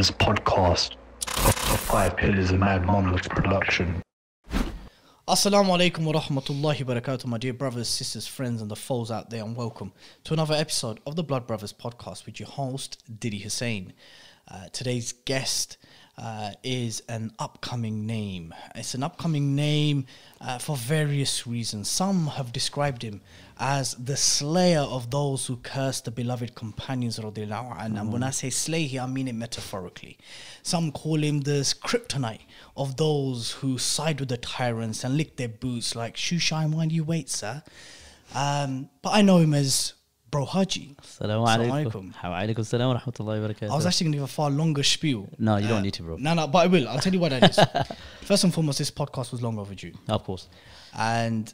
Brothers podcast, Five Pillars of Mad Monolith production. Assalamu alaikum wa rahmatullahi wa barakatuh, my dear brothers, sisters, friends, and the foes out there, and welcome to another episode of the Blood Brothers podcast with your host, Dilly Hussain. Uh, today's guest uh, is an upcoming name. It's an upcoming name uh, for various reasons. Some have described him as the slayer of those who curse the beloved companions. radiallahu anhu. And when I say slay here, I mean it metaphorically. Some call him the kryptonite of those who side with the tyrants and lick their boots like shoe shine while you wait, sir. Um, but I know him as Bro Haji. Assalamu alaikum. How alaikum assalam wa rahmatullahi wa barakatuh. I was actually going to give a far longer spiel. No, you Uh, don't need to, bro. No, no, but I will. I'll tell you what that is. First and foremost, this podcast was long overdue. Of course. And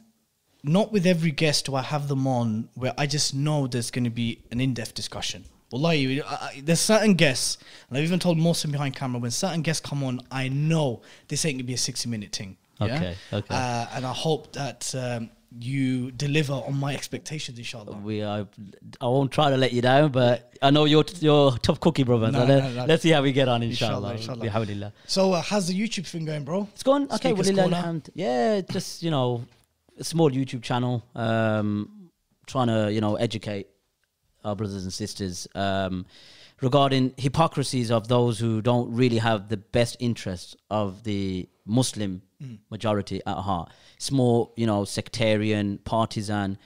not with every guest do I have them on where I just know there's going to be an in depth discussion. Wallahi, I- there's certain guests, and I've even told Mohsen behind camera, when certain guests come on, I know this ain't going to be a 60 minute thing. yeah? Okay, okay. Uh, and I hope that um, you deliver on my expectations, inshallah. We are. I won't try to let you down, but I know you're you're tough cookie, brother. No, so no, no. let's see how we get on, Inshallah, inshallah. inshallah. So, uh, how's the YouTube thing going, bro? It's going okay. Speakers Walillah Corner. alhamd. Yeah, just you know, a small YouTube channel. Um, trying to you know educate our brothers and sisters um, regarding hypocrisies of those who don't really have the best interests of the Muslim majority at heart. It's more you know sectarian, partisan.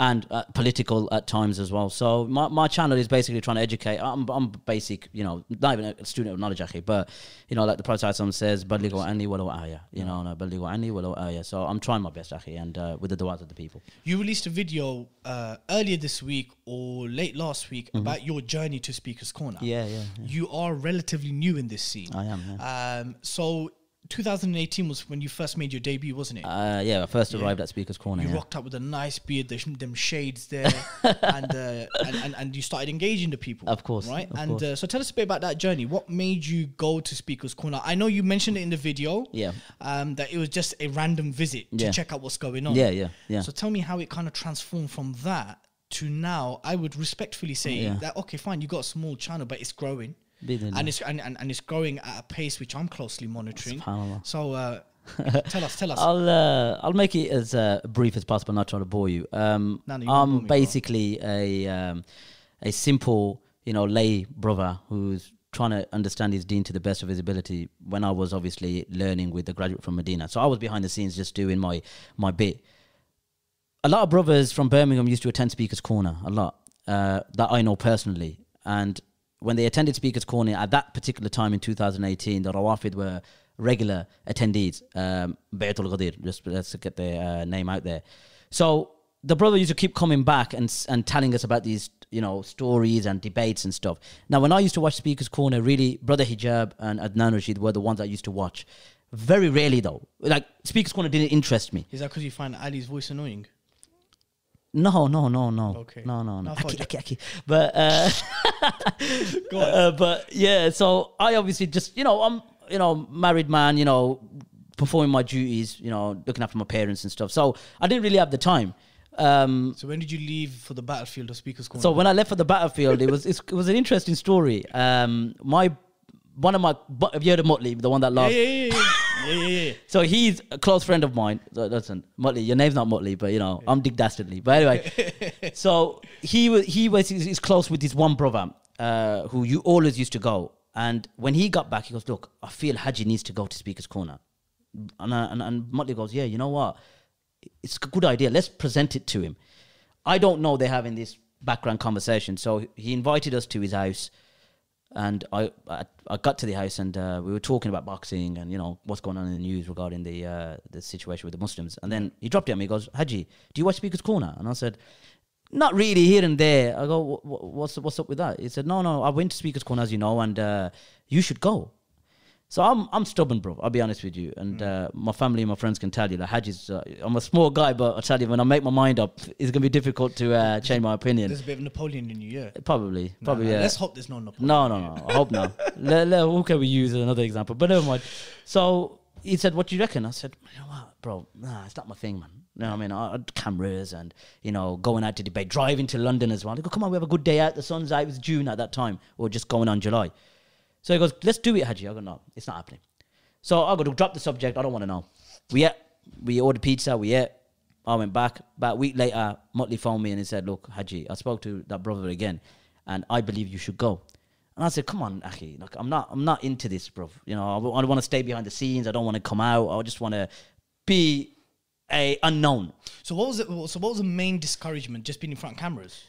And uh, political at times as well. So my, my channel is basically trying to educate. I'm, I'm basic, you know, not even a student of knowledge, actually, but you know, like the Prophet says, "Ballighu anni walau aya." You know, no, "Ballighu anni walau aya." So I'm trying my best, actually, and uh, with the du'as of the people. You released a video uh, earlier this week or late last week about your journey to Speaker's Corner. Mm-hmm. Yeah, yeah, You are relatively new in this scene. I am, Um, so 2018 was when you first made your debut, wasn't it? Uh, yeah, I first arrived at Speaker's Corner. you yeah. rocked up with a nice beard, the, them shades there, and, uh, and, and and you started engaging the people. Of course, right? of and course. Uh, so tell us a bit about that journey. What made you go to Speaker's Corner? I know you mentioned it in the video. Yeah. Um, that it was just a random visit to Yeah. check out what's going on. Yeah, yeah, yeah. So tell me how it kind of transformed from that to now. I would respectfully say Yeah. that okay, fine, you got a small channel, but it's growing. And it's and, and, and it's growing at a pace which I'm closely monitoring. So uh, tell us, tell us. I'll uh, I'll make it as uh, brief as possible, not trying to bore you. Um, No, no, I'm basically a um, a simple, you know, lay brother who's trying to understand his deen to the best of his ability. When I was obviously learning with the graduate from Medina, so I was behind the scenes just doing my my bit. A lot of brothers from Birmingham used to attend Speaker's Corner a lot uh, that I know personally, and when they attended Speaker's Corner at that particular time in 2018, the Rawafid were regular attendees. Um, Ghadir, just let's get their uh, name out there. So the brother used to keep coming back and and telling us about these you know stories and debates and stuff. Now when I used to watch Speaker's Corner, really Brother Hijab and Adnan Rashid were the ones I used to watch. Very rarely though, like Speaker's Corner didn't interest me. Is that because you find Ali's voice annoying? No, no, no, no. Okay. No, no, No, no. I thought Aki, aki, aki. But uh, uh, but yeah, so I obviously just you know I'm you know married man, you know performing my duties, you know looking after my parents and stuff. So I didn't really have the time. Um, So when did you leave for the battlefield of Speaker's Corner? so when I left for the battlefield, it was it was an interesting story. Um, my one of my but have you heard of Motley, the one that lost? yeah, yeah, yeah, yeah, yeah, yeah. So he's a close friend of mine. So listen, Motley, your name's not Motley, but you know I'm Dick Dastardly. But anyway, so he was he was he's close with this one brother uh, who you always used to go. And when he got back, he goes, "Look, I feel Haji needs to go to Speaker's Corner." And uh, and, and Motley goes, "Yeah, you know what? It's a good idea. Let's present it to him." I don't know they're having this background conversation, so he invited us to his house and I, I I got to the house and uh, we were talking about boxing and you know what's going on in the news regarding the uh, the situation with the Muslims. And then he dropped it on me. He goes, Haji, do you watch Speaker's Corner? And I said, not really here and there. I go, "Wh- wh- what's what's up with that? He said, no, no, I went to Speaker's Corner as you know, and uh, you should go. So I'm I'm stubborn, bro. I'll be honest with you, and uh, my family and my friends can tell you that Haji's. Uh, I'm a small guy, but I tell you, when I make my mind up, it's gonna be difficult to uh, change my opinion. There's a bit of Napoleon in you, yeah. Probably, Nah, probably. nah, yeah. Let's hope there's no Napoleon. No, no, no. I hope not. let, let, who can we use as another example? But never mind. So he said, "What do you reckon?" I said, "You know what, bro? Nah, it's not my thing, man. You know what I mean? I, cameras and you know going out to debate, driving to London as well. I go, come on, we have a good day out. The sun's out. It was June at that time, or just going on July. So he goes, let's do it, Haji. I go, no, it's not happening. So I go to drop the subject. I don't want to know. We ate, we ordered pizza. We ate. I went back. About a week later, Motley phoned me and he said, look, Haji, I spoke to that brother again, and I believe you should go. And I said, come on, Aki, look, I'm not, I'm not into this, bro. You know, I, want to stay behind the scenes. I don't want to come out. I just want to be a unknown. So what was it? So what was the main discouragement? Just being in front of cameras.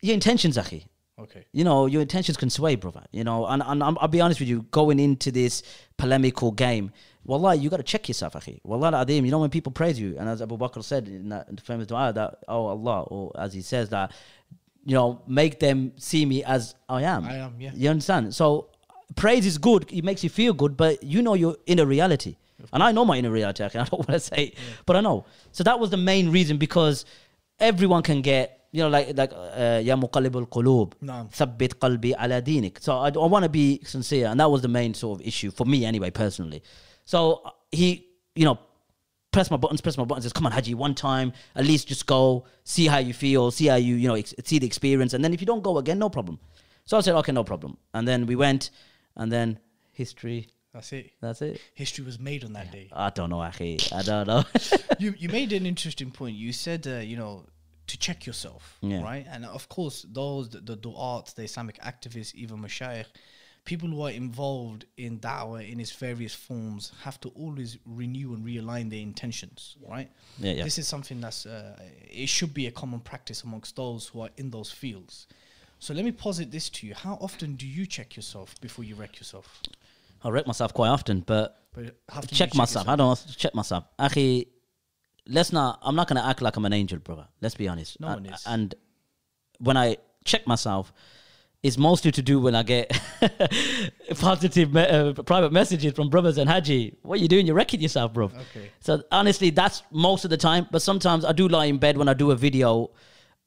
Your intentions, Aki. Okay. You know, your intentions can sway, brother. You know, and, and I'm, I'll be honest with you, going into this polemical game, Wallah, you got to check yourself, akhi. Wallah adim, you know, when people praise you, and as Abu Bakr said in that famous dua, that, oh Allah, or as he says that, you know, make them see me as I am. I am, yeah. You understand? So praise is good, it makes you feel good, but you know your inner reality. And I know my inner reality, akhi. I don't want to say, it, but I know. So that was the main reason because everyone can get you know, like like يا مقلب القلوب نعم. ثبت قلبي على دينك. So I, I want to be sincere, and that was the main sort of issue for me anyway, personally. So he, you know, press my buttons, press my buttons. Says, "Come on, Haji, one time, at least just go, see how you feel, see how you, you know, ex- see the experience, and then if you don't go again, no problem." So I said, "Okay, no problem." And then we went, and then history. That's it. That's it. History was made on that day. I don't know, Akhi. I don't know. you you made an interesting point. You said, uh, you know, to check yourself, Yeah. right? And of course, those the, the du'at, the Islamic activists, even mashayikh, people who are involved in da'wah in its various forms have to always renew and realign their intentions, right? Yeah, yeah. This is something that's uh, it should be a common practice amongst those who are in those fields. So let me posit this to you: How often do you check yourself before you wreck yourself? I wreck myself quite often, but But do check myself. I don't check myself. Akhi, let's not. I'm not gonna act like I'm an angel, brother. Let's be honest. No and, one is. And when I check myself, it's mostly to do when I get positive me- uh, private messages from brothers and Haji. What are you doing? You're wrecking yourself, bro. Okay. So honestly, that's most of the time. But sometimes I do lie in bed when I do a video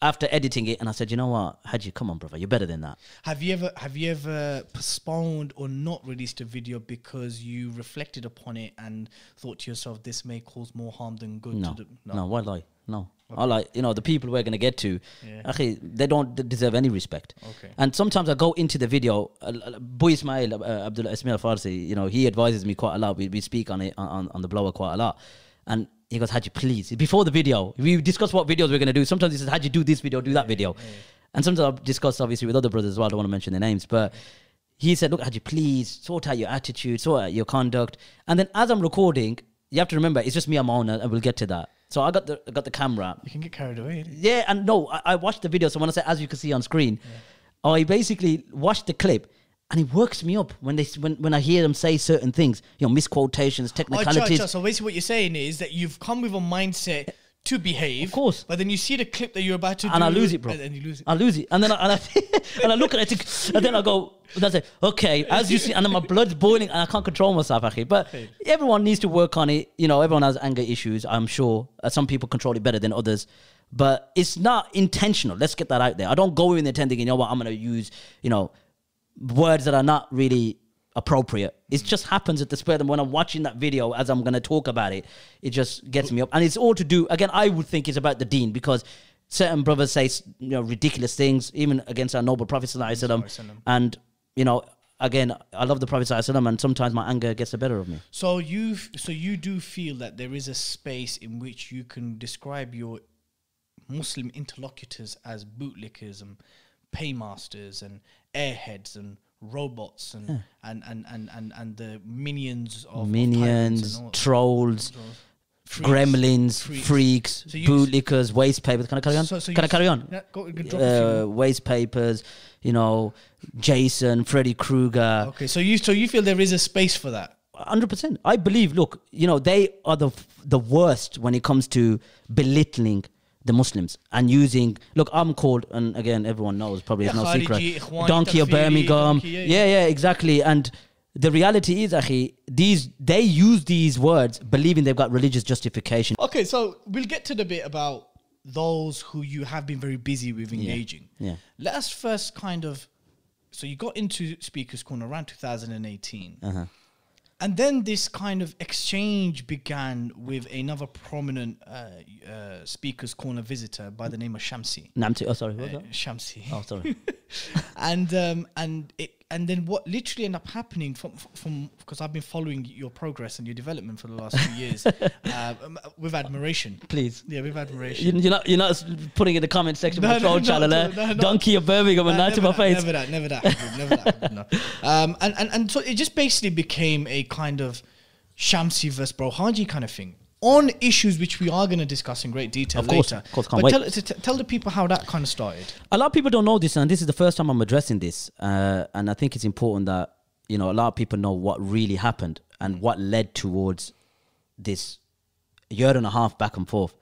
after editing it, and I said, you know what, Haji, come on, brother, you're better than that. Have you ever have you ever postponed or not released a video because you reflected upon it and thought to yourself this may cause more harm than good? No, to the, no, why lie? No, I like you know the people we're gonna get to. Yeah. Actually, they don't deserve any respect. Okay. And sometimes I go into the video. Uh, Boy Ismail uh, Abdullah Ismail Farsi, you know, he advises me quite a lot. We, we speak on it on, on the blower quite a lot, and he goes, "Haji, please." Before the video, we discuss what videos we're gonna do. Sometimes he says, "Haji, do this video, do that video," and sometimes I discuss obviously with other brothers as well. I don't want to mention their names, but. He said, "Look, Haji, please sort out your attitude, sort out your conduct." And then, as I'm recording, you have to remember it's just me on my own, and we'll get to that. So I got the I got the camera, You can get carried away. yeah, and no, I, I watched the video. So when I say, as you can see on screen, I basically watched the clip, and it works me up when they when when I hear them say certain things, you know, misquotations, Oh, technicalities. So basically, what you're saying is that you've come with a mindset to behave, Of course. but then you see the clip that you're about to and do, I lose it, bro. and, and you lose it. I lose it, and then I, and I, and I look at it, and then I go, and I say, okay, as you see, and then my blood's boiling, and I can't control myself, actually. But everyone needs to work on it. You know, everyone has anger issues. I'm sure uh, some people control it better than others, but it's not intentional. Let's get that out there. I don't go in there thinking, you know what, I'm going to use, you know, words that are not really appropriate. It just happens at the spur of the when I'm watching that video as I'm going to talk about it, it just gets me up. And it's all to do, again, I would think it's about the deen because certain brothers say, you know, ridiculous things, even against our noble Prophet Sallallahu Alaihi Wasallam. And, you know, again, I love the Prophet Sallallahu Alaihi Wasallam and sometimes my anger gets the better of me. So you, f- so you do feel that there is a space in which you can describe your Muslim interlocutors as bootlickers and paymasters and airheads and robots and and, and, and, and and the minions of of Minions, all- trolls, freaks, gremlins, freaks. freaks, So bootlickers, waste papers. Can I carry on? So- so Can I carry on? Yeah, go, go drop a few uh, waste papers, you know, Jason, Freddy Krueger. Okay, so you so you feel there is a space for that. Hundred percent. I believe. Look, you know, they are the the worst when it comes to belittling the Muslims and using. Look, I'm called, and again, everyone knows probably it's no secret. Donkey of Birmingham. yeah, yeah, yeah, exactly. And the reality is, Akhi, these they use these words believing they've got religious justification. Okay, so we'll get to the bit about those who you have been very busy with engaging. yeah. Let us first kind of. So you got into Speakers Corner around 2018. Uh-huh. And then this kind of exchange began with another prominent uh, uh, Speakers Corner visitor by the name of Shamsi. Namti, oh, sorry, what was Uh, that? Shamsi. Oh, sorry. and um, and it and then what literally ended up happening from from because I've been following your progress and your development for the last few years uh, um, with admiration. Please. Yeah, with admiration. You- You're not, you're not putting in the comment section No, no, troll no, channel, no, eh? no, no. Donkey of Birmingham and Nah, nine to my face. Never that, never that, happened, never that. happened, no. Um, and, and and so it just basically became a kind of Shamsi versus Bro Haji kind of thing on issues which we are going to discuss in great detail Of course, later. of course, can't but wait. Tell, t- tell the people how that kind of started. a lot of people don't know this, and this is the first time I'm addressing this. Uh, and I think it's important that you know a lot of people know what really happened and what led towards this year and a half back and forth.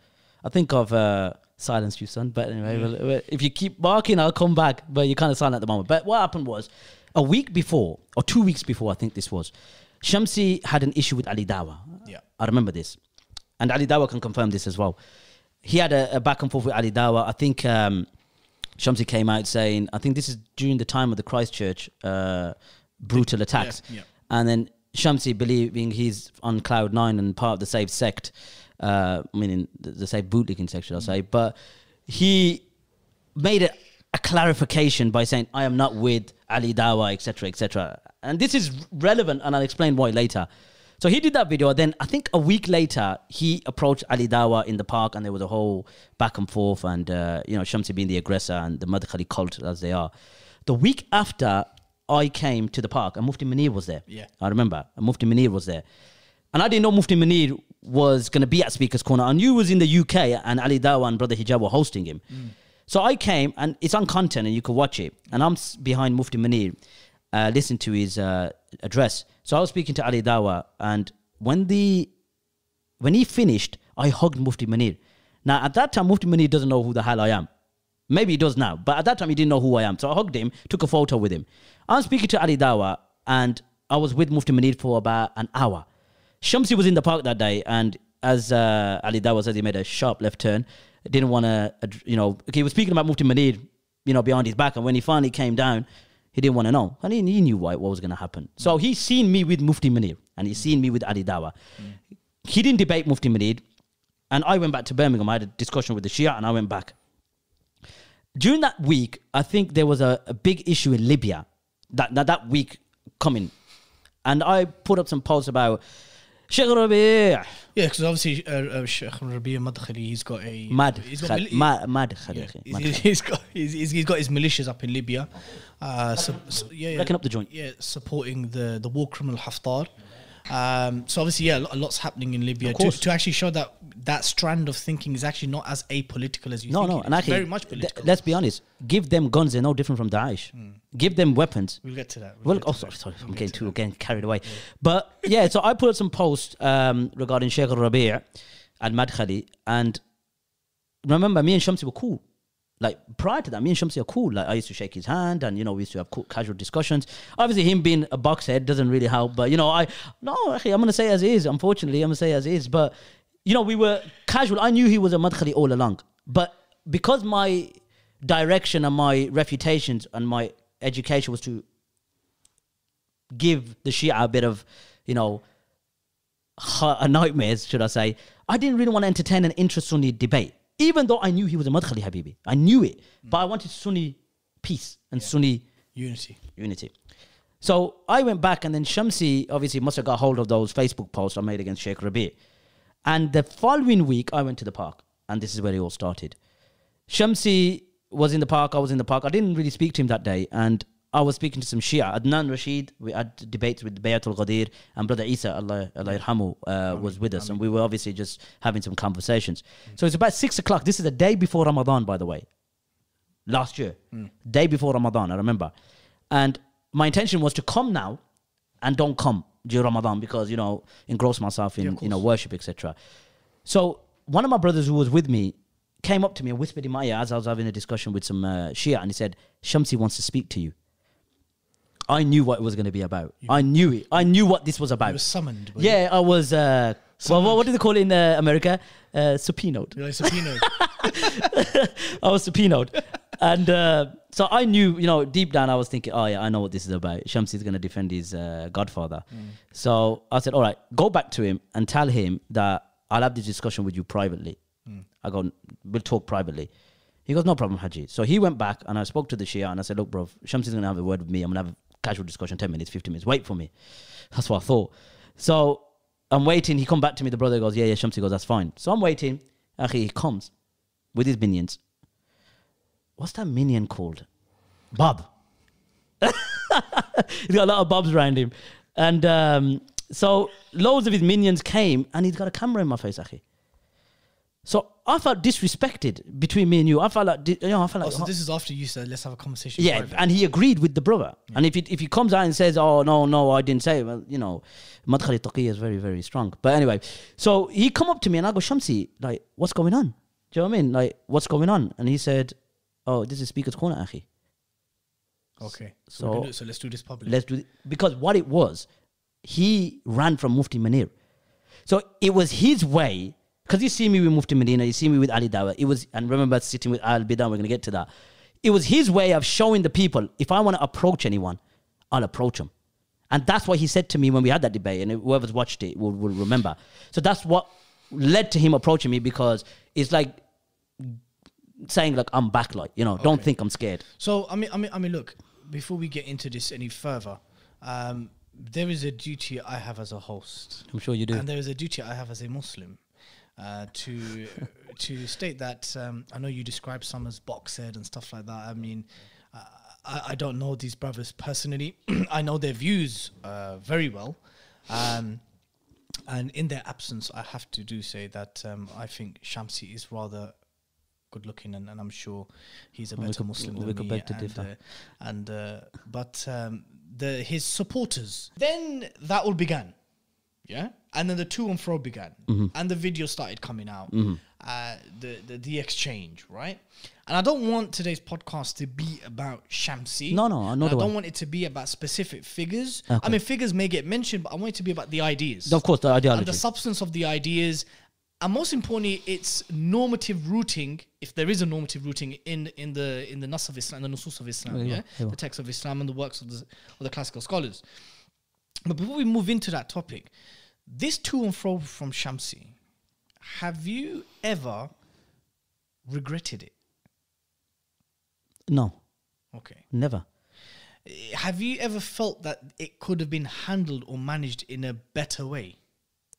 I think of uh, silence you, son. But anyway, well, if you keep barking, I'll come back. But you're kind of silent at the moment. But what happened was a week before, or two weeks before, I think this was, Shamsi had an issue with Ali Dawah. Yeah. I remember this, and Ali Dawah can confirm this as well. He had a, a back and forth with Ali Dawah. I think um, Shamsi came out saying, I think this is during the time of the Christchurch uh, brutal attacks, yeah. and then Shamsi believing he's on cloud nine and part of the saved sect, uh, meaning the, the saved bootlicking sect, should I say? But he made it a clarification by saying, "I am not with Ali Dawah, etc., etc." And this is relevant, and I'll explain why later. So he did that video. Then I think a week later, he approached Ali Dawah in the park, and there was a whole back and forth, and uh, you know Shamsi being the aggressor and the Madkhali cult as they are. The week after, I came to the park, and Mufti Munir was there. Yeah. I remember. And Mufti Munir was there. And I didn't know Mufti Munir was going to be at Speaker's Corner. I knew he was in the UK and Ali Dawah and Brother Hijab were hosting him. So I came and it's on content and you can watch it. And I'm behind Mufti Munir, uh, listening to his uh, address. So I was speaking to Ali Dawah and when the when he finished, I hugged Mufti Munir. Now at that time, Mufti Munir doesn't know who the hell I am. Maybe he does now, but at that time he didn't know who I am. So I hugged him, took a photo with him. I'm speaking to Ali Dawah, and I was with Mufti Munir for about an hour. Shamsi was in the park that day, and as uh, Ali Dawah says, he made a sharp left turn. Didn't want to, you know, he was speaking about Mufti Munir, you know, behind his back, and when he finally came down, he didn't want to know, and he, he knew what, what was going to happen. So he's seen me with Mufti Munir, and he's seen me with Ali Dawah. He didn't debate Mufti Munir, and I went back to Birmingham. I had a discussion with the Shia, and I went back during that week, I think there was a, a big issue in Libya that, that that week coming, and I put up some posts about Sheikh Rabi' Yeah, because obviously uh, uh, Sheikh Rabi' al-Madkhali, he's got a mad, He's got, Khal- mili- mad, mad, yeah, Khaliqi, he's, got he's, he's- he's got his militias up in Libya. Uh, so, so- yeah, yeah, up the joint. Yeah, supporting the the war criminal Haftar. Um, so obviously, yeah, a lot- a lot's happening in Libya to, to actually show that that strand of thinking is actually not as apolitical as you No, think. no, and actually, very much political. let's be honest. Give them guns; they're no different from Daesh. Give them weapons. we'll get to that. Well, We'll oh, sorry, sorry, We'll I'm get getting to too that. getting carried away. But yeah, so I put up some posts um, regarding Sheikh Rabi' and Madkhali, and remember, me and Shamsi were cool. Like prior to that, me and Shamsi are cool. Like I used to shake his hand, and you know we used to have cool, casual discussions. Obviously, him being a boxhead doesn't really help. But you know, I no, actually, I'm gonna say as is. Unfortunately, I'm gonna say as is. But you know, we were casual. I knew he was a Madkhali all along, but because my direction and my reputations and my education was to give the Shia a bit of, you know, nightmares, should I say. I didn't really want to entertain an intra-Sunni debate, even though I knew he was a Madkhali Habibi. I knew it, but I wanted Sunni peace and Sunni Unity. unity. So I went back, and then Shamsi obviously must have got hold of those Facebook posts I made against Sheikh Rabi. And the following week, I went to the park, and this is where it all started. Shamsi was in the park, I was in the park. I didn't really speak to him that day, and I was speaking to some Shia. Adnan Rashid, we had debates with Bayatul Ghadir, and Brother Isa, Allah, Allah Yarhamu, uh, was with us, and we were obviously just having some conversations. So it's about six o'clock. This is the day before Ramadan, by the way last year, day before Ramadan, I remember. And my intention was to come now and don't come during Ramadan because, you know, engross myself in, you know, worship, etc. So one of my brothers who was with me came up to me and whispered in my ear as I was having a discussion with some uh, Shia and he said, Shamsi wants to speak to you. I knew what it was going to be about. I knew it. I knew what this was about. You were summoned. were yeah, I was, uh, well, what, what do they call it in uh, America? Uh, subpoenaed. you? You're like subpoenaed. I was subpoenaed. and uh, so I knew, you know, deep down I was thinking, oh yeah, I know what this is about. Shamsi is going to defend his uh, godfather. So I said, all right, go back to him and tell him that I'll have this discussion with you privately. I go, we'll talk privately. He goes, no problem, Haji. So he went back and I spoke to the Shia and I said, look, bro, Shamsi's going to have a word with me. I'm going to have casual discussion, 10 minutes, 15 minutes. Wait for me. That's what I thought. So I'm waiting. He come back to me. The brother goes, yeah, yeah. Shamsi goes, that's fine. So I'm waiting. Akhi, he comes with his minions. What's that minion called? Bob. he's got a lot of bobs around him. And um, so loads of his minions came and he's got a camera in my face, Akhi. So I felt disrespected between me and you. I felt like, you know, I felt Oh, like, so this is after you said, let's have a conversation. yeah, private." and he agreed with the brother. And if he, if he comes out and says, "Oh no, no, I didn't say," well, you know, madkhali taqiyya is very very strong. But anyway, so he come up to me and I go, "Shamsi, like, what's going on? Do you know what I mean? Like, what's going on?" And he said, "Oh, this is Speaker's Corner, akhi. Okay. So, So- do- so let's do this publicly. Let's do it." Because what it was, he ran from Mufti Munir. So it was his way. Because you see me we with Mufti Medina, you see me with Ali Dawah. It was, and remember sitting with Al Bidan, we're going to get to that. It was his way of showing the people if I want to approach anyone, I'll approach him. And that's what he said to me when we had that debate, and whoever's watched it will, will remember. So that's what led to him approaching me because it's like saying, like, I'm back, like, you know, don't think I'm scared. So I mean, I mean, I mean, look. Before we get into this any further, um, there is a duty I have as a host, I'm sure you do. and there is a duty I have as a Muslim, uh, to to state that um, I know you describe some as boxed and stuff like that. I mean, uh, I, I don't know these brothers personally. I know their views uh, very well. Um, and in their absence, I have to do say that um, I think Shamsi is rather good looking, and, and I'm sure he's a better Muslim than me. to and, differ. uh, and uh, but um, the his supporters. Then that all began, yeah, and then the to and fro began, Mm-hmm. and the video started coming out. Uh, the, the the exchange, right? And I don't want today's podcast to be about Shamsi. No, no, I know I don't one. want it to be about specific figures. Okay. I mean, figures may get mentioned, but I want it to be about the ideas Of course, the and the substance of the ideas, and most importantly, its normative rooting, if there is a normative rooting in in the in the nas of Islam, the nusus of Islam, yeah, there you the text of Islam and the works of the of the classical scholars. But before we move into that topic, this to and fro from Shamsi, have you ever regretted it? no, Okay. never. Have you ever felt that it could have been handled or managed in a better way?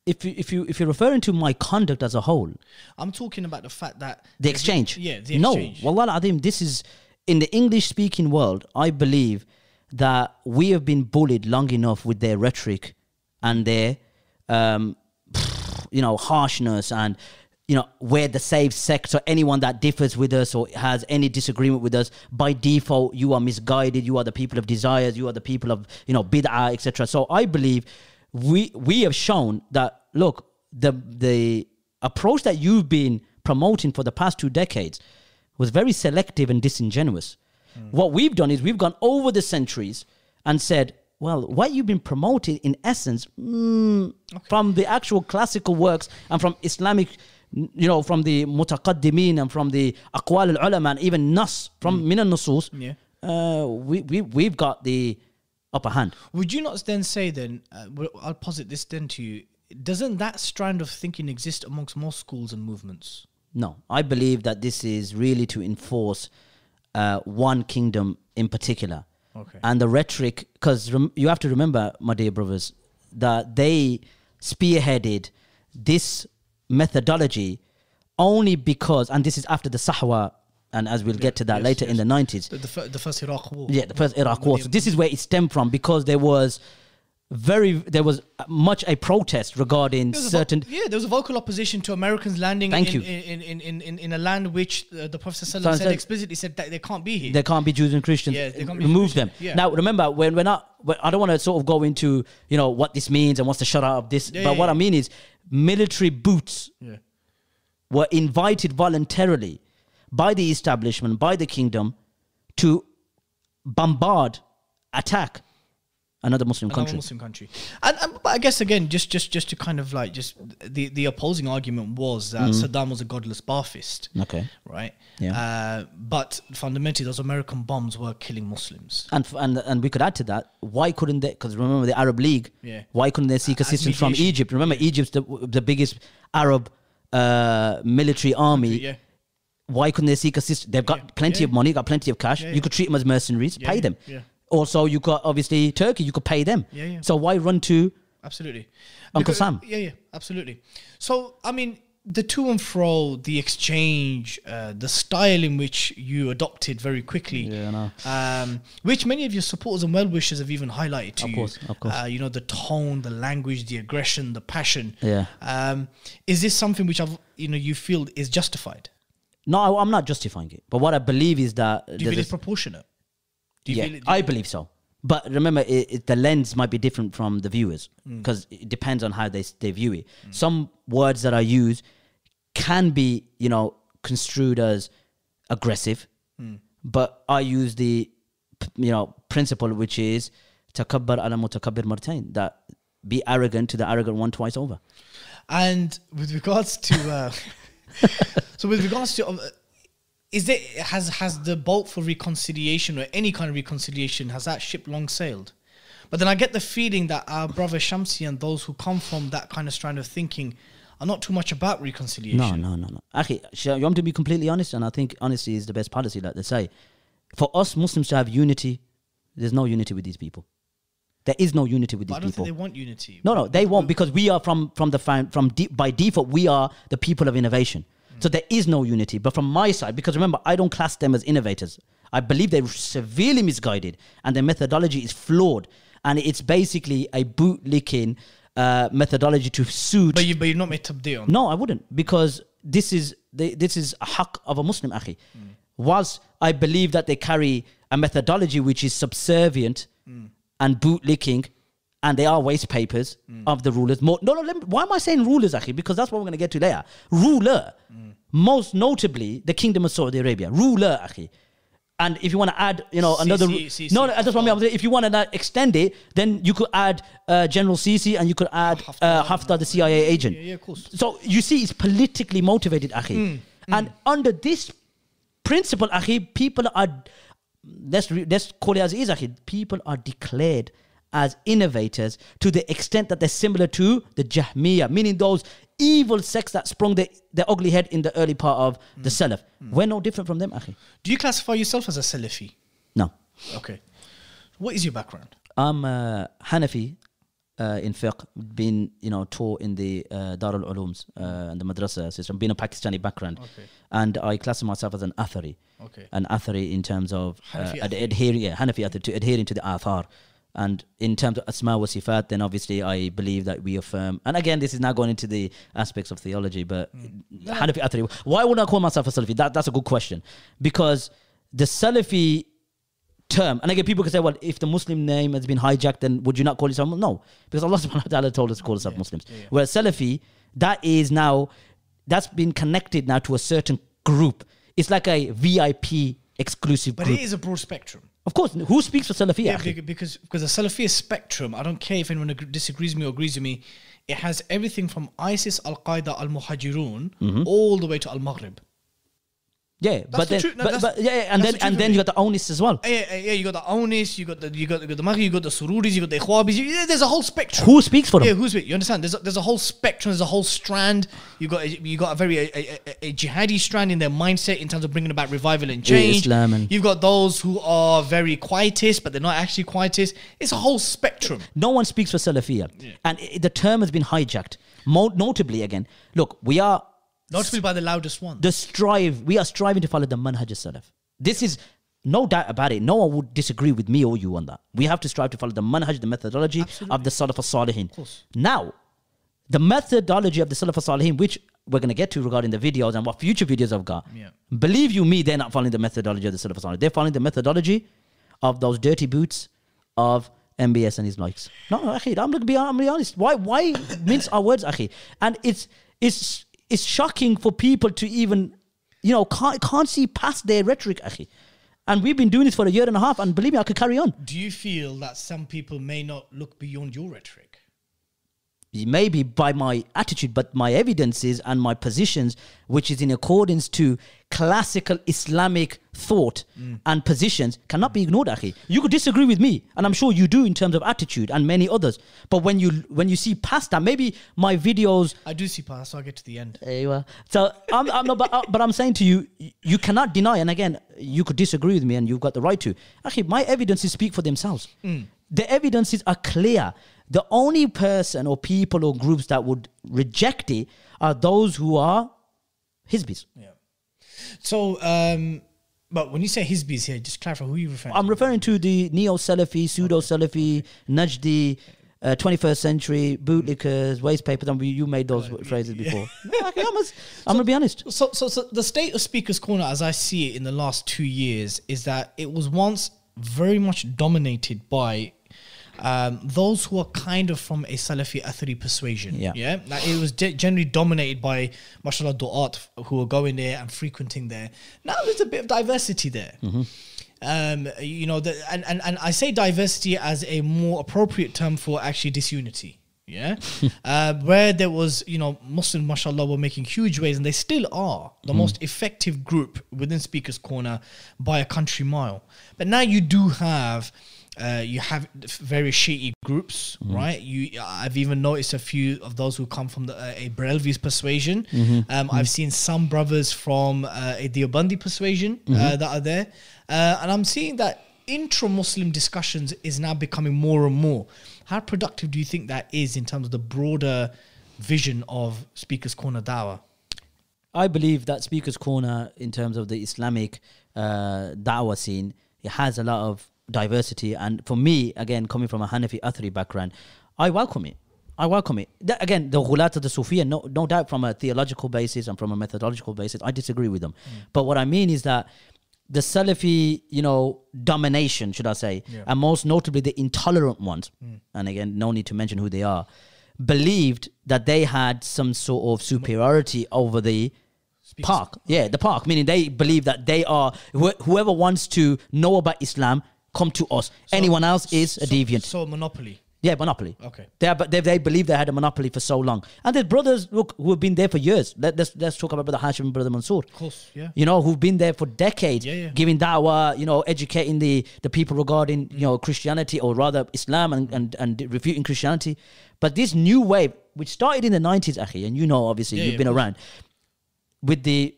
If you, if you if you're referring to my conduct as a whole, I'm talking about the fact that the exchange. Yeah, the no, exchange. Wallah Adim, this is in the English speaking world. I believe that we have been bullied long enough with their rhetoric and their, um, you know, harshness and you know where the saved sect or anyone that differs with us or has any disagreement with us by default you are misguided. You are the people of desires. You are the people of you know bid'ah etc so i believe we we have shown that look the the approach that you've been promoting for the past two decades was very selective and disingenuous. What we've done is we've gone over the centuries and said, well, what you've been promoting in essence mm, from the actual classical works and from Islamic, you know, from the mutaqaddimin and from the aqwal al-ulama and even nas from min al-nusus, Yeah. uh, we, we, we've got the upper hand. Would you not then say then? Uh, I'll posit this then to you. Doesn't that strand of thinking exist amongst most schools and movements? No, I believe that this is really to enforce uh, one kingdom in particular. Okay. And the rhetoric, because rem- you have to remember, my dear brothers, that they spearheaded this methodology only because, and this is after the Sahwa, and as we'll get to that yes, later in the 90s. The, the, the first Iraq war. Yeah, the first Iraq war. So this is where it stemmed from because there was very, there was much a protest regarding a vo- certain. yeah, there was a vocal opposition to Americans landing Thank in, you. In, in, in, in, in a land which uh, the Prophet So said said- explicitly said that they can't be here. they can't be Jews and Christians. Yeah, they can't be Remove Christians. them. Yeah. Now, remember, when we're not, when- I don't want to sort of go into, you know, what this means and what's the shut out of this. Yeah, but yeah, what I mean is, military boots were invited voluntarily by the establishment, by the kingdom, to bombard, attack another Muslim Another country. Muslim country. And, and but I guess again, just just just to kind of like just the the opposing argument was that Saddam was a godless Baathist, Okay. right? Yeah. Uh, but fundamentally, those American bombs were killing Muslims. And, f- and and we could add to that. Why couldn't they? Because remember the Arab League. Yeah. Why couldn't they seek As assistance from. Egypt? Remember, Egypt's the the biggest Arab uh, military army. Yeah. Why couldn't they seek assistance? They've got Yeah. plenty Yeah. of money, got plenty of cash. Yeah, you could treat them as mercenaries, pay yeah, them. Also, you got obviously Turkey. You could pay them. Yeah, yeah. So why run to? Absolutely. Uncle Because- Sam. Yeah, yeah, absolutely. So, I mean, the to and fro, the exchange, uh, the style in which you adopted very quickly. Yeah, I know. Um, which many of your supporters and well wishers have even highlighted to Of you. course, of course. Uh, you know, the tone, the language, the aggression, the passion. Yeah. Um, is this something which I've, you know, you feel is justified? No, I, I'm not justifying it. But what I believe is that Do you feel it's proportionate? Do you yeah, feel it, I believe so. But remember, it, it, the lens might be different from the viewers Mm. because it depends on how they they view it. Some words that I use can be, you know, construed as aggressive, Mm. but I use the, you know, principle which is takabbar ala mutakabbir martain that be arrogant to the arrogant one twice over. And with regards to, uh, so with regards to, um, is there has has the boat for reconciliation or any kind of reconciliation has that ship long sailed? But then I get the feeling that our brother Shamsi and those who come from that kind of strand of thinking are not too much about reconciliation. No, no, no, no. Actually, you want to be completely honest, and I think honesty is the best policy, like they say. For us Muslims to have unity, there's no unity with these people. There is no unity with But I these don't people. think they want unity. No, no, they won't because we are from from the from de- by default we are the people of innovation. So there is no unity. But from my side, because remember, I don't class them as innovators. I believe they're severely misguided and their methodology is flawed, and it's basically a bootlicking uh, methodology to suit. But you but you're not made tabdi on. No, I wouldn't because this is the, this is a haq of a Muslim, akhi. Whilst I believe that they carry a methodology which is subservient and bootlicking, and they are waste papers of the rulers. More, no, no. Let me, why am I saying rulers, akhi? Because that's what we're going to get to later. Ruler, most notably the Kingdom of Saudi Arabia. Ruler, akhi. And if you want to add, you know, another. C- C- no, C- no, that's what I mean. If you want to extend it, then you could add uh, General Sisi and you could add uh, Haftar, the CIA agent. Yeah, yeah, of course. So you see, it's politically motivated, Akhi. Mm, And under this principle, Akhi, people are, let's, re- let's call it as it is, Akhi, people are declared as innovators to the extent that they're similar to the Jahmiyyah, meaning those evil sects that sprung their, their ugly head in the early part of the Mm. Salaf. We're no different from them, Akhi. Do you classify yourself as a Salafi? No. Okay. What is your background? I'm uh, Hanafi uh, in fiqh, been you know taught in the uh, Dar al uh, and the madrasa system, being a Pakistani background, Okay. and I classify myself as an Athari. Okay. An Athari in terms of uh, adhering, yeah, Hanafi Athari, to adhering to the Athar. And in terms of Asma wa Sifat, then obviously I believe that we affirm. And again, this is now going into the aspects of theology, but. Hmm. Hanafi Athari. Why would I call myself a Salafi? That, that's a good question. Because the Salafi term. And again, people can say, well, if the Muslim name has been hijacked, then would you not call yourself? No, because Allah subhanahu wa ta'ala told us to call ourselves Muslims. Whereas Salafi, that is now, that's been connected now to a certain group. It's like a VIP exclusive But group. it is a broad spectrum. Of course, who speaks for Salafi? Yeah, akhi? because because the Salafi spectrum, I don't care if anyone ag- disagrees with me or agrees with me, it has everything from ISIS, Al Qaeda, Al Muhajirun, Mm-hmm. all the way to Al Maghrib. Yeah, but the then, truth. No, but, but yeah, yeah, and then the and then you got the Awnis as well. Yeah, yeah, yeah, you got the Awnis, you got the you got you got the Maghrib, you got the Sururis, you got the Ikhwanis. You, yeah, there's a whole spectrum. Who speaks for them? Yeah, who's it? You understand? There's a, there's a whole spectrum. There's a whole strand. You got a, you got a very a, a, a- jihadi strand in their mindset in terms of bringing about revival and change. Islam and- You've got those who are very quietist, but they're not actually quietist. It's a whole spectrum. No one speaks for Salafiyah. And i the term has been hijacked. Mo- notably, again, look, we are Not to be by the loudest one. the strive we are striving to follow the manhaj salaf this is no doubt about it no one would disagree with me or you on that we have to strive to follow the manhaj the methodology of the salaf as-salihin now the methodology of the salaf as-salihin which we're going to get to regarding the videos and what future videos I've got Yeah. believe you me they're not following the methodology of the salaf as-salihin they're following the methodology of those dirty boots of MBS and his likes. No, no, akhi, I'm gonna be, I'm gonna be honest. Why, why mince our words, akhi? And it's, it's, it's shocking for people to even, you know, can't, can't see past their rhetoric, akhi. And we've been doing this for a year and a half, and believe me, I could carry on. Do you feel that some people may not look beyond your rhetoric? Maybe by my attitude, but my evidences and my positions, which is in accordance to classical Islamic thought and positions, cannot be ignored. Akhi. You could disagree with me, and I'm sure you do in terms of attitude and many others. But when you when you see past that, maybe my videos I do see past, so I get to the end. there you are. So I'm, I'm not, but, uh, but I'm saying to you, you cannot deny. And again, you could disagree with me, and you've got the right to. Actually, my evidences speak for themselves. The evidences are clear. The only person or people or groups that would reject it are those who are Hizbis. Yeah. So, um, but when you say Hizbis here, just clarify who you referring I'm to. referring to the neo Salafi, pseudo Salafi, Najdi. Uh, 21st century bootlickers, waste papers. And you made those phrases before. No, okay, I'm, I'm gonna be honest. So, so, so the state of Speaker's Corner, as I see it in the last two years, is that it was once very much dominated by um, those who are kind of from a Salafi Athari persuasion. Yeah. yeah. Like it was ge- generally dominated by, mashallah, du'at who are going there and frequenting there. Now there's a bit of diversity there. Um, you know, the, and, and, and I say diversity as a more appropriate term for actually disunity. Yeah, uh, where there was, you know, Muslims, mashallah, were making huge waves, and they still are the most effective group within Speaker's Corner by a country mile. But now you do have, uh, you have very Shi'i groups, right? You, I've even noticed a few of those who come from the, uh, a Brelvi's persuasion. Um, I've seen some brothers from uh, a Deobandi persuasion uh, that are there, uh, and I'm seeing that intra-Muslim discussions is now becoming more and more. How productive do you think that is in terms of the broader vision of Speaker's Corner Dawah? I believe that Speaker's Corner, in terms of the Islamic uh, da'wah scene, it has a lot of diversity. And for me, again, coming from a Hanafi Athari background, I welcome it. I welcome it. That- again, the Ghulat of the Sufiya, no, no doubt from a theological basis and from a methodological basis, I disagree with them. Mm. But what I mean is that the Salafi, you know, domination, should I say, and most notably the intolerant ones, mm. and again, no need to mention who they are, believed that they had some sort of superiority over the park. Yeah, the park, meaning they believe that they are wh- whoever wants to know about Islam, come to us. Anyone else is a So- deviant. So monopoly. Yeah, monopoly. Okay. They, are, they, they believe they had a monopoly for so long. And there's brothers look who have been there for years. Let, let's let's talk about brother Hashim and brother Mansour. Of course, yeah. You know, who've been there for decades, Yeah, yeah. giving da'wah, you know, educating the, the people regarding, you know, Christianity or rather Islam and, and, and refuting Christianity. But this new wave, which started in the 90s, Akhi, and you know, obviously, Yeah, you've yeah, been around, with the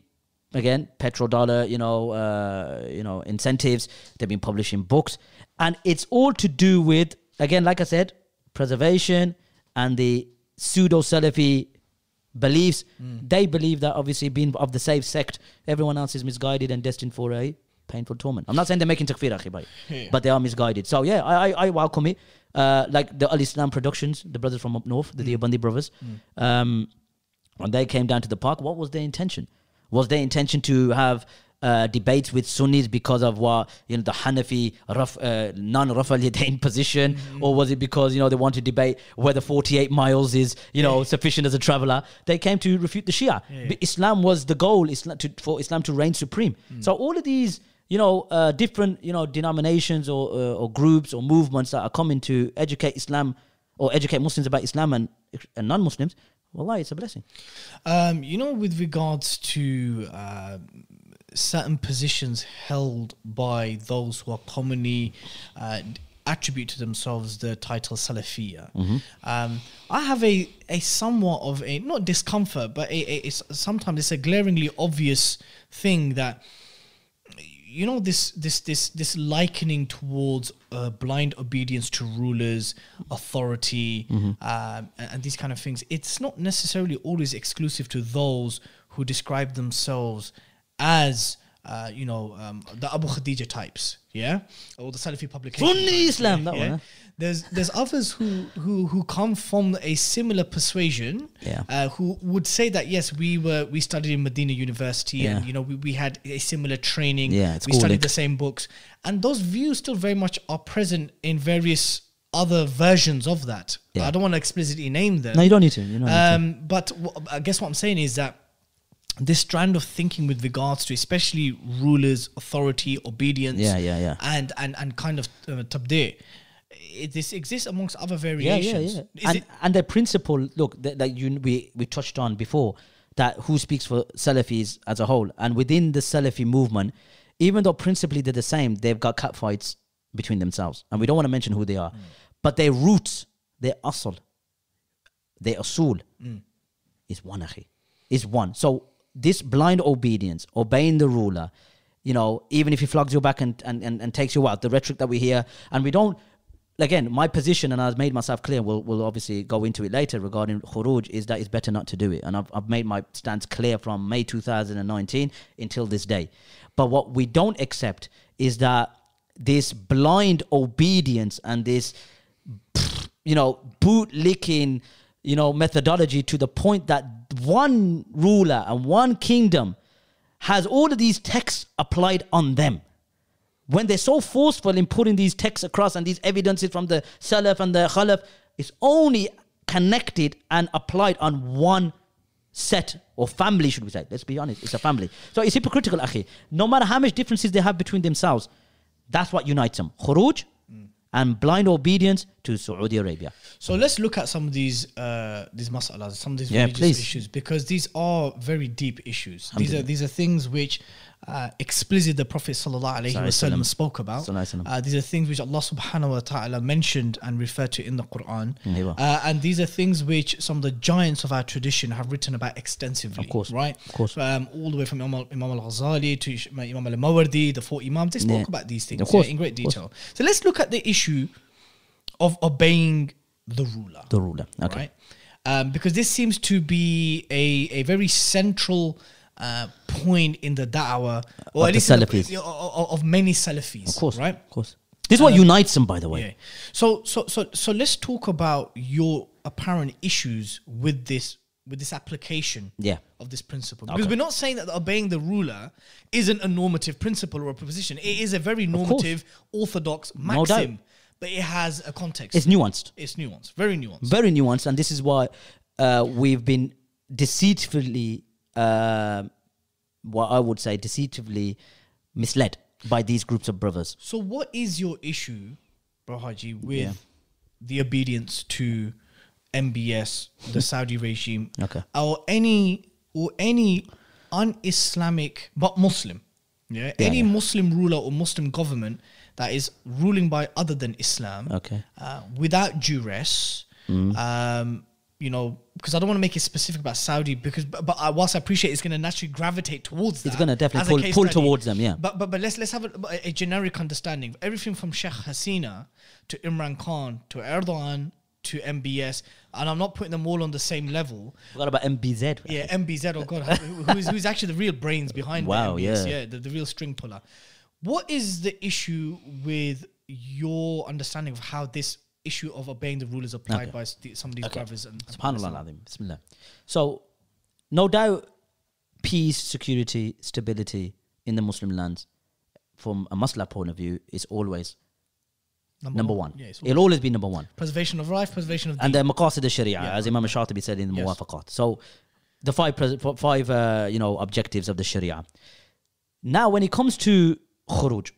again petrodollar you know uh, you know incentives they've been publishing books and it's all to do with again like i said preservation and the pseudo salafi beliefs Hmm. they believe that obviously being of the safe sect everyone else is misguided and destined for a painful torment i'm not saying they're making takfir akhi, Yeah. but they are misguided so yeah i i, I welcome it uh, like the al islam productions the brothers from up north the Hmm. Deobandi brothers um when they came down to the park, what was their intention? Was their intention to have uh, debates with Sunnis because of what you know the Hanafi raf, uh, non-Rafal Yadain position, or was it because you know they want to debate whether 48 miles is you know sufficient as a traveler? They came to refute the Shia. But Islam was the goal, Islam to, for Islam to reign supreme. So all of these you know uh, different you know denominations or uh, or groups or movements that are coming to educate Islam or educate Muslims about Islam and, and non-Muslims. Wallah, it's a blessing. Um, you know, with regards to uh, certain positions held by those who are commonly uh, attribute to themselves the title Salafiyya, um, I have a, a somewhat of a not discomfort, but a, a, it's, sometimes it's a glaringly obvious thing that you know this this this this likening towards uh, blind obedience to rulers authority um, and, and these kind of things. It's not necessarily always exclusive to those who describe themselves as uh, you know um, the Abu Khadija types yeah? Or the Salafi publication Sunni Islam, that one, huh? There's there's others who who who come from a similar persuasion Yeah. uh, who would say that yes we were we studied in Medina University Yeah. and you know we, we had a similar training Yeah, it's we studied the same books and those views still very much are present in various other versions of that Yeah. I don't want to explicitly name them No, you don't need to. You don't need to. um, but w- I guess what I'm saying is that this strand of thinking with regards to especially rulers, authority, obedience, Yeah, yeah, yeah. and and and kind of uh, tabdi, it, this exists amongst other Yeah, variations. yeah, Is yeah. And and the principle, look, that, that you we we touched on before, that who speaks for Salafis as a whole, and within the Salafi movement, even though principally they're the same, they've got cat fights between themselves, and we don't want to mention who they are, mm. but their roots, their asl, their asul, mm. is one akhi, is one. So this blind obedience, obeying the ruler, you know, even if he flogs you back and, and, and, and takes you out, the rhetoric that we hear, and we don't again, my position, and I've made myself clear, we'll, we'll obviously go into it later regarding khuruj, is that it's better not to do it. And I've, I've made my stance clear from May 2019 until this day. But what we don't accept is that this blind obedience and this, you know, boot licking, you know, methodology to the point that one ruler and one kingdom has all of these texts applied on them when they're so forceful in putting these texts across and these evidences from the Salaf and the Khalaf, it's only connected and applied on one set or family, should we say? Let's be honest, it's a family. So it's hypocritical, akhi. No matter how much differences they have between themselves, that's what unites them. Khuruj and blind obedience to Saudi Arabia. So let's look at some of these uh, these masalas, some of these Yeah, religious please. issues, because these are very deep issues. These are these are things which uh, explicitly the Prophet sallallahu alaihi wasallam spoke about. Uh, these are things which Allah subhanahu wa taala mentioned and referred to in the Quran, well. uh, and these are things which some of the giants of our tradition have written about extensively. Of course, right? of course. Um, all the way from Imam, Imam al Ghazali to Imam al Mawardi, the four Imams, they spoke Yeah. about these things yeah, in great detail. So let's look at the issue of obeying the ruler The ruler. Okay. right? Um, because this seems to be a, a very central uh, point in the da'wah, or Of at least in the- Salafis. of, of many Salafis, Of course. right? Of course. This is what unites them, by the way. Yeah. So so so so let's talk about your apparent issues with this with this application Yeah. of this principle. Because Okay. we're not saying that obeying the ruler isn't a normative principle or a proposition. It is a very normative, orthodox No maxim, but it has a context. It's nuanced. It's nuanced, very nuanced. very nuanced, and this is why uh, we've been deceitfully, uh, what I would say, deceitfully misled by these groups of brothers. So, what is your issue, Bro Haji, with Yeah. the obedience to MBS, the Saudi regime, Okay. or any or any un-Islamic but Muslim, yeah, Yeah, any yeah. Muslim ruler or Muslim government that is ruling by other than Islam, Okay. uh, without duress, Mm. um, you know, because I don't want to make it specific about Saudi because, but, but I, whilst I appreciate it's going to naturally gravitate towards that, It's gonna definitely pull- pull study. towards them, yeah. But but but let's let's have a, a generic understanding. Everything from Sheikh Hasina to Imran Khan to Erdogan to MBS, and I'm not putting them all on the same level. What about MBZ? Yeah, MBZ. Oh God, who's who's actually the real brains behind Wow, the MBS? yeah. yeah, the, the real string puller. What is the issue with your understanding of how this issue of obeying the rule is applied Okay. by some of these brothers and Subhanallah. Bismillah. So, no doubt, peace, security, stability in the Muslim lands, from a Muslim point of view, is always number one. Yeah, it's It'll always be number one. preservation of life, preservation of and the maqasid al-sharia, Yeah. as Imam Shatibi said in the Yes. Muwafaqat. So, the five pres- five uh, you know objectives of the sharia. Now, when it comes to khuruj,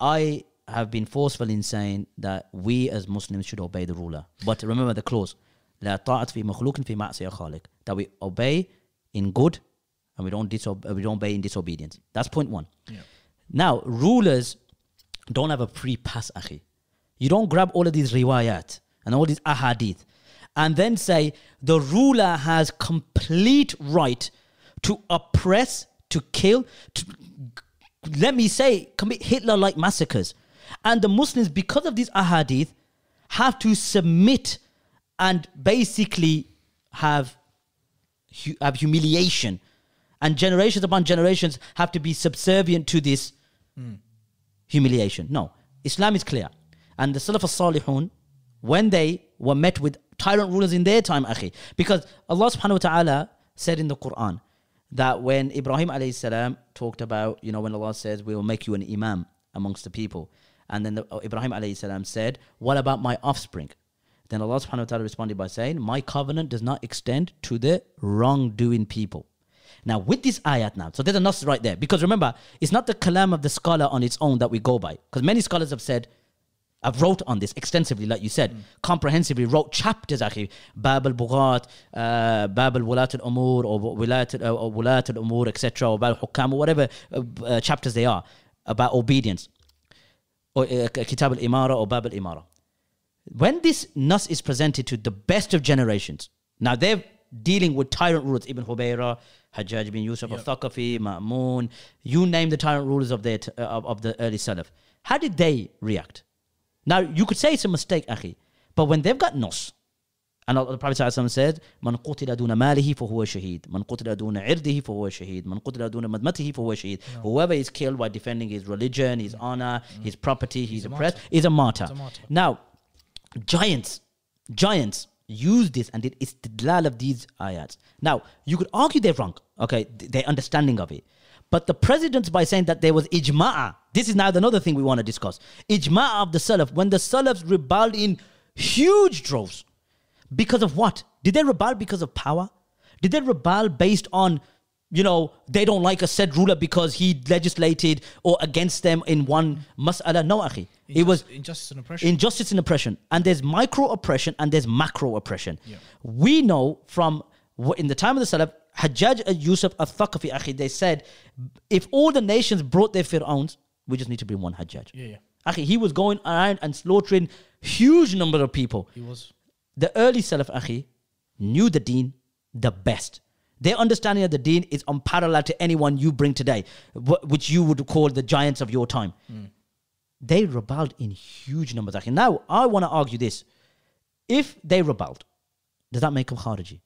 I have been forceful in saying that we as Muslims should obey the ruler. But remember the clause, لا طاعة في مخلوق في معصية خالق. That we obey in good and we don't disob- we don't obey in disobedience. That's point one. Yeah. Now, rulers don't have a free pass, akhi. You don't grab all of these riwayat and all these ahadith and then say the ruler has complete right to oppress, to kill, to let me say, commit Hitler-like massacres. And the Muslims, because of these ahadith, have to submit and basically have hu- have humiliation, and generations upon generations have to be subservient to this hmm. humiliation. No, Islam is clear, and the Salaf al-Salihun, when they were met with tyrant rulers in their time, akhi, because Allah Subhanahu wa Taala said in the Quran that when Ibrahim alayhi salam talked about, you know, when Allah says, "We will make you an imam amongst the people," and then the, uh, Ibrahim alayhi salam said, "What about my offspring?" Then Allah subhanahu wa ta'ala responded by saying, My covenant does not extend to the wrongdoing people. Now, with this ayat now, so there's a nas right there. Because remember, it's not the kalam of the scholar on its own that we go by. Because many scholars have said I've wrote on this extensively, like you said, comprehensively. Wrote chapters, actually. Bab al Bughat, uh, Bab al Wulat al Umur, or Wulat al Umur, etc., or Bab al Hukam, or whatever uh, uh, chapters they are about obedience, or uh, Kitab al Imara or Bab al Imara. When this nas is presented to the best of generations, now they're dealing with tyrant rulers, Ibn Hubayra, Hajjaj bin Yusuf Yep. al-Thaqafi, Ma'mun, you name the tyrant rulers of, their t- uh, of, of the early Salaf. How did they react? Now, you could say it's a mistake, Akhi, but when they've got nos, and the Prophet ﷺ said, من قتل دون ماله فهو شهيد من قتل دون عرضه فهو شهيد من قتل دون مدمته فهو شهيد Whoever is killed by defending his religion, his honor, his property, his a oppressed, martyr. is a martyr. a martyr. Now, giants, giants use this and it istidlal of these ayats. Now, you could argue they're wrong, okay, th- their understanding of it. But the presidents, by saying that there was ijma'a, this is now another thing we want to discuss. Ijma'a of the Salaf, when the Salafs rebelled in huge droves. because of what? Did they rebel because of power? Did they rebel based on, you know, they don't like a said ruler because he legislated or against them in one mas'ala? No, akhi. It was injustice and oppression. injustice and oppression and there's micro oppression and there's macro oppression we know from in the time of the salaf hajjaj al-yusuf al-thaqafi akhi they said if all the nations brought their fir'auns we just need to bring one hajjaj Yeah, yeah. akhi he was going around and slaughtering huge number of people he was. The early Salaf Akhi knew the deen the best. Their understanding of the deen is unparalleled to anyone you bring today, which you would call the giants of your time. Hmm. They rebelled in huge numbers. Now, I want to argue this. If they rebelled, does that make them Khariji?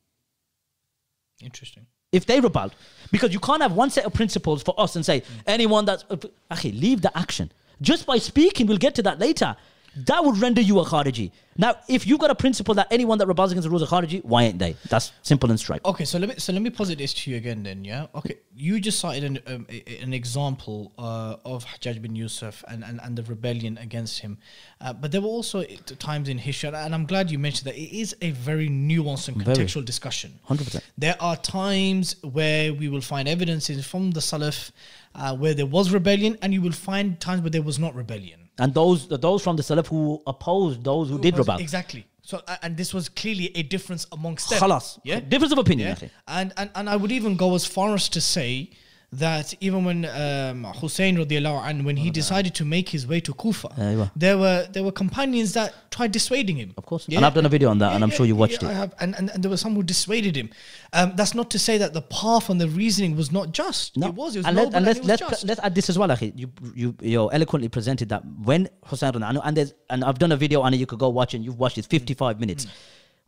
Interesting. If they rebelled, because you can't have one set of principles for us and say hmm. anyone that's Akhi, leave the action. Just by speaking, we'll get to that later. That would render you a Khariji. Now, if you've got a principle that anyone that rebels against the rules of Khariji, why ain't they? That's simple and straight. Okay, so let me so let me posit this to you again. Then, yeah. Okay, you just cited an um, an example uh, of Hajjaj bin Yusuf and, and, and the rebellion against him, uh, but there were also times in history, and I'm glad you mentioned that it is a very nuanced and Very. contextual discussion. 100%. There are times where we will find evidences from the Salaf uh, where there was rebellion, and you will find times where there was not rebellion. And those those from the Salaf who opposed those who did Was- rebel. Exactly. So, and this was clearly a difference amongst them. Khalas. Yeah. Difference of opinion. Yeah. And, and and I would even go as far as to say that even when um, Hussein radiallahu anh, when he decided to make his way to Kufa, there were there were companions that tried dissuading him. Of course. yeah, And I've done a video on that, and I'm sure you watched yeah, I have, and, and and there were some who dissuaded him. Um, that's not to say that the path and the reasoning was not just. It was. It was and, noble let, and and let's it was let's let's add this as well. Akhi. You you you eloquently presented that when Hussein radiallahu anhu, and there's and I've done a video on it. You could go watch it. You've watched it. 55 minutes.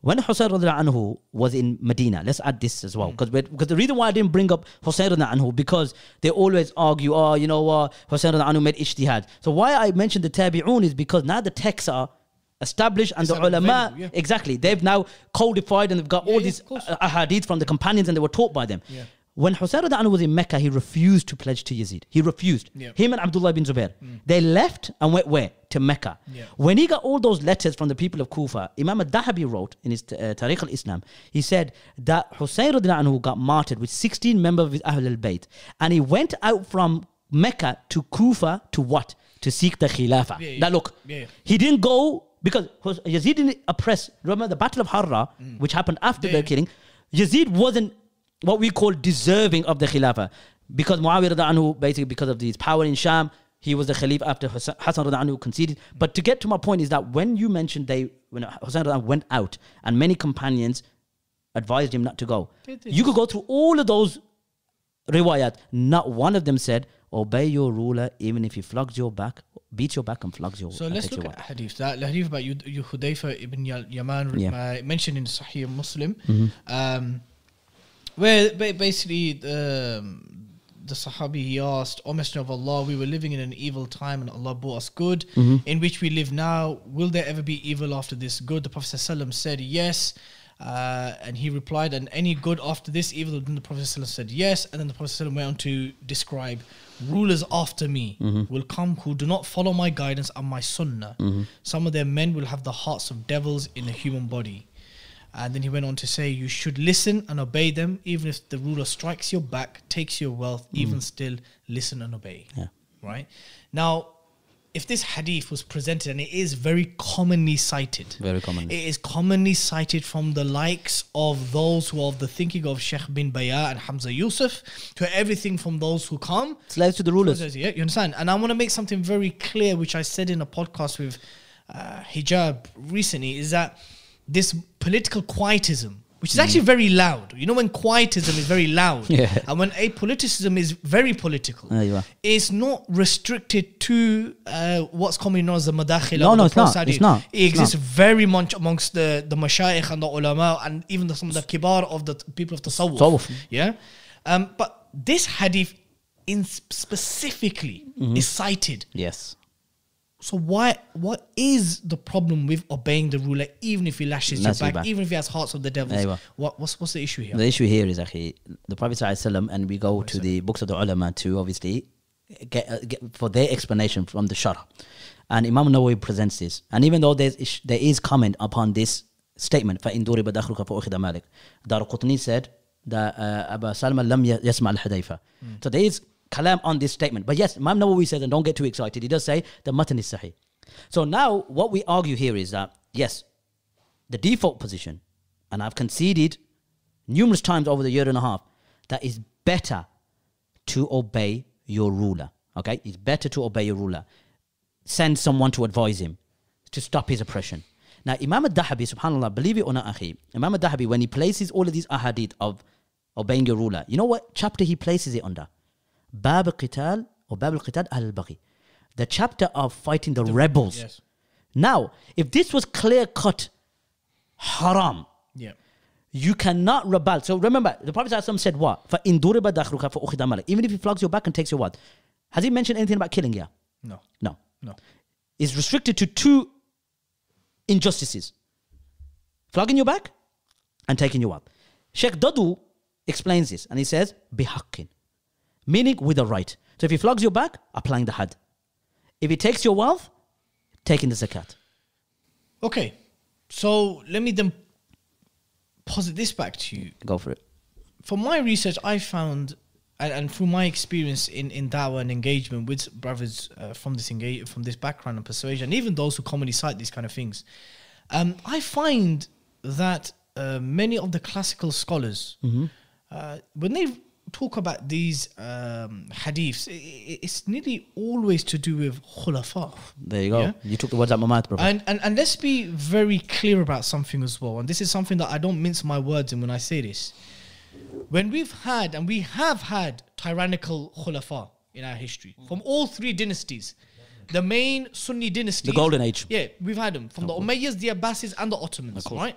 When Hussein anhu was in Medina, let's add this as well because because the reason why I didn't bring up Hussein anhu because they always argue, oh, you know what, Hussein radiallahu anhu made ijtihad. So why I mentioned the tabi'un is because now the texts are established and the ulama available, yeah. exactly they've now codified and they've got all yeah, these uh, ahadith from the companions and they were taught by them. When Hussein anhu was in Mecca, he refused to pledge to Yazid. He refused. Mm. Him and Abdullah bin Zubair. They left and went where? To Mecca. Yeah. When he got all those letters from the people of Kufa, Imam al-Dahabi wrote in his uh, Tarikh al-Islam, he said that Hussein anhu got martyred with 16 members of his Ahl al-Bayt. And he went out from Mecca to Kufa to what? To seek the Khilafah. Yeah, yeah. Now look, Yeah, he didn't go because Yazid didn't oppress. Remember the Battle of Harra, which happened after Mm. Yeah, the killing. Yazid wasn't what we call deserving of the Khilafah because Muawiyah anhu, basically because of his power in Sham, he was the Khalif after Hassan anhu conceded. But to get to my point is that when you mentioned they when Hassan anhu went out and many companions advised him not to go, you could go through all of those riwayat. Not one of them said, "Obey your ruler even if he flogs your back, beats your back and flogs your." So let's look at wife." hadith. That hadith about Hudayfa ibn Yaman Yeah. Mm-hmm. uh, mentioned in Sahih Muslim, um, where ba- basically the, um, the Sahabi he asked, O Messenger of Allah, we were living in an evil time and Allah brought us good, Mm-hmm. in which we live now. Will there ever be evil after this good? The Prophet ﷺ said yes. Uh, and he replied, and any good after this evil? Then the Prophet ﷺ said yes. And then the Prophet ﷺ went on to describe rulers after me will come who do not follow my guidance and my sunnah. Some of their men will have the hearts of devils in a human body. And then he went on to say, You should listen and obey them, even if the ruler strikes your back, takes your wealth, even still listen and obey. Yeah. Right? Now, if this hadith was presented, and it is very commonly cited, Very commonly. it is commonly cited from the likes of those who are of the thinking of Sheikh bin Bayah and Hamza Yusuf to everything from those who come Slaves to the rulers. yeah, you understand? And I want to make something very clear, which I said in a podcast with uh, Hijab recently, is that this political quietism, which is actually very loud. You know, when quietism is very loud, Yeah. and when apoliticism is very political, are. it's not restricted to uh, what's commonly known as the madakhila. No, no, it's not. It's not. It It's exists not. very much amongst the the mashayikh and the ulama, and even the, some of the kibar of the people of the tasawwuf. Tasawwuf. Yeah, um, but this hadith in specifically Mm-hmm. is cited. Yes. So why what is the problem with obeying the ruler, even if he lashes That's you back, back, even if he has hearts of the devil? What, what's what's the issue here? The issue here is actually the Prophet ﷺ, and we go to the books of the ulama too, obviously, get, uh, get for their explanation from the Shara, and Imam Nawawi presents this, and even though there's there is comment upon this statement, فَإِنْدُورِ بَدَخْرُكَ فَأُخِذَ مَالِكَ Dar Qutni said that uh, Abu Sallam lam yasma al-Hudayfa. Hmm. So there is kalam on this statement. But yes, Imam Nawawi says, and don't get too excited, he does say the matan is sahih. So now what we argue here is that, yes, the default position, and I've conceded numerous times over the year and a half, that it's better to obey your ruler. Okay? It's better to obey your ruler. Send someone to advise him to stop his oppression. Now, Imam al-Dahabi, subhanAllah, believe it or not, akhi, Imam al-Dahabi, when he places all of these ahadith of obeying your ruler, you know what chapter he places it under? Bab al-Qital or Bab al-Qital al-Baghi. The chapter of fighting the, rebels. yes. Now, if this was clear cut haram, Yeah. you cannot rebel. So remember, the Prophet ﷺ said what? فَإِن دُرِبَ دَخْلُكَ فَأُخِذَ مَالِكَ Even if he flogs your back and takes your what? Has he mentioned anything about killing? Yeah. No. No. No. It's restricted to two injustices. Flogging your back and taking your wealth. Sheikh Dadu explains this and he says, bihaqqin. Meaning with a right. So if he flogs your back, applying the had. If he takes your wealth, taking the zakat. Okay. So let me then posit this back to you. Go for it. from my research, I found, and, and through my experience in in dawah and engagement with brothers uh, from this engage from this background and persuasion, even those who commonly cite these kind of things, um, I find that uh, many of the classical scholars, uh, when they talk about these um, hadiths, it's nearly always to do with khulafa. There you go. Yeah? You took the words out of my mouth, brother. And, and and let's be very clear about something as well. And this is something that I don't mince my words in when I say this. When we've had and we have had tyrannical khulafa in our history from all three dynasties, the main Sunni dynasty, The Golden Age. Yeah, we've had them from the Umayyads, the Abbasids, and the Ottomans, right?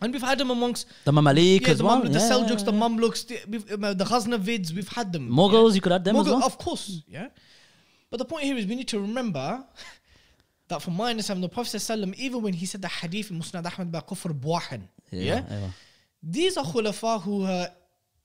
And we've had them amongst The Mamalik yeah, as the, well. Mamluk, the yeah. Seljuks, the Mamluks, the, uh, the Ghaznavids, we've had them. Mughals, you could add them as well. Of course, yeah. But the point here is we need to remember that from my understanding, the Prophet ﷺ, even when he said the hadith in Musnad Ahmad by Kufr Buahan, yeah, yeah. these are khulafa who uh,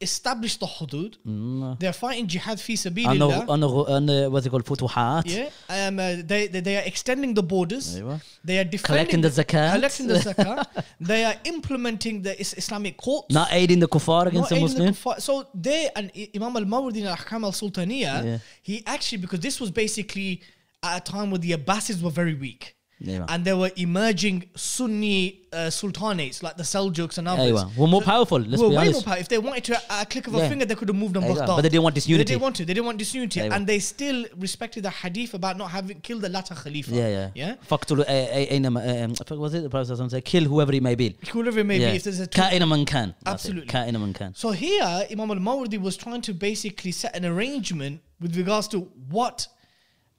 established the hudud. Mm. They're fighting jihad fi sabilillah. on the, on the, what's it called, futuhat. Yeah, um, uh, they, they they are extending the borders. There you are. They are defending Collecting the zakat. Collecting the zakat. they are implementing the is- Islamic courts. Not aiding the kuffar against the aiding the Muslims. So they and Imam al Mawardi in Ahkam al Sultaniya, Yeah. he actually because this was basically at a time where the Abbasids were very weak. Yeah. And there were emerging Sunni uh, sultanates like the Seljuks and others. Yeah, we're more powerful, let's were be way honest. more powerful. If they wanted to, at a click of a Yeah. finger, they could have moved them Yeah, both yeah. down. But they didn't want They disunity. didn't want to. They didn't want disunity, Yeah, and they still respected the hadith about not having killed the latter Khalifa. Yeah, yeah. yeah. فاقتلوا أي- أينما um, I forgot- was it the Prophet ﷺ said, kill whoever it may be. Whoever it may Yeah. be, if there's a two- كائن من كان. That's it. Absolutely. كائن من كان. So here, Imam al Mawardi was trying to basically set an arrangement with regards to what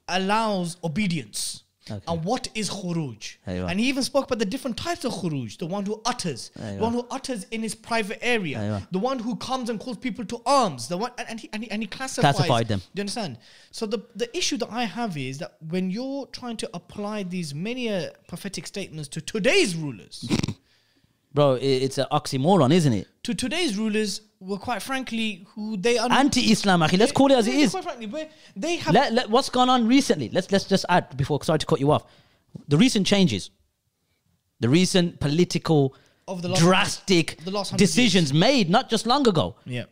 allows obedience Okay. and what is khuruj. And he even spoke about the different types of khuruj the one who utters, the one who utters in his private area, are. the one who comes and calls people to arms, the one and, and, he, and, he, and he classifies Classified them. Do you understand? So the, the issue that I have is that when you're trying to apply these many uh, prophetic statements to today's rulers, Bro, it's an oxymoron, isn't it? to today's rulers, well, quite frankly, who they are Anti-Islam, akhi. Let's call it as it is. Quite frankly, but they have Let, let, what's gone on recently? Let's let's just add before. Sorry to cut you off. The recent changes, the recent political, Of the drastic hundred- the decisions made not just long ago. yeah.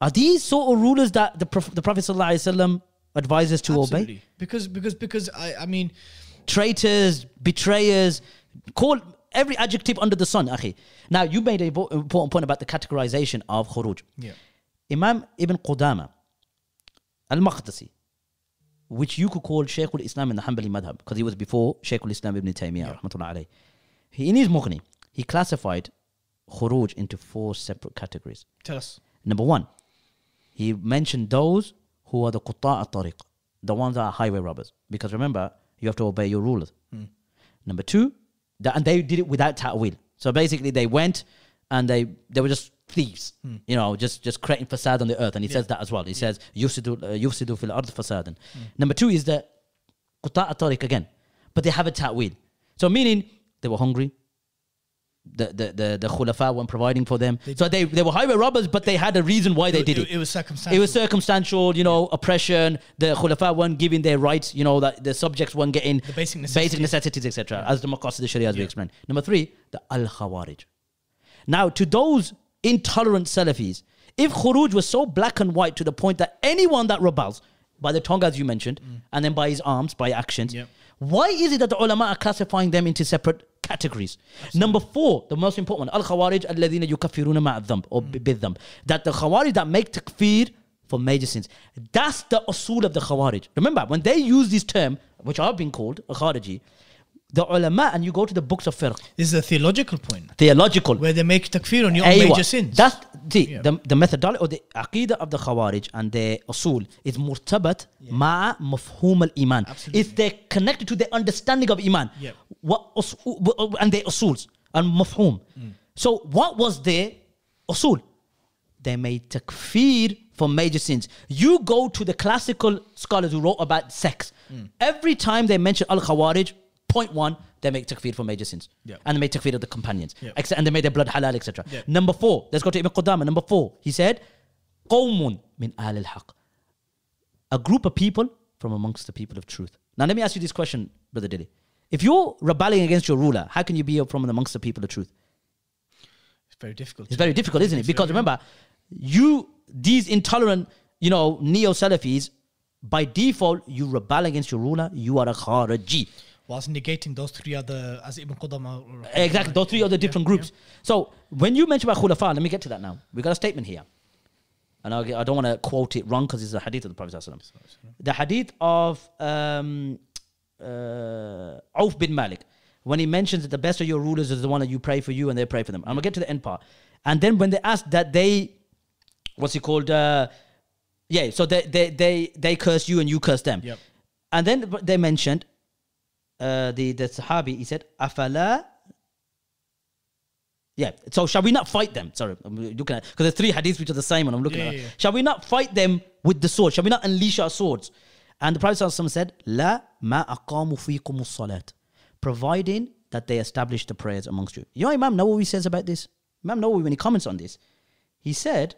Are these sort of rulers that the Prof- the Prophet sallallahu alaihi wasallam advise us to obey? Because because because I I mean Traitors, betrayers, call every adjective under the sun, akhi. Now, you made an important point about the categorization of khuruj. yeah. Imam Ibn Qudama al-Maqdisi, which you could call Shaykh al-Islam in the Hanbali madhab, because he was before Shaykh al-Islam Ibn Taymiyyah, alayh. He, in his Mughni, he classified khuruj into four separate categories. Tell us. Number one, he mentioned those who are the qutta' tariq, the ones that are highway robbers. Because remember, you have to obey your rulers. Hmm. Number two, that, and they did it without ta'wil. So basically, they went and they they were just thieves, you know, just just creating fasad on the earth. And he says that as well. He says yufsidu uh, fil ard fasadan. Number two is the qutta' tariq again, but they have a ta'wil. So meaning they were hungry, the the the, the khulafa weren't providing for them. so they, they were highway robbers, but they had a reason why they did it. It was circumstantial. It was circumstantial, you know, oppression. The khulafa weren't giving their rights, you know, that the subjects weren't getting The basic basic necessities. necessities, etc. As the maqasid of Sharia, as we explained. Number three, the al khawarij. Now, to those intolerant Salafis, if khuruj was so black and white to the point that anyone that rebels, by the tongue as you mentioned, mm. and then by his arms, by actions, Yep. why is it that the ulama are classifying them into separate categories? Number four, the most important one, al khawarij alladhina yukaffiruna ma'adhamb or bidhamb. That the khawarij that make takfir for major sins. That's the usul of the khawarij. Remember, when they use this term, which I've been called a khariji, the ulama, and you go to the books of fiqh, This is a theological point theological, where they make takfir on your Aywa. major sins. That's see, Yeah. the, the methodology or the aqidah of the Khawarij and the usul is murtabat ma'a mafhum al-iman. If they're connected to the understanding of iman. Yeah. What us- and the usuls and mafhum. Mm. So what was the usul? They made takfir for major sins. You go to the classical scholars who wrote about sex. Mm. Every time they mention al-Khawarij, Point one, they make takfir for major sins. And they made takfir of the companions. Yep. And they made their blood halal, etc. Number four, let's go to Ibn Qudama. Number four, he said, قوم min آل Haq," A group of people from amongst the people of truth. Now let me ask you this question, Brother Dilly. If you're rebelling against your ruler, how can you be from amongst the people of truth? It's very difficult. It's very difficult, isn't it? Because remember, you, these intolerant, you know, neo-Salafis, by default, you rebel against your ruler, you are a Khariji. Whilst negating those three other, as Ibn Qudama. Exactly, those three other different yeah. groups. So when you mention about khulafa, let me get to that now. We got a statement here, and I'll get, I don't want to quote it wrong because it's a hadith of the Prophet. The hadith of um, uh, Auf bin Malik when he mentions that the best of your rulers is the one that you pray for you and they pray for them. I'm gonna get to the end part, and then when they ask that they, what's he called? Uh, yeah, so they they they they curse you and you curse them. Yep. And then they mentioned uh, the the Sahabi. He said, "Afala." Yeah. So shall we not fight them? Sorry, I'm looking at because there's three hadiths which are the same, and I'm looking Yeah, at. yeah, yeah. Shall we not fight them with the sword? Shall we not unleash our swords? And the Prophet ﷺ said, "La ma aqamu fikum salat," providing that they establish the prayers amongst you. You know, Imam Nawawi says about this. Imam Nawawi, when he comments on this, he said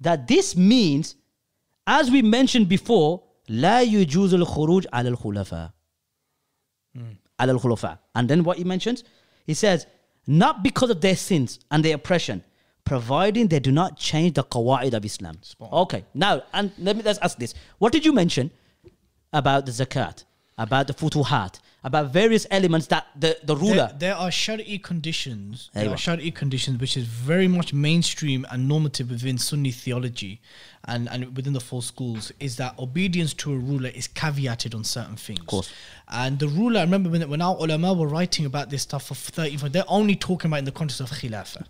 that this means, as we mentioned before, لا يجوز الخروج على الخلفاء. al khulafa And then what he mentions, he says, not because of their sins and their oppression, providing they do not change the qawaid of Islam. Spot. Okay, now and let me let's ask this: What did you mention about the zakat, about the futuhat, about various elements that the, the ruler... There, there are shari'i conditions. There Aywa. are shari'i conditions which is very much mainstream and normative within Sunni theology and, and within the four schools is that obedience to a ruler is caveated on certain things. Of course. And the ruler, I remember when, when our ulama were writing about this stuff for 30, they're only talking about in the context of khilafah.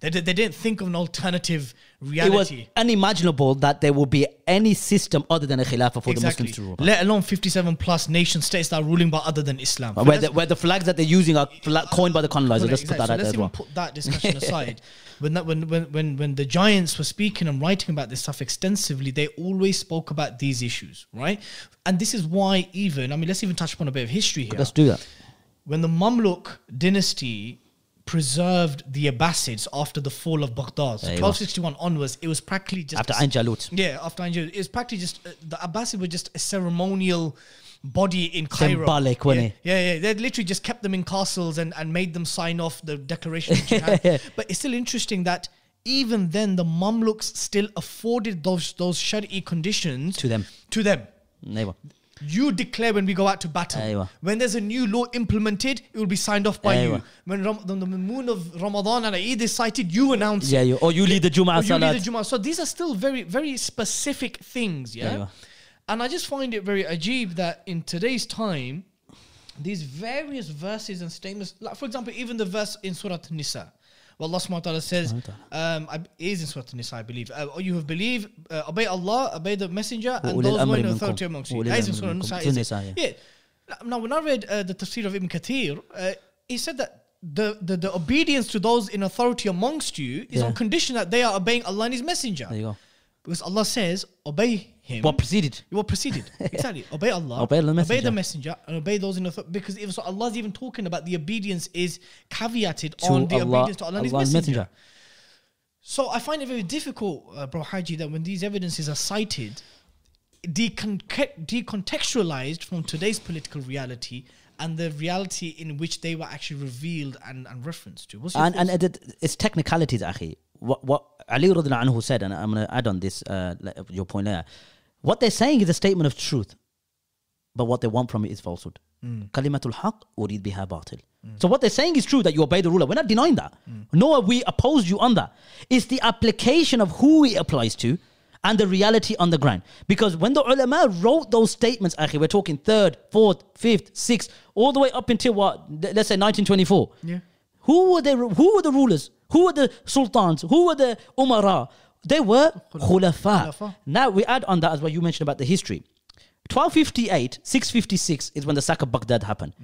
They, they didn't think of an alternative it was unimaginable that there would be any system other than a khilafah for the Muslims to rule. by. Let alone 57 plus nation states that are ruling by other than Islam. Where the, where the flags that they're using are coined by the colonizer. Let's Exactly. put that So out there let's as even well. put that discussion aside. When that when, when when when the giants were speaking and writing about this stuff extensively, they always spoke about these issues, right? And this is why even I mean, let's even touch upon a bit of history here. Let's do that. when the Mamluk dynasty preserved the Abbasids after the fall of Baghdad, so There you 1261 onwards, it was practically just After Ain Jalut. yeah, after Ain Jalut, it was practically just uh, the Abbasids were just a ceremonial body in Cairo. Symbolic, yeah, wasn't it? Yeah, yeah. They literally just kept them in castles and, and made them sign off the declaration but it's still interesting that even then the Mamluks still afforded those those Shari'i conditions To them. To them. Never. You declare when we go out to battle. Aywa. When there's a new law implemented, it will be signed off by you. When Ram- the, the moon of Ramadan and Eid is cited, you announce Yeah, it. you, or you lead the Jum'ah Or you Salat. lead the Jummah. So these are still very, very specific things, yeah? Aywa. And I just find it very ajib that in today's time, these various verses and statements, like for example, even the verse in Surah Nisa, well, Allah subhanahu wa ta'ala says, um, in Surah Nisa, I believe. Uh, oh, you have believed, uh, obey Allah, obey the Messenger, and those who are in authority amongst you. That is in Surah Nisa. Nisa yeah. yeah. Now, when I read uh, the tafsir of Ibn Kathir, uh, he said that the, the, the obedience to those in authority amongst you is yeah. on condition that they are obeying Allah and His Messenger. There you go. Because Allah says, obey him. What preceded? What preceded? exactly. Obey Allah. Obey the messenger. Obey the messenger and obey those in authority. Because if so Allah's even talking about the obedience is caveated To on the Allah, obedience to Allah and His messenger. messenger. So I find it very difficult, uh, bro Haji, that when these evidences are cited, decon- decontextualized from today's political reality and the reality in which they were actually revealed and, and referenced to. And and it, it's technicalities, Akhi. What what Ali radiallahu anhu said, and I'm going to add on this uh, your point there. What they're saying is a statement of truth, but what they want from it is falsehood. Mm. Kalimatul haq urid biha batil. Mm. So what they're saying is true that you obey the ruler. We're not denying that. Mm. Nor have we opposed you on that. It's the application of who it applies to and the reality on the ground. Because when the ulama wrote those statements, Akhi, we're talking third, fourth, fifth, sixth, all the way up until what? Let's say 1924. Yeah. Who were they? Who were the rulers? Who were the sultans? Who were the umara? They were khulafa. Now we add on that as well. You mentioned about the history. 1258, 656 is when the sack of Baghdad happened.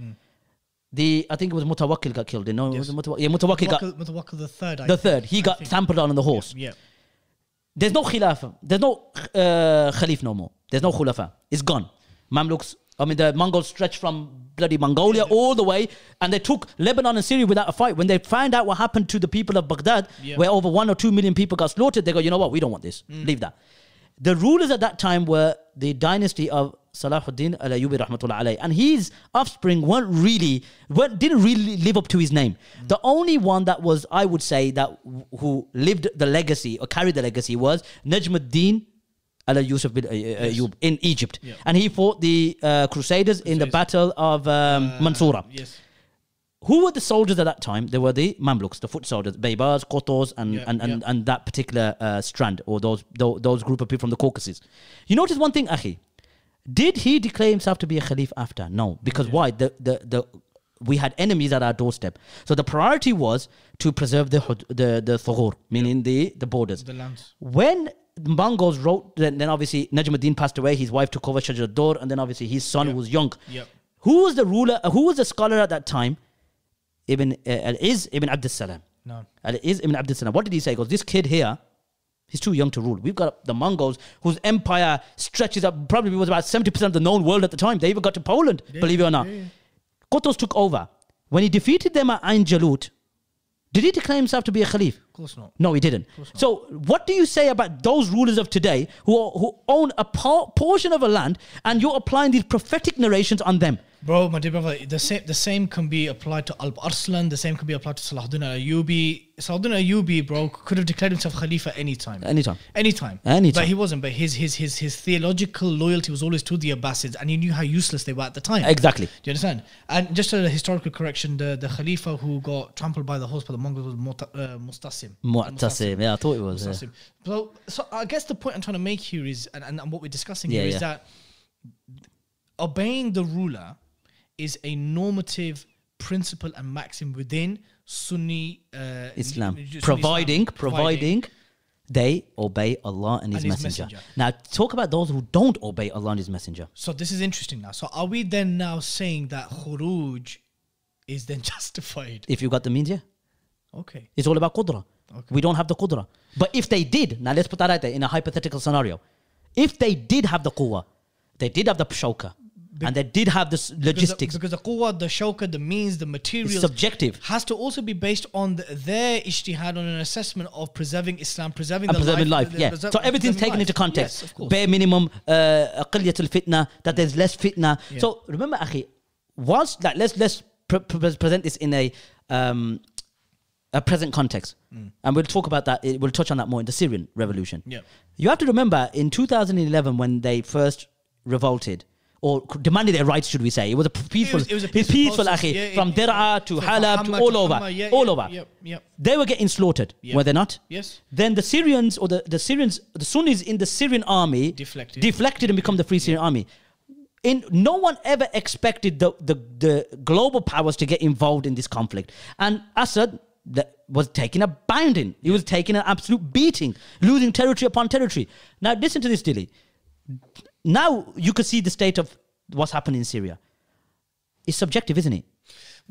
The I think it was Mutawakkil got killed. No, Yes. was it Mutawakkil? yeah, Mutawakkil got Mutawakkil- Mutawakkil the third. I the third. He I got think. trampled on on the horse. Yeah. There's no khilafah. There's no uh, khalif no more. There's no khulafa. It's gone. Mamluks, I mean, the Mongols stretched from bloody Mongolia all the way, and they took Lebanon and Syria without a fight. When they find out what happened to the people of Baghdad, Yeah. where over one or two million people got slaughtered, they go, you know what, we don't want this. Mm. Leave that. The rulers at that time were the dynasty of Salahuddin al Ayyubi rahmatullah alayh. And his offspring weren't really, weren't, didn't really live up to his name. Mm. The only one that was, I would say, that who lived the legacy or carried the legacy was Najmuddin al Yusuf bin uh, uh, Ayyub in Egypt. Yeah. And he fought the uh, Crusaders in the Battle of um, Mansoura. Yes. Who were the soldiers at that time? They were the Mamluks, the foot soldiers, Baybars, Kotos, and, Yeah, and, and, yeah. and that particular uh, strand or those, those those group of people from the Caucasus. You notice one thing, Akhi. Did he declare himself to be a Khalif after? No. Because why? The, the, the, we had enemies at our doorstep. So the priority was to preserve the the the thughur, meaning the, the borders. The lands. When the Mongols wrote, then, then obviously Najmuddin passed away, his wife took over Shajar Dor, and then obviously his son Yep. was young. Yep. Who was the ruler, uh, who was the scholar at that time? Ibn uh, Al-Iz Ibn Abdus Salam. No. Al-Iz Ibn Abdus Salam. What did he say? He goes, this kid here, he's too young to rule. We've got the Mongols whose empire stretches up, probably was about 70% of the known world at the time. They even got to Poland, believe it or not. yeah, yeah. Kotos took over. When he defeated them at Ain Jalut, did he declare himself to be a Khalif? Course not. No, he didn't. So, what do you say about those rulers of today who, are, who own a por- portion of a land and you're applying these prophetic narrations on them? Bro, my dear brother, the same the same can be applied to Alp Arslan, the same can be applied to Salahuddin al Ayyubi. Salahuddin al Ayyubi, bro, could have declared himself Khalifa anytime. Anytime. Anytime. Anytime. But he wasn't. But his his his his theological loyalty was always to the Abbasids, and he knew how useless they were at the time. Exactly. Do you understand? And just a historical correction: the, the Khalifa who got trampled by the horse by the Mongols was Muta, uh, Mustasim. Mu'tasim. Yeah, I thought it was. yeah. Mustasim. So, so I guess the point I'm trying to make here is, and, and, and what we're discussing Yeah, here is yeah. that obeying the ruler is a normative principle and maxim within Sunni uh, Islam. Sunni Providing, Islam. providing they obey Allah and His, And His messenger. messenger. Now, talk about those who don't obey Allah and His messenger. So this is interesting now. So are we then now saying that khuruj is then justified? If you got the means, yeah. Okay. It's all about qudra. Okay. We don't have the qudra. But if they did, now let's put that out there in a hypothetical scenario. If they did have the quwwah, they did have the shawka, and they did have the s- Because the, logistics, because the quwwah, the shawka, the means, the materials subjective. has to also be based on the, their ijtihad on an assessment of preserving Islam, preserving and the preserving life. the- yeah. preserve- so everything's taken life. into context. Yes, of course. Bare minimum, uh, al-fitna, that there's less fitna. Yeah. So remember, akhi, whilst like let's let's pre- pre- present this in a um, a present context, and we'll talk about that. We'll touch on that more in the Syrian revolution. Yeah. You have to remember in 2011 when they first revolted or demanded their rights, should we say? It was a peaceful, It was, it was a peaceful, peaceful, process. Yeah, from Dir'a to Halab to all over, all over. They were getting slaughtered, were they not? Yes. Then the Syrians or the, the Syrians, the Sunnis in the Syrian army Deflected. deflected and become the Free Syrian Army. In no one ever expected the, the, the global powers to get involved in this conflict, and Assad that was taking a binding. He was taking an absolute beating, losing territory upon territory. Now listen to this, Dilly. Now you could see the state of what's happening in Syria. It's subjective, isn't it?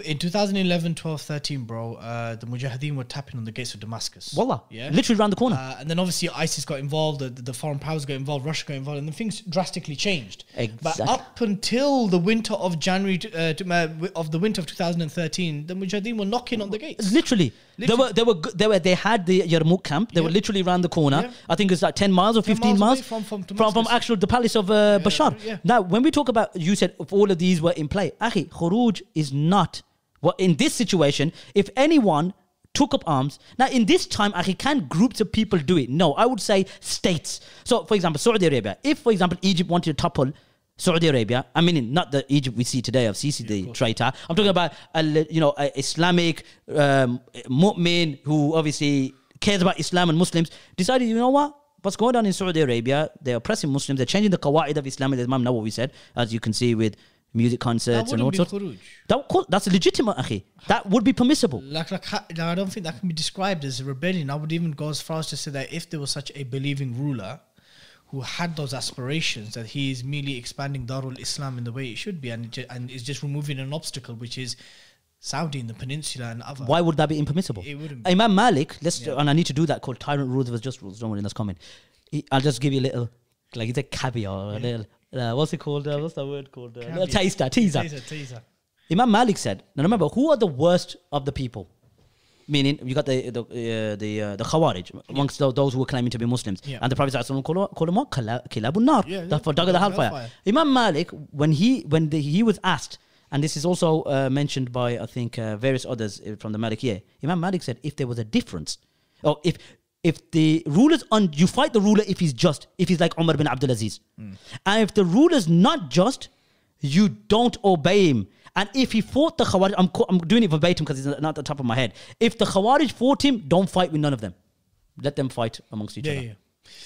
In 2011, 12, 13, bro, uh, the Mujahideen were tapping on the gates of Damascus. Wallah, Yeah. literally around the corner. Uh, and then obviously ISIS got involved, the, the foreign powers got involved, Russia got involved, and then things drastically changed. Exactly. But up until the winter of January, uh, uh, of the winter of 2013, the Mujahideen were knocking on the gates. Literally, they were they were they were they had the Yarmouk camp. They were literally around the corner. Yeah. I think it's like ten miles or 10 fifteen miles miles, from- from from from actual the palace of uh, Bashar. yeah. Now, when we talk about you said if all of these were in play, Akhi, Khuruj is not. Well, in this situation, if anyone took up arms, now in this time, Akhi, can groups of people do it? No, I would say states. So, for example, Saudi Arabia. If, for example, Egypt wanted to topple Saudi Arabia, I mean, not the Egypt we see today of Sisi, the traitor. I'm talking about a you know a Islamic um, mu'min who obviously cares about Islam and Muslims. Decided, you know what? What's going on in Saudi Arabia? They're oppressing Muslims. They're changing the qawaid of Islam, as Imam Nawawi said, as you can see with music concerts and all sorts. That, could- that's legitimate, akhi. That would be permissible. Like, like, I don't think that can be described as a rebellion. I would even go as far as to say that if there was such a believing ruler who had those aspirations, that he is merely expanding Darul Islam in the way it should be, and and is just removing an obstacle, which is Saudi in the peninsula and other. Why would that be impermissible? It wouldn't be. Imam Malik, let's and I need to do that called tyrant rules was just rules. Don't worry, that's coming. I'll just give you a little, like it's a caviar, a little. Uh, what's it called? Uh, what's that word called? Uh, taster, teaser. Teaser, teaser. Imam Malik said. Now remember, who are the worst of the people? Meaning, you got the the uh, the uh, the Khawarij amongst tho- those who were claiming to be Muslims, Yeah. and the Prophet called called them what? Kilabun nar, Yeah, the for dog of the hellfire. Hellfire. Imam Malik, when he when the, he was asked, and this is also uh, mentioned by I think uh, various others uh, from the Malikiyah, Imam Malik said if there was a difference, or if if the ruler's on, you fight the ruler if he's just, if he's like Umar bin Abdul Aziz, and if the ruler's not just, you don't obey him. And if he fought the Khawarij, I'm, I'm doing it verbatim because it's not at the top of my head. If the Khawarij fought him, don't fight with none of them. Let them fight amongst each Yeah, other. yeah.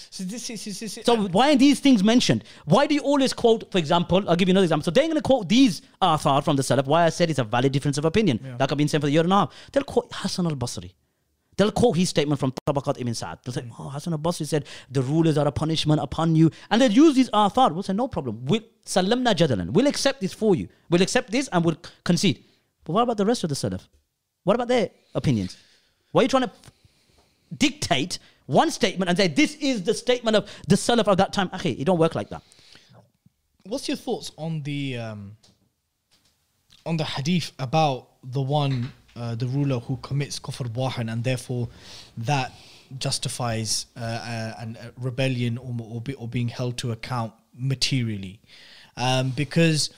So this is, this is So uh, why are these things mentioned? Why do you always quote, for example, I'll give you another example. So they're going to quote these athar from the Salaf. Why I said it's a valid difference of opinion. Like I've been saying for a year and a half. They'll quote Hassan al-Basri. They'll quote his statement from Tabaqat ibn Sa'ad. They'll say, oh, Hassan al-Basri said, the rulers are a punishment upon you. And they'll use these athar. We'll say, no problem. We'll, salamna jadalan. We'll accept this for you. We'll accept this and we'll concede. But what about the rest of the Salaf? What about their opinions? Why are you trying to dictate one statement and say this is the statement of the Salaf of that time? Akhi, it don't work like that. What's your thoughts on the um, on the hadith about the one uh, the ruler who commits kufr wahan and therefore that justifies uh, uh, an rebellion or or, be, or being held to account materially, um, because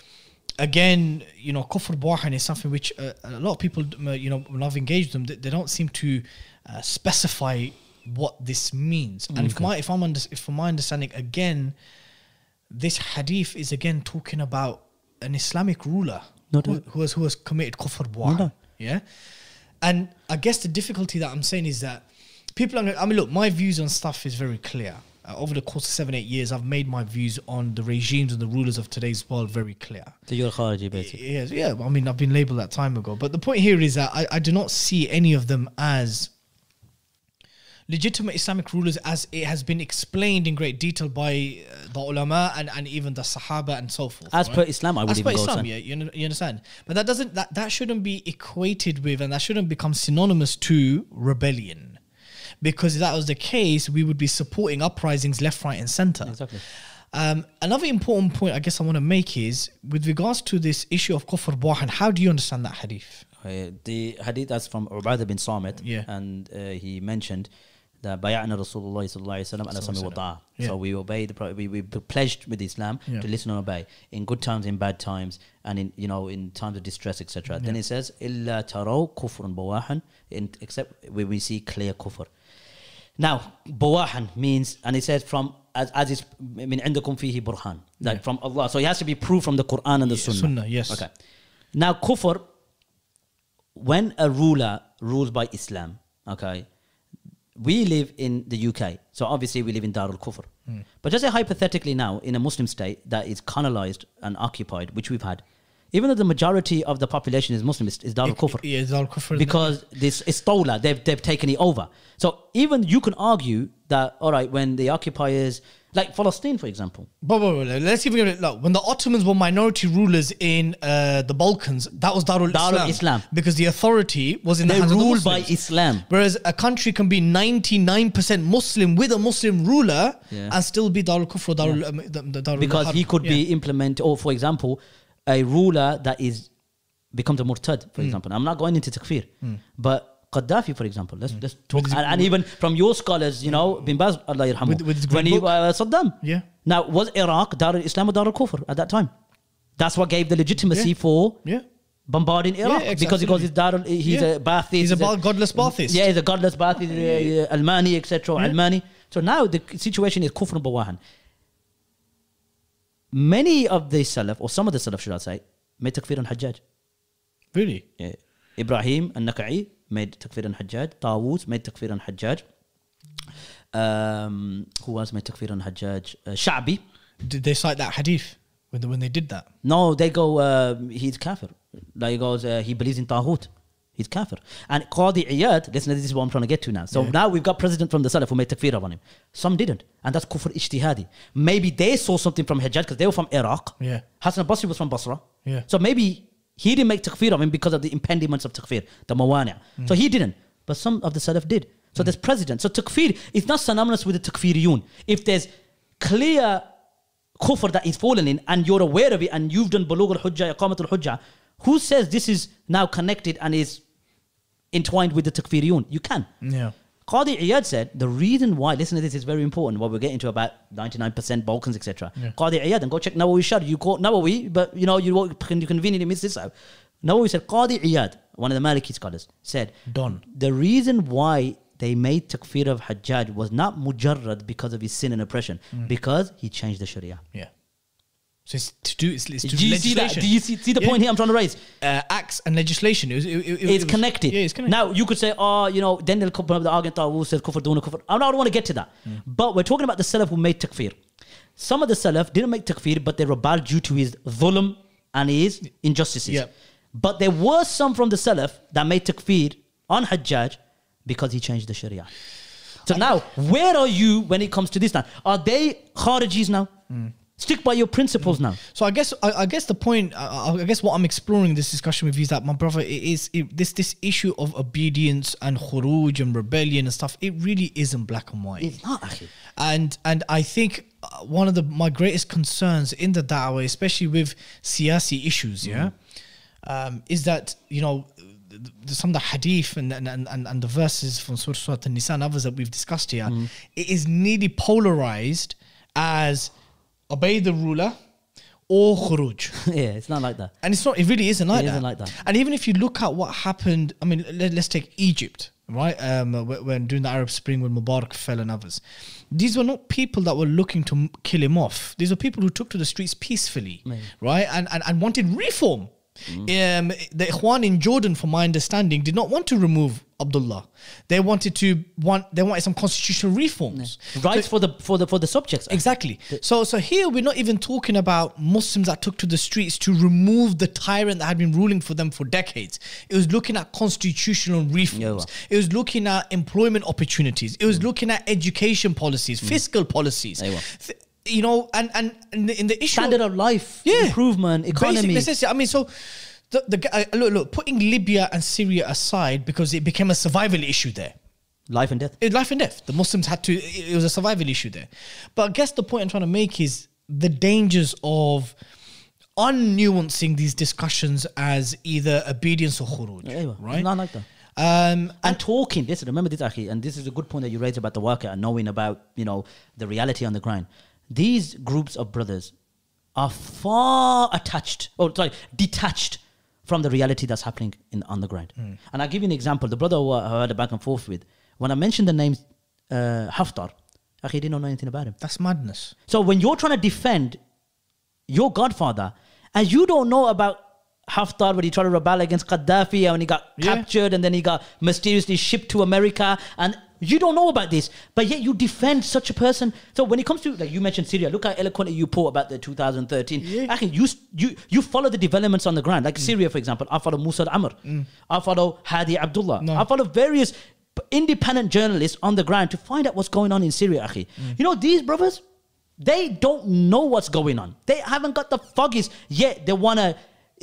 again, you know, kufr wahan is something which uh, a lot of people, uh, you know, when I've engaged them, they, they don't seem to uh, specify what this means. And if my if I'm under, if from my understanding again this hadith is again talking about an Islamic ruler No who, who has who has committed kufr war. Yeah, and I guess the difficulty that I'm saying is that people. Are, I mean, look, my views on stuff is very clear. Uh, over the course of seven eight years, I've made my views on the regimes and the rulers of today's world very clear. So you're Khariji, basically. Yes, yeah. I mean, I've been labeled that time ago. But the point here is that I, I do not see any of them as legitimate Islamic rulers as it has been explained in great detail by uh, the ulama and, and even the Sahaba and so forth. As per Islam, I would as even per go, Islam, yeah, you, you understand. But that doesn't that, that shouldn't be equated with and that shouldn't become synonymous to rebellion. Because if that was the case, we would be supporting uprisings left, right, and center. Exactly. Um, another important point I guess I want to make is with regards to this issue of kufr wahan, how do you understand that hadith? Uh, the hadith that's from Ubadah bin Samit, Yeah. and uh, he mentioned that bay'ana Rasulullah sallallahu alaihi wasallam ala sami wa ta'a. Yeah. So we obey the Pro- we we pledged with Islam Yeah. to listen and obey in good times, in bad times, and in you know in times of distress, etc. Then it says illa taraw kufrun bawahan, in- except when we see clear kufr. Now, bawahan means, and it says from as as is min عندكم فيه burhan, like from Allah. So it has to be proof from the Quran and the Sunnah. Sunnah, yes. Okay. Now, kufr, when a ruler rules by Islam, okay, we live in the UK, so obviously we live in Darul Kufr. Hmm. But just say hypothetically now, in a Muslim state that is colonized and occupied, which we've had, even though the majority of the population is Muslim, is, Darul Kufr Yeah, al kufr. because this Istola, they've they've taken it over. So even you can argue that all right, when the occupiers, like Palestine, for example, But, but, but let's even give it look. When the Ottomans were minority rulers in uh, the Balkans, that was Darul Islam. Darul Islam. Because the authority was in the they hands of the ruled by Islam. Whereas a country can be 99% Muslim with a Muslim ruler Yeah. and still be Darul Kufr or Darul, um, the, the Darul because Harb. he could Yeah. be implement or for example a ruler that is becomes a murtad for example i'm not going into takfir but Gaddafi, for example, let's let's talk, his- and, and even from your scholars, you know, Bin Baz, Allah yarhamu, With- with his when he uh, Saddam, Yeah. Now, was Iraq Dar al-Islam or Dar al-Kufr at that time? That's what gave the legitimacy Yeah. for Yeah. bombarding Iraq Yeah, because he Dar, al- he's Yeah. a Baathist, He's a ba- godless Baathist. Yeah, he's a godless Baathist, uh, uh, Almani, etc. Almani. So now the situation is kufr and bawahan. Many of the Salaf, or some of the Salaf, should I say, made takfir on Hajjaj. Really? Yeah. Ibrahim al-Nakha'i made takfir on Hajjaj. Tawus made takfir on Hajjaj. Um, who else made takfir on Hajjaj? Uh, Sha'bi. Did they cite that hadith when they, when they did that? No, they go, uh, he's kafir. Like he goes, uh, he believes in Taghut. He's kafir. And Qadi Iyad, listen, this is what I'm trying to get to now. So now we've got president from the Salaf who made takfir on him. Some didn't. And that's kufr ijtihadi. Maybe they saw something from Hajjaj because they were from Iraq. Yeah. Hassan al-Basri was from Basra. Yeah. So maybe he didn't make takfir of him because of the impediments of takfir, the mawani'. Hmm. So he didn't. But some of the Salaf did. So there's president. So takfir is not synonymous with the takfiriyun. If there's clear kufr that is fallen in and you're aware of it and you've done bulugh al-hujjah, iqamat al-hujjah, who says this is now connected and is entwined with the takfiriyun? You can. Yeah. Qadi Iyad said the reason why, listen to this, is very important. What we're getting to about 99% Balkans, etc. Yeah. Qadi Iyad, and go check Nawawi Shar. You quote Nawawi, but you know, you, you conveniently miss this out. Nawawi said, Qadi Iyad, one of the Maliki scholars, said, Don. The reason why they made takfir of Hajjaj was not mujarrad because of his sin and oppression, Mm. because he changed the Sharia. Yeah. So it's to do, it's, it's to Do do you see that? Do you see, see the Yeah. point here I'm trying to raise? Uh, acts and legislation. It was, it, it, it it's was- connected. Yeah, it's connected. Now you could say, oh, you know, then they'll come up with the argument that who says kufr, duna kufr. I don't want to get to that. Hmm. But we're talking about the salaf who made takfir. Some of the salaf didn't make takfir, but they rebelled due to his dhulm and his injustices. Yeah. But there were some from the salaf that made takfir on Hajjaj because he changed the Sharia. So now, where are you when it comes to this now? Are they Kharijis now? Hmm. Stick by your principles now. So I guess I, I guess the point I, I guess what I'm exploring in this discussion with you is that my brother it is it, this this issue of obedience and khuruj and rebellion and stuff. It really isn't black and white. It's not, akhi. and and I think uh, one of the my greatest concerns in the da'wah, especially with siyasi issues, yeah, um, is that you know th- th- some of the hadith and and, and, and the verses from Surah Surah An-Nisa and others that we've discussed here, it is nearly polarized as obey the ruler or khuruj. yeah, it's not like that. And it's not. It really isn't like It that. isn't like that. And even if you look at what happened, I mean, let, us take Egypt, right? Um, wh- when during the Arab Spring, when Mubarak fell and others, these were not people that were looking to kill him off. These were people who took to the streets peacefully, right? And, and and wanted reform. Mm. Um, the Ikhwan in Jordan, from my understanding, did not want to remove Abdullah. They wanted to want. They wanted some constitutional reforms. Rights for the for the for the subjects. Exactly. So so here we're not even talking about Muslims that took to the streets to remove the tyrant that had been ruling for them for decades. It was looking at constitutional reforms. Yeah, well. It was looking at employment opportunities. It was looking at education policies, mm. fiscal policies. Yeah, well. Th- You know, and and in the, in the issue standard of life, yeah. improvement, Basic economy. necessity. I mean, so the, the uh, look, look, putting Libya and Syria aside because it became a survival issue there. life and death. It's life and death. The Muslims had to. It it was a survival issue there. But I guess the point I'm trying to make is the dangers of unnuancing these discussions as either obedience or khuruj. Yeah, right? Not like that. Um, And talking, listen, remember this, Aki, and this is a good point that you raised about the worker and knowing about, you know, the reality on the ground. These groups of brothers are far attached, or sorry, detached from the reality that's happening in on the ground. Hmm. And I'll give you an example. The brother who I had a back and forth with, when I mentioned the names uh, Haftar, he didn't know anything about him. That's madness. So when you're trying to defend your godfather, and you don't know about Haftar when he tried to rebel against Gaddafi and when he got Yeah. captured and then he got mysteriously shipped to America, and you don't know about this, but yet you defend such a person. So when it comes to like you mentioned Syria, look how eloquently you put about the 2013. Yeah. can you you you follow the developments on the ground, like mm. Syria, for example. I follow Musa Amr, mm. I follow Hadi Abdullah, No. I follow various independent journalists on the ground to find out what's going on in Syria. Akhi. Mm. You know these brothers, they don't know what's going on. They haven't got the foggies yet. They wanna.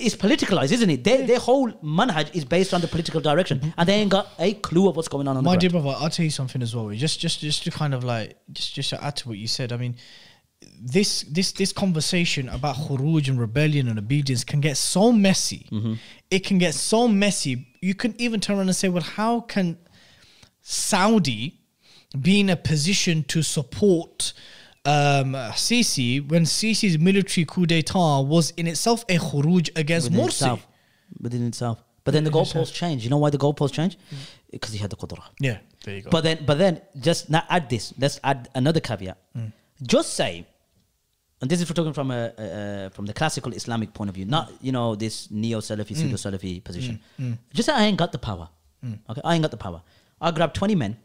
It's politicalized, isn't it? Their, their whole manhaj is based on the political direction, and they ain't got a clue of what's going on on My the dear brother, I'll tell you something as well. Just, just, just to kind of like, just, just to add to what you said. I mean, this, this, this conversation about khuruj and rebellion and obedience can get so messy. Mm-hmm. It can get so messy. You can even turn around and say, well, how can Saudi be in a position to support um, Sisi when Sisi's military coup d'état was in itself a khuruj against within Morsi? itself. Within itself. But then the goalposts changed. You know why the goalposts changed? Because he had the qudra. Yeah, there you go. But then, but then, just now add this. Let's add another caveat. Mm. Just say, and this is for talking from a, a, a from the classical Islamic point of view, not you know this neo Salafi, mm. pseudo Salafi position. Mm. Just say I ain't got the power. Okay, I ain't got the power. I grab twenty men.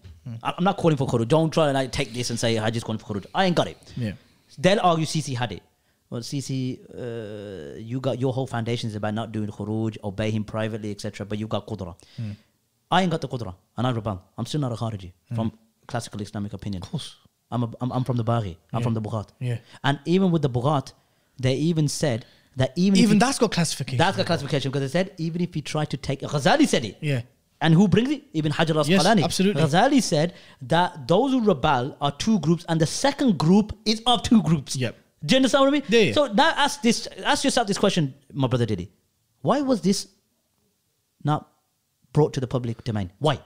I'm not calling for khuruj. Don't try and like take this and say I just calling for khuruj. I ain't got it. Yeah. They'll argue Sisi had it. Well, Sisi, uh, you got your whole foundation is about not doing khuruj, obey him privately, etc. But you got qudra. I ain't got the qudra, and I rebel. I'm still not a khariji from classical Islamic opinion. Of course. I'm, a, I'm, I'm from the Baghi. I'm Yeah. from the Bughat. Yeah. And even with the Bughat, they even said that even even that's got classification. that's got classification because they said even if you try to take Ghazali said it. Yeah. And who brings it? Ibn Hajar al Yes, Asqalani. absolutely. Ghazali said that those who rebel are two groups, and the second group is of two groups. Yep. Do you understand what I mean? Yeah, yeah. So now ask this, ask yourself this question, my brother Dilly. Why was this not brought to the public domain? Why?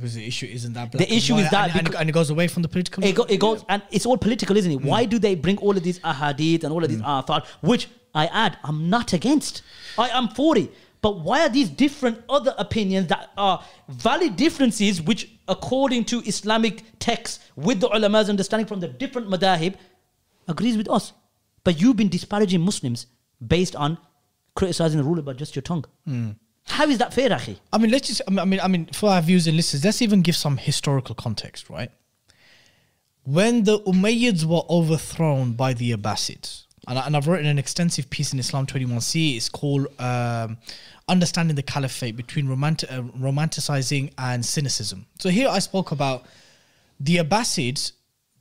because the issue isn't that. The black and issue is that and, and, it goes away from the political. It, go, it goes and it's all political, isn't it? Why mm. do they bring all of these ahadith and all of these mm. athar, which I add, I'm not against. I am for it. But why are these different other opinions that are valid differences, which according to Islamic texts with the ulama's understanding from the different madahib, agrees with us? But you've been disparaging Muslims based on criticizing the ruler by just your tongue. How is that fair, Akhi? I mean, let's just. I mean, I mean, for our viewers and listeners, let's even give some historical context, right? When the Umayyads were overthrown by the Abbasids, and, I, I've written an extensive piece in Islam 21C. It's called um, "Understanding the Caliphate Between romanti- uh, Romanticizing and Cynicism." So here I spoke about the Abbasids.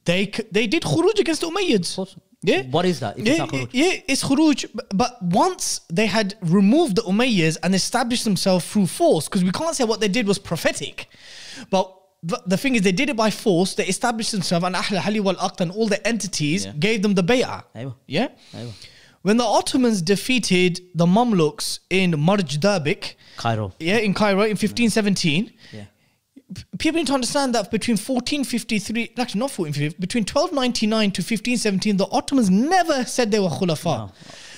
They they did khuruj against the Umayyads. Yeah. What is that yeah, it's yeah, it's khuruj. but- once they had removed the Umayyads and established themselves through force, because we can't say what they did was prophetic, but the, the thing is, they did it by force. They established themselves, and Ahl Hali wal Aqd and all the entities Yeah. gave them the bay'ah. Yeah. When the Ottomans defeated the Mamluks in Marj Dabik, Cairo. yeah, in Cairo in 1517, Yeah. people need to understand that between 1453, actually not 1453, between 1299 to 1517, the Ottomans never said they were khulafa.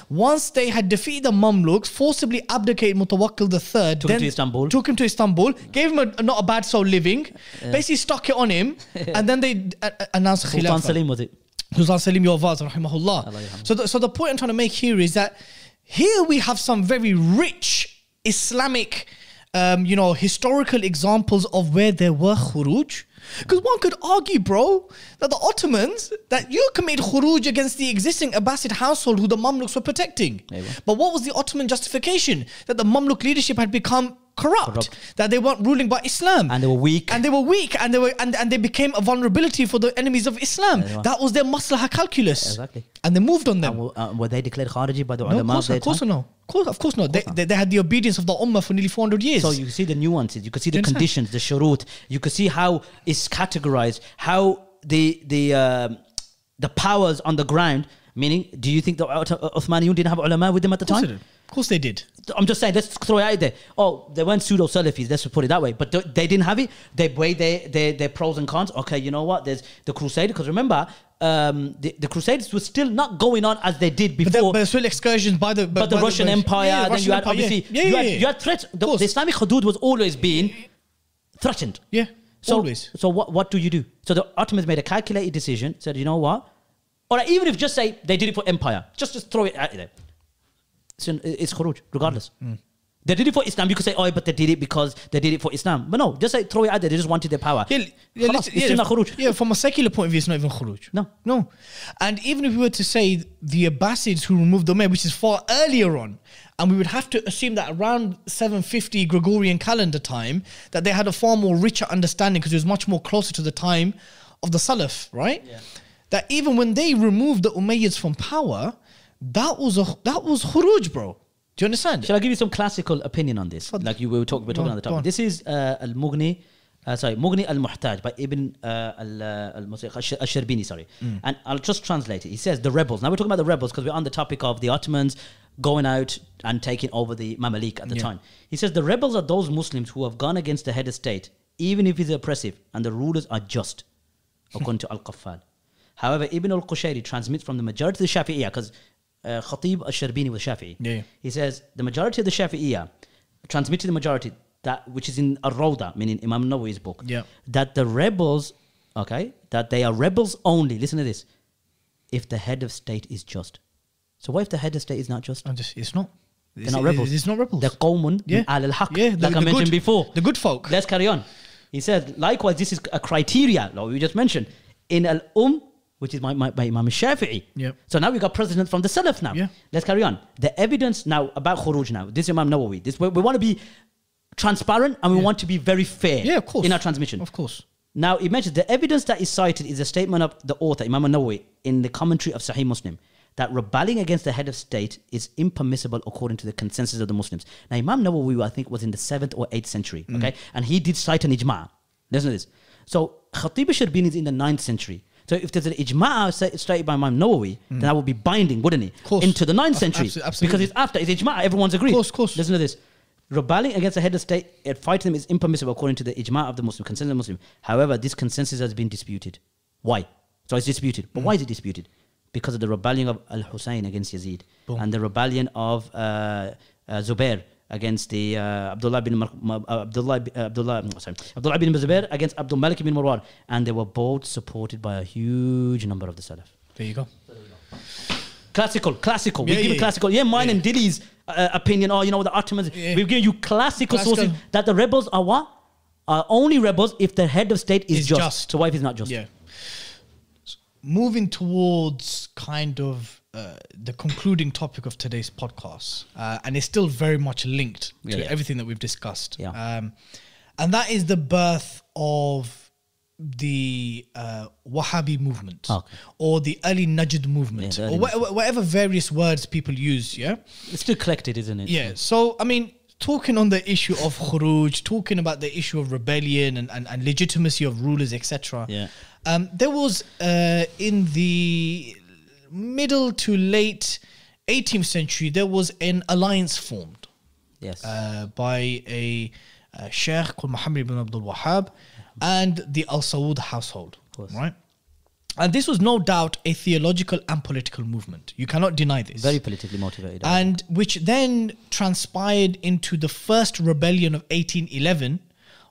Once they had defeated the Mamluks, forcibly abdicated Mutawakkil III, Took him to Istanbul. took him to Istanbul, gave him a, not a bad soul living, basically stuck it on him, and then they uh, uh, announced Sultan Khilafah. Was it? Sultan Salim Yavuz, rahimahullah. So the, so the point I'm trying to make here is that here we have some very rich Islamic, um, you know, historical examples of where there were khuruj. Because one could argue, bro, that the Ottomans, that you committed khuruj against the existing Abbasid household who the Mamluks were protecting. Aywa. But what was the Ottoman justification? That the Mamluk leadership had become corrupt, Corrupt. that they weren't ruling by Islam. And they were weak. And they were weak and they were and, and they became a vulnerability for the enemies of Islam. Aywa. That was their maslaha calculus. Exactly. And they moved on them. And were, uh, were they declared Khariji by the no, ulama course, of course no. Of course, of course not. They, they, they had the obedience of the Ummah for nearly 400 years. So you see the nuances, you can see the conditions, the shurut. You can see how it's categorized, how the the um, the powers on the ground. Meaning, do you think the Uth- Uthmaniyun didn't have ulama with them at the course they time? Course they did. I'm just saying, let's throw it out there. Oh, they weren't pseudo Salafis, let's put it that way. But they didn't have it. They weighed their, their, their pros and cons. Okay, you know what? There's the Crusader. Because remember, um, the, the Crusaders were still not going on as they did But, before. there, but there's still excursions by the but the by Russian by- Empire, Yeah, then Russian you had Empire, yeah. obviously yeah, you, yeah, had, yeah. you had threats. The, the Islamic Hudud was always being threatened. Yeah. So, Always. So what what do you do? So the Ottomans made a calculated decision. Said, you know what? Or even if just say they did it for empire, just just throw it out there. It's, khuruj, regardless. Mm. They did it for Islam. You could say, oh, but they did it because they did it for Islam. But no, just say throw it out there. They just wanted their power. Yeah, yeah, Khalas, yeah, yeah, from a secular point of view, it's not even khuruj. No. No. And even if we were to say the Abbasids who removed the Umayyad, which is far earlier on, and we would have to assume that around 750 Gregorian calendar time, that they had a far more richer understanding because it was much more closer to the time of the Salaf, right? That even when they removed the Umayyads from power, that was a that was khuruj, bro. Do you understand? Shall I give you some classical opinion on this? Like you were talking, we're talking Go on the go on. topic. This is uh, Al Mughni, uh, sorry, Mughni Al Muhtaj by Ibn uh, Al uh, Al Sharbini. Sorry, Mm. and I'll just translate it. He says the rebels. Now we're talking about the rebels because we're on the topic of the Ottomans going out and taking over the Mamalik at the Yeah. time. He says the rebels are those Muslims who have gone against the head of state, even if he's oppressive, and the rulers are just, according to Al Qaffal. However, Ibn al Qushayri transmits from the majority of the Shafi'iyah, because Khatib al Sharbini was Shafi'i. Yeah. He says the majority of the Shafi'iyah transmit to the majority that which is in Ar-Rawda, meaning Imam Nawawi's book, Yeah. that the rebels, okay, that they are rebels only. Listen to this: if the head of state is just. So what if the head of state is not just? I'm just, it's not. They're not rebels. It's not rebels. They're qawmun Yeah. al al-haq, Yeah, the- like I mentioned good- before. the good folk. Let's carry on. He said, likewise, this is a criteria, like we just mentioned, in al um, which is my, my, my Imam Shafi'i. Yep. So now we got president from the Salaf now. Yeah. Let's carry on. The evidence now about Khuruj now. This is Imam Nawawi. This we, we want to be transparent and we want to be very fair. Yeah, of course. In our transmission. Of course. Now, it mentions the evidence that is cited is a statement of the author, Imam Nawawi, in the commentary of Sahih Muslim, that rebelling against the head of state is impermissible according to the consensus of the Muslims. Now, Imam Nawawi, I think, was in the 7th or 8th century, Mm. okay? And he did cite an ijma'. Listen to this. So, Khatib Sharbini is in the 9th century. So, if there's an ijma' stated by Imam Nawawi, then that would be binding, wouldn't it? Mm. Course. Into the 9th Abs- century. abso- absolutely. Because it's after, it's ijma', everyone's agreed. Course, course. Listen to this. Rebelling against the head of state and fighting them is impermissible according to the ijma' of the Muslim, consensus of the Muslim. However, this consensus has been disputed. Why? So it's disputed. But why is it disputed? Because of the rebellion of Al Hussein against Yazid Boom. and the rebellion of uh, uh, Zubair against the uh, Abdullah bin Mar- Ma- uh, Abdullah uh, Abdullah no, sorry Abdullah bin Zubair against Abdul Malik bin Marwan, and they were both supported by a huge number of the Salaf. There you go. Classical, classical. Yeah, we give yeah, classical. Yeah, mine yeah. and Dilly's uh, opinion. Oh, you know the Ottomans. Yeah. We've given you classical, Classical. sources that the rebels are what? Are only rebels if the head of state is Is just. just. So why if he's not just? Yeah. Moving towards kind of uh, the concluding topic of today's podcast, uh, and it's still very much linked to Yeah, yeah. everything that we've discussed. Yeah. Um, and that is the birth of the uh, Wahhabi movement Okay. or the early Najd movement Yeah, the or early wha- whatever various words people use. Yeah. It's still collected, isn't it? Yeah. So I mean, talking on the issue of khuruj, talking about the issue of rebellion and, and, and legitimacy of rulers, etc. Yeah. Um, there was uh, in the middle to late 18th century there was an alliance formed Yes. uh, by a, uh sheikh called Muhammad ibn Abdul Wahhab and the Al Saud household, right? And this was no doubt a theological and political movement. You cannot deny this Very politically motivated. and which then transpired into the first rebellion of 1811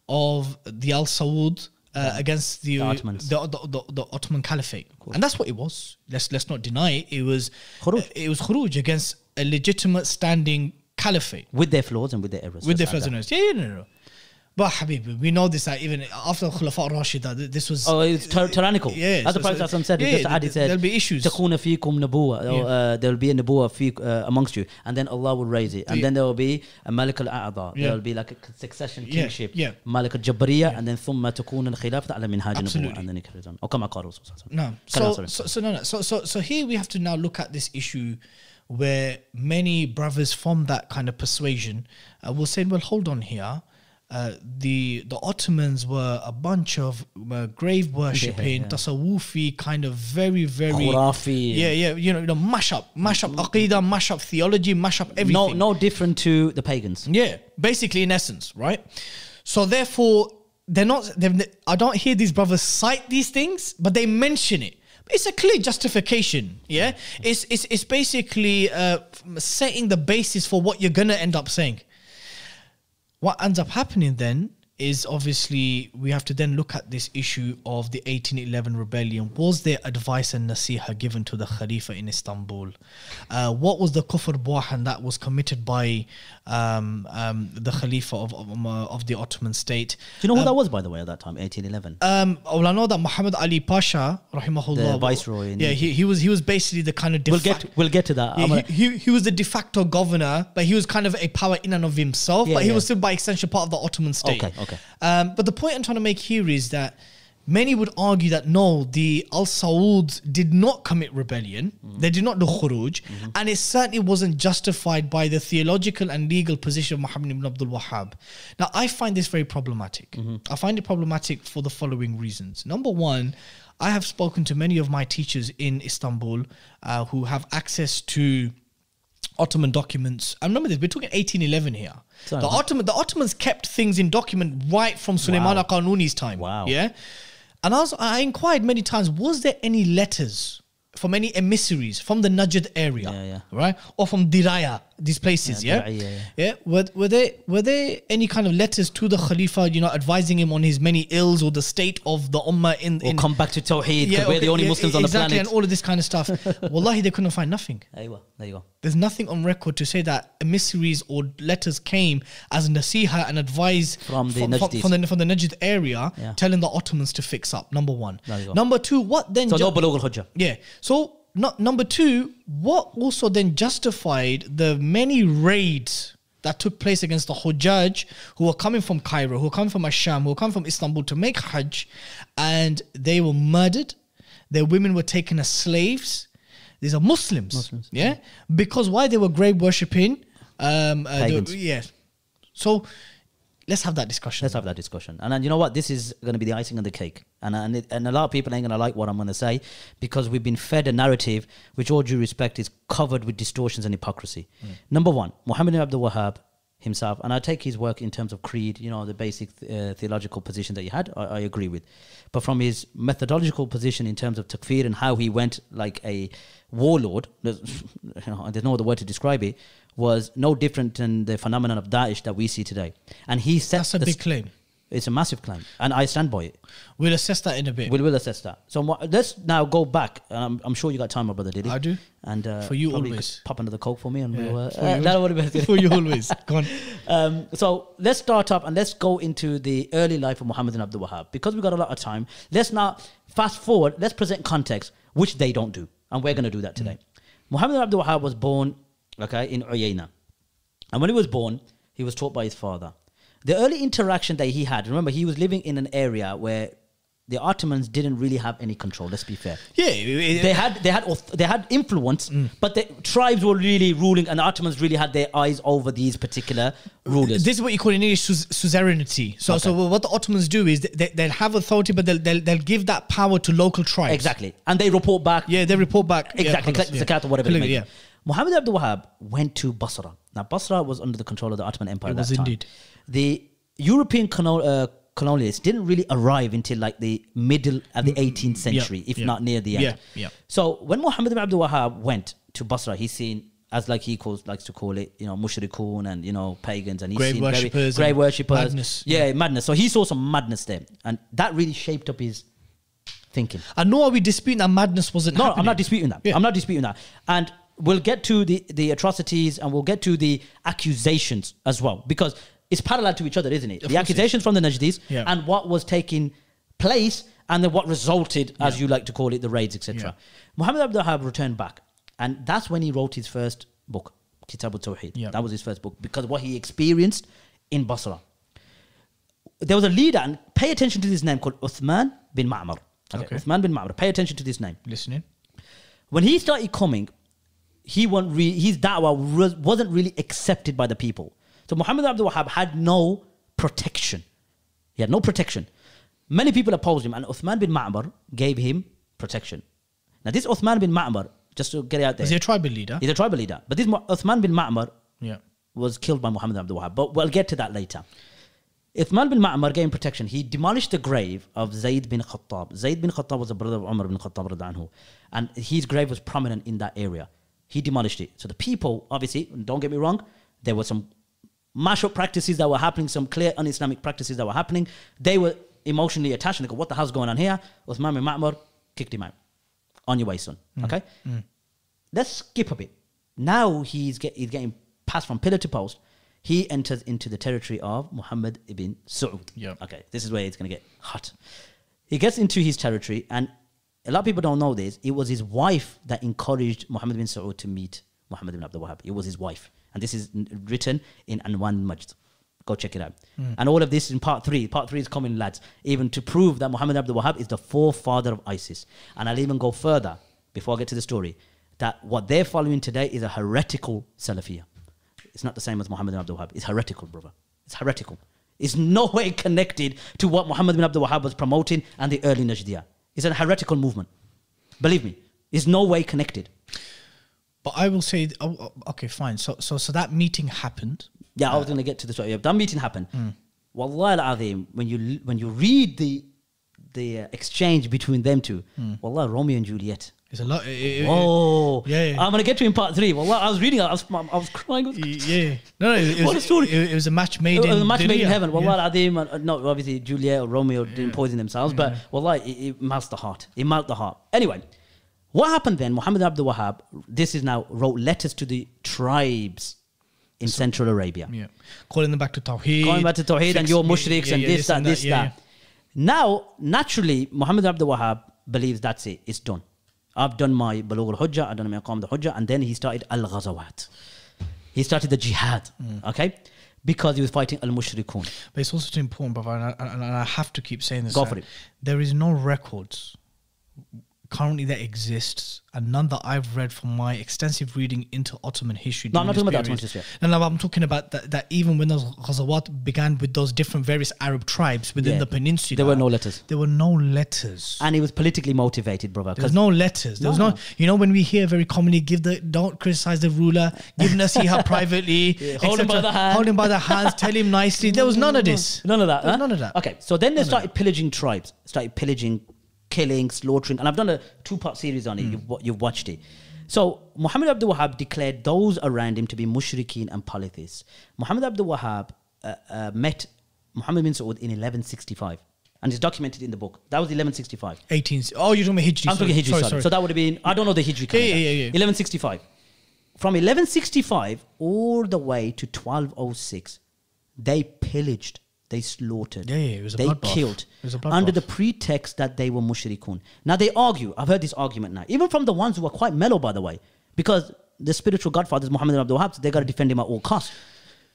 of the Al Saud uh, against the The Ottomans. the, the, the, the Ottoman Caliphate, and that's what it was. Let's let's not deny it. It was Khuruj. It was khuruj against a legitimate standing caliphate with their flaws and with their errors. with their Just add that. flaws. Yeah, yeah, no, no. But Habib, we know this that even after Khulafa Rashida, th- this was Oh, it's tyr- tyrannical. Yeah, That's the so- Prophet so- Sallallahu said. yeah, just to yeah, add, he said, there'll be issues. تكون فيكم نبوة. Yeah. Uh, there will be a nubuwa fi, uh, amongst you, and then Allah will raise it, and Yeah. then there will be a Malik al-A'adha. Yeah. There will be like a succession Yeah, kingship. yeah. Malik al-Jabariyah, and then ثم تكون الخلافة على منهاج النبوة, Absolutely. and then it carries on. Or كما قال الرسول صلى الله عليه وسلم. No. Carry on, So, sorry. so, so no, no. So, so, so here we have to now look at this issue where many brothers from that kind of persuasion uh, will say, well, hold on here. Uh, the the Ottomans were a bunch of uh, grave worshipping, yeah. tasawufi, kind of very, very Khurafi. Yeah, yeah. You know, you know, mash up, mash up aqidah, mash up theology, mash up everything. No, no different to the pagans. Yeah, basically in essence, right? So therefore, they're not. I don't hear these brothers cite these things, but they mention it. It's a clear justification. Yeah, it's it's it's basically uh, setting the basis for what you're gonna end up saying. What ends up happening then is obviously we have to then look at this issue of the 1811 rebellion. Was there advice and nasiha given to the Khalifa in Istanbul? Uh, what was the kufr buahan that was committed by um, um, the Khalifa of, of, um, uh, of the Ottoman state? Do you know who that was, by the way, at that time, 1811? Um, well, I know that Muhammad Ali Pasha, rahimahullah, The viceroy yeah, he, he was he was basically the kind of de we'll get we'll get to that. Yeah, he, he, he was the de facto governor, but he was kind of a power in and of himself. Yeah, but he yeah. was still by extension part of the Ottoman state. Okay, okay. Um, but the point I'm trying to make here is that many would argue that no, the Al Sauds did not commit rebellion. Mm-hmm. They did not do khuruj, and it certainly wasn't justified by the theological and legal position of Muhammad ibn Abdul Wahhab. Now, I find this very problematic. Mm-hmm. I find it problematic for the following reasons. Number one. I have spoken to many of my teachers in Istanbul uh, who have access to Ottoman documents. I remember this. We're talking 1811 here. The? Ottoman, the Ottomans kept things in document right from Suleiman Wow. al-Qanuni's time. Wow. Yeah. And I was, I inquired many times, was there any letters from any emissaries from the Najd area, Yeah, yeah. right, or from Diraya, these places, Yeah, yeah, yeah, yeah. Were, were there were there any kind of letters to the Khalifa, you know, advising him on his many ills or the state of the Ummah in, Or in come back to Tawheed, because we're the only yeah, Muslims on the planet. and all of this kind of stuff. Wallahi, they couldn't find nothing. there you go. There you go. There's nothing on record to say that emissaries or letters came as nasiha and advice From the from, Najdis. from, the, from the Najd area, Yeah. telling the Ottomans to fix up. Number one. There you go. Number two, what then? So no Bulugh al-Hujjah. yeah. So no, number two, what also then justified the many raids that took place against the Hujjaj who were coming from Cairo, who were coming from Asham, who were coming from Istanbul to make Hajj, and they were murdered. Their women were taken as slaves. These are Muslims. Muslims. Yeah. Because why they were grave worshipping. Um, uh, yeah. So let's have that discussion. Let's have that discussion. And then you know what? This is going to be the icing on the cake. And and, it, and a lot of people ain't going to like what I'm going to say because we've been fed a narrative which, all due respect, is covered with distortions and hypocrisy. Number one, Muhammad ibn Abdul Wahhab himself, and I take his work in terms of creed, you know, the basic uh, theological position that he had, I, I agree with. But from his methodological position in terms of takfir and how he went like a warlord, there's, you know, there's no other word to describe it, was no different than the phenomenon of Daesh that we see today. And he set That's a big claim. it's a massive claim, and I stand by it. We'll assess that in a bit. We'll, we'll assess that. So let's now go back. Um, I'm sure you got time, my brother. Did he? I do. And uh, For you always. Pop another coke for me, and Yeah, we'll. Uh, for uh, you. that would have been For you always. Go on. um, so let's start up and let's go into the early life of Muhammad bin Abdul Wahhab because we've got a lot of time. Let's now fast forward. Let's present context, which they don't do, and we're going to do that today. Muhammad bin Abdul Wahhab was born, okay, in Uyayna, and when he was born, he was taught by his father. The early interaction that he had, remember, he was living in an area where the Ottomans didn't really have any control. Let's be fair Yeah. they had they had they had influence, Mm. but the tribes were really ruling, and the Ottomans really had their eyes over these particular rulers. This is what you call in English suz- suzerainty. So, so what the Ottomans do is they, they'll have authority, but they'll, they'll, they'll give that power to local tribes. exactly, and they report back Yeah, they report back. exactly, yeah, collect yeah. zakat or whatever. yeah. Muhammad Abdul Wahhab went to Basra. Now Basra was under the control of the Ottoman Empire. It at was that time. indeed. The European colon- uh, colonialists didn't really arrive until like the middle of the 18th century, if Mm, yeah. not near the end. Yeah, yeah. So when Muhammad ibn Abdul Wahhab went to Basra, he's seen as like he calls likes to call it, you know, mushrikun and you know pagans and he's Grave seen very worshippers grave worshippers, madness. Yeah, madness. So he saw some madness there, and that really shaped up his thinking. And nor are we disputing that madness wasn't No, happening. I'm not disputing that. Yeah. I'm not disputing that. And we'll get to the, the atrocities and we'll get to the accusations as well because it's parallel to each other, isn't it? Of the course it accusations from the Najdis Yeah. and what was taking place and then what resulted, as you like to call it, the raids, etc. Yeah. Muhammad Abdul Wahhab returned back and that's when he wrote his first book, Kitab al-Tawheed. Yeah. That was his first book because of what he experienced in Basra there was a leader, and pay attention to this name called Uthman bin Ma'mar. Okay, Okay. Uthman bin Ma'mar. Pay attention to this name. Listening. When he started coming, he wasn't re- his da'wah was, wasn't really accepted by the people. So Muhammad Abdul Wahhab had no protection. He had no protection. Many people opposed him, and Uthman bin Ma'mar gave him protection. Now, this Uthman bin Ma'mar, just to get it out there, he a tribal leader? he's a tribal leader. But this Uthman bin Ma'mar Yeah. was killed by Muhammad Abdul Wahab. But we'll get to that later. Uthman bin Ma'mar gained protection. He demolished the grave of Zayd bin Khattab. Zayd bin Khattab was a brother of Umar bin Khattab and his grave was prominent in that area. He demolished it. So the people, obviously, don't get me wrong, there were some mashup practices that were happening, some clear un-Islamic practices that were happening. They were emotionally attached and they go, what the hell's going on here? Uthman bin Ma'mar kicked him out. On your way, son. Mm. Okay? Mm. Let's skip a bit. Now he's, get, he's getting passed from pillar to post. He enters into the territory of Muhammad ibn Saud. Yeah. Okay, this is where it's going to get hot. He gets into his territory, and a lot of people don't know this. It was his wife that encouraged Muhammad bin Saud to meet Muhammad bin Abdul Wahhab. It was his wife. And this is written in Anwan Majd. Go check it out. Hmm. And all of this in part three. Part three is coming, lads, even to prove that Muhammad Abdul Wahhab is the forefather of ISIS. And I'll even go further before I get to the story that what they're following today is a heretical Salafiyah. It's not the same as Muhammad bin Abdul Wahhab. It's heretical, brother. It's heretical. It's no way connected to what Muhammad bin Abdul Wahhab was promoting and the early Najdiyah. It's a heretical movement. Believe me, it's no way connected. But I will say, oh, oh, okay, fine. So, so, so that meeting happened. Yeah, I was going to get to the story. Yeah, that meeting happened. Wallah al-azim, when you when you read the the uh, exchange between them two, wallah, Romeo and Juliet. It's a lot. Eh, eh, eh, it- Oh, Yeah, yeah. I'm going to get to in part three. Wallah, I was reading, it, I was, I was crying. yeah. No, no. It, it What was, a story. It, it was a match made It in was a match made in heaven. Yeah. Wallah al-azim, uh, no, obviously Juliet or Romeo didn't poison themselves, but wallah, it, it melts the heart. It melts the heart. Anyway, what happened then? Muhammad Abdul Wahhab, this is now, wrote letters to the tribes in Central Arabia. Yeah. Calling them back to Tawheed. Going back to Tawheed and your mushriks yeah, and yeah, this, that, and this, yeah, that. Now, naturally, Muhammad Abdul Wahhab believes that's it, it's done. I've done my Bulugh al Hujjah, I've done my Iqamat al Hujjah, and then he started Al Ghazawat. He started the jihad, Mm. okay? Because he was fighting Al Mushrikun. But it's also too important, brother, and I, and I have to keep saying this. Go for it. There is no records currently that exists, and none that I've read from my extensive reading into Ottoman history. No, I'm not talking about. Ottoman history. No, no, I'm talking about that, that even when those Ghazawat began with those different various Arab tribes within Yeah. the peninsula, There were no letters. There were no letters. And it was politically motivated, brother. There's 'cause- no letters. There was No. no, you know, when we hear very commonly, give the, don't criticize the ruler, give nasiha privately, hold him by the hand. hold him by the hands, tell him nicely. There was none of this. None of that. Huh? None of that. Okay, so then they started pillaging tribes, started pillaging, killing, slaughtering, and I've done a two-part series on it. You've, you've watched it. So Muhammad Abdul Wahhab declared those around him to be mushrikeen and polytheists. Muhammad Abdul Wahhab uh, uh, met Muhammad bin Saud in 1165, and it's documented in the book. That was 1165. 18. Oh, you're talking about Hijri. I'm sorry. talking Hijri, Sorry, sorry. So that would have been, I don't know the Hijri calendar. yeah, yeah, yeah. 1165. From 1165 all the way to 1206, they pillaged, they slaughtered, Yeah, yeah, it was a they bloodbath. killed It was a bloodbath. under the pretext that they were mushrikun. Now they argue, I've heard this argument now, even from the ones who are quite mellow, by the way, because the spiritual godfathers, Muhammad ibn Abdul Wahab, they got to defend him at all costs.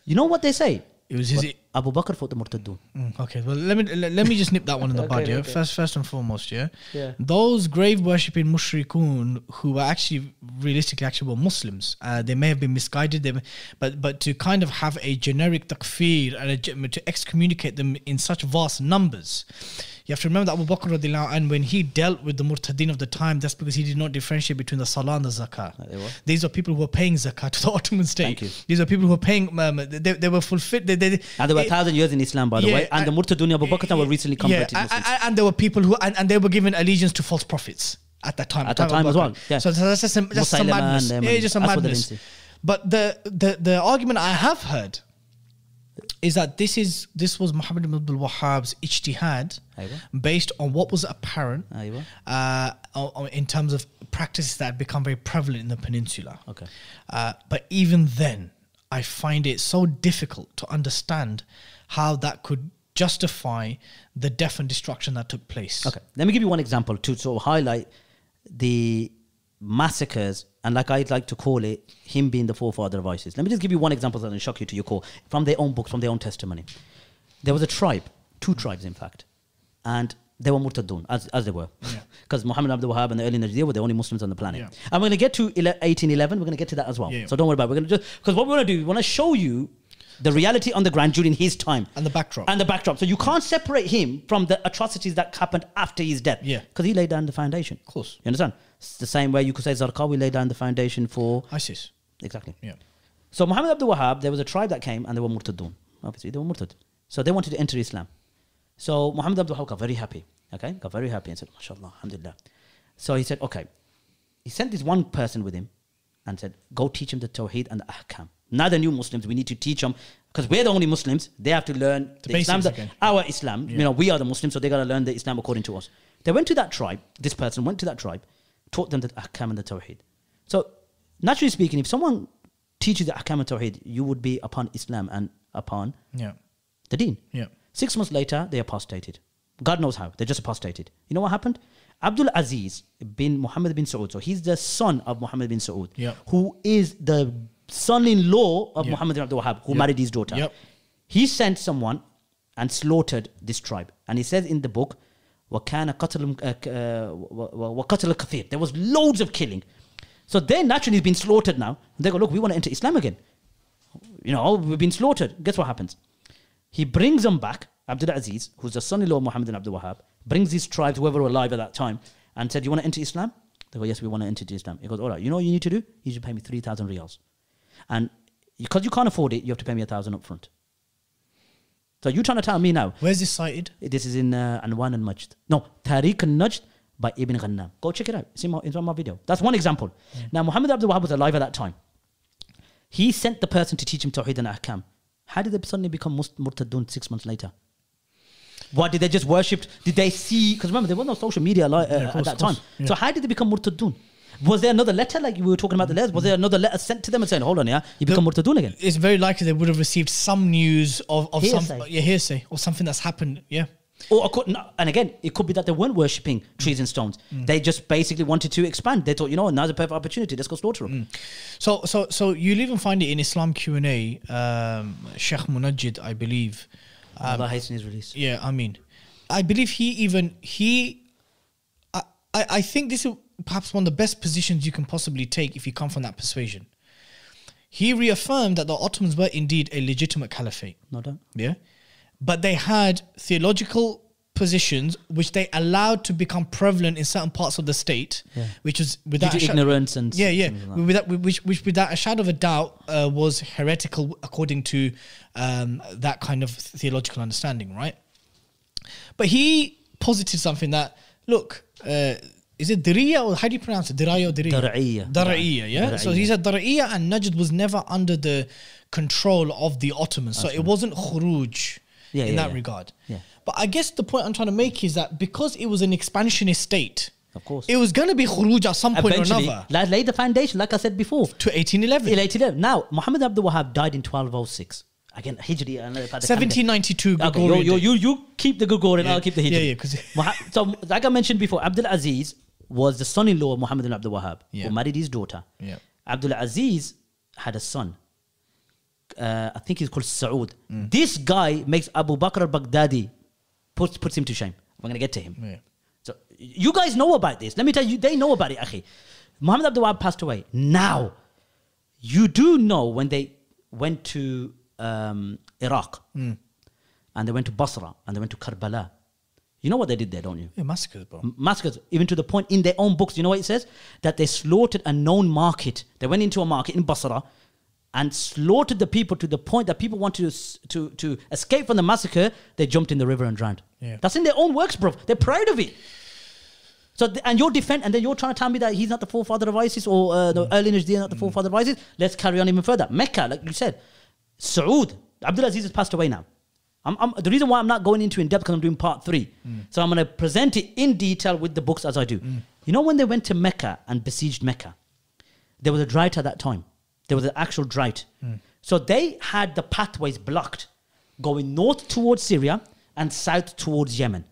You know what they say? It was his. Abu Bakr fought the Murtadun. Mm, Okay, well let me let, let me just nip that one in the bud. Yeah, okay. first first and foremost, yeah. Yeah. Those grave worshipping mushrikun who were actually realistically actually were Muslims. Uh, they may have been misguided, they, may- but but to kind of have a generic takfir and a, to excommunicate them in such vast numbers. You have to remember that Abu Bakr radiallahu anh, when he dealt with the murtadin of the time, that's because he did not differentiate between the salah and the zakah. These are people who were paying zakah to the Ottoman state. Thank you. These are people who were paying. Um, they, they were fulfilled. They, they, And there were a thousand years in Islam, by the yeah, way, and the Murtadun Abu Bakr were recently converted yeah, Muslims. and, and- and there were people who and, and they were given allegiance to false prophets at that time. At that time of as well, yeah. So, that's just some, just some madness. Yeah, just some that's what they madness. But the, the the argument I have heard is that this is this was Muhammad ibn Abdul Wahhab's ijtihad Aywa. based on what was apparent uh, in terms of practices that had become very prevalent in the peninsula. Okay. Uh, but even then, I find it so difficult to understand how that could justify the death and destruction that took place. Okay, let me give you one example to sort of highlight the massacres and, like I'd like to call it, him being the forefather of ISIS. Let me just give you one example that will shock you to your core from their own books, from their own testimony. There was a tribe, two tribes, in fact, and they were Murtadun, as, as they were. Yeah. Because Muhammad Abdul Wahab and the early Najdiyah were the only Muslims on the planet. Yeah. And we're going to get to 1811, we're going to get to that as well. Yeah. So don't worry about it. We're going to just, because what we want to do, we want to show you the reality on the ground during his time. And the backdrop. And the backdrop. So you can't separate him from the atrocities that happened after his death. Yeah. Because he laid down the foundation. Of course. You understand? It's the same way you could say Zarqawi laid down the foundation for. ISIS. Exactly. Yeah. So Muhammad Abdul Wahab, there was a tribe that came and they were Murtadun. Obviously, they were Murtad. So they wanted to enter Islam. So Muhammad Abdul Wahab got very happy. Okay? Got very happy and said, MashaAllah, Alhamdulillah. So he said, okay. He sent this one person with him and said, go teach him the Tawheed and the Ahkam. Now the new Muslims, we need to teach them because we're the only Muslims. They have to learn the, Islam, that- our Islam. You know, we are the Muslims, so they got to learn the Islam according to us. They went to that tribe. This person went to that tribe, taught them the ahkam and the tawheed. So, naturally speaking, if someone teaches the ahkam and tawheed, you would be upon Islam and upon Yeah. the deen. Yeah. Six months later, they apostated. God knows how. They just apostated. You know what happened? Abdul Aziz bin Muhammad bin Saud. So he's the son of Muhammad bin Saud, Yeah. who is the son-in-law of Yeah. Muhammad bin Abdul Wahab, who Yep. married his daughter. Yep. He sent someone and slaughtered this tribe. And he says in the book, وَكَانَ قَتْلٌ uh, uh, و- و- وَقَتْلَ كَثِيرٌ. There was loads of killing. So they naturally been slaughtered now. And they go, look, we want to enter Islam again. You know, we've been slaughtered. Guess what happens? He brings them back, Abdul Aziz, who's the son in law of Muhammad bin Abdul Wahab, brings his tribes, whoever were alive at that time, and said, You want to enter Islam? They go, Yes, we want to enter Islam. He goes, All right, you know what you need to do? You should pay me 3,000 riyals. And because you can't afford it, you have to pay me a thousand up front. So you're trying to tell me now, Where's this cited? this is in uh, Anwan and Majd. No, Tarikh al Najd by Ibn Ghannam. Go check it out. It's, in my, it's on my video. That's one example. Now, Muhammad Abdul Wahab was alive at that time. He sent the person to teach him Tawheed and Ahkam. How did they suddenly become Murtadun six months later? What did they just worship? Did they see? Because remember, there was no social media uh, Yeah, of at that time. yeah. So how did they become Murtadun? Was there another letter like we were talking about the letters? Was there another letter sent to them and saying, "Hold on, yeah, you become Murtadun again"? It's very likely they would have received some news of, of some Hearsay. yeah, hearsay or something that's happened. Yeah. Or could, and again, it could be that they weren't worshipping trees and stones. Mm. They just basically wanted to expand. They thought, you know, what, now's a perfect opportunity. Let's go slaughter them. Mm. So so so you'll even find it in Islam Q and A. Um, Sheikh Munajjid, I believe. Um, Allah hasten his release. Yeah, I mean, I believe he even he. I, I I think this is perhaps one of the best positions you can possibly take if you come from that persuasion. He reaffirmed that the Ottomans were indeed a legitimate caliphate. No doubt. Yeah. But they had theological positions which they allowed to become prevalent in certain parts of the state, Yeah. which was without to a sha- ignorance and yeah, yeah, like without, which, which without a shadow of a doubt uh, was heretical according to um, that kind of theological understanding, right? But he posited something that look, uh, is it Dariya or how do you pronounce it? Diraya or Dariya? Dara'iyya. Dara'iyya, yeah. So he said Dara'iyya and Najd was never under the control of the Ottomans, so it wasn't khuruj Yeah, in yeah, that yeah. regard. Yeah. But I guess the point I'm trying to make is that because it was an expansionist state, Of course. it was going to be khuruj at some point Eventually, or another la- laid the foundation, like I said before. to 1811. 1811. Now, Muhammad Abdul Wahab died in 1206. Again, Hijri. I know about 1792 Okay, you, you, you, you keep the Gregorian, Yeah. I'll keep the Hijri. Yeah, yeah, 'cause- so, like I mentioned before, Abdul Aziz was the son-in-law of Muhammad ibn Abdul Wahab, Yeah. who married his daughter. Yeah. Abdul Aziz had a son. Uh, I think he's called Saud. Mm. This guy makes Abu Bakr al-Baghdadi, puts, puts him to shame. I'm going to get to him. Yeah. So you guys know about this. Let me tell you, they know about it, Akhi. Muhammad Abdul Wahab passed away. Now, you do know when they went to um, Iraq Hmm. and they went to Basra and they went to Karbala. You know what they did there, don't you? Yeah, massacres, bro. Massacres, even to the point in their own books. You know what it says? That they slaughtered a known market. They went into a market in Basra and slaughtered the people to the point that people wanted to, to, to escape from the massacre. They jumped in the river and drowned. Yeah. That's in their own works, bro. They're proud of it. So th- and you're defend and then you're trying to tell me that he's not the forefather of ISIS or uh, the early Najdi are not the forefather of ISIS. Let's carry on even further. Mecca, like you said, Saud, Abdul Aziz has passed away now. I'm, I'm, the reason why I'm not going into in depth because I'm doing part three. Mm. So I'm going to present it in detail with the books as I do. Mm. You know when they went to Mecca and besieged Mecca, there was a drought at that time. There was an actual drought. Mm. So they had the pathways blocked going north towards Syria and south towards Yemen.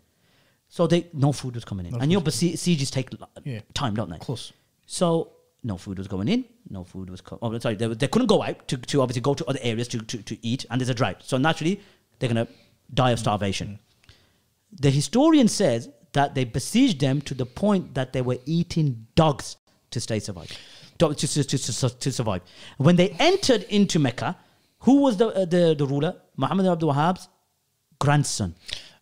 So they no food was coming in. and your besi- sieges take Yeah. time, don't they? Of course. So no food was going in, no food was co- oh sorry, they, they couldn't go out to, to obviously go to other areas to, to, to eat and there's a drought. So naturally they're gonna die of starvation. The historian says that they besieged them to the point that they were eating dogs to stay survive. To, to, to, to, to- to survive. When they entered into Mecca, who was the, uh, the, the ruler? Muhammad ibn Abdul Wahhab's grandson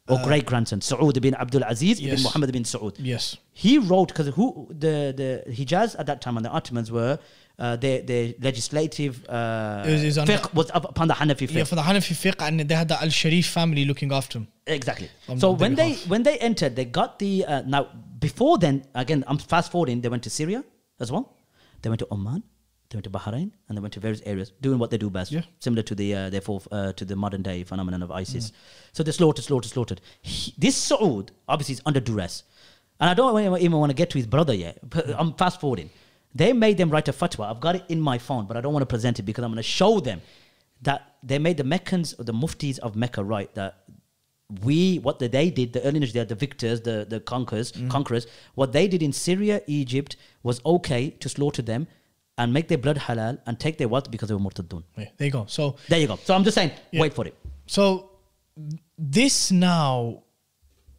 or great grandson, Saud bin Abdul Aziz yes. bin Muhammad bin Saud. Yes. He wrote because who the the Hijaz at that time and the Ottomans were uh, their their legislative uh, It was- it was under- fiqh was up upon the Hanafi fiqh. Yeah, for the Hanafi fiqh, and they had the Al Sharif family looking after him. Exactly. On so when they when they entered, they got the uh, now before then again. I'm fast forwarding. They went to Syria as well. They went to Oman. They went to Bahrain and they went to various areas, doing what they do best, Yeah. similar to the uh, therefore uh, to the modern day phenomenon of ISIS. So they slaughtered, slaughtered, slaughtered. He, this Saud obviously is under duress, and I don't even- even want to get to his brother yet. But I'm fast forwarding. They made them write a fatwa. I've got it in my phone, but I don't want to present it because I'm going to show them that they made the Meccans or the muftis of Mecca right that we what the, they did the early they are the victors the the conquerors mm. conquerors what they did in Syria Egypt was okay to slaughter them and make their blood halal and take their wealth because they were murtadun Yeah, there you go. So there you go so I'm just saying Yeah. wait for it So this now,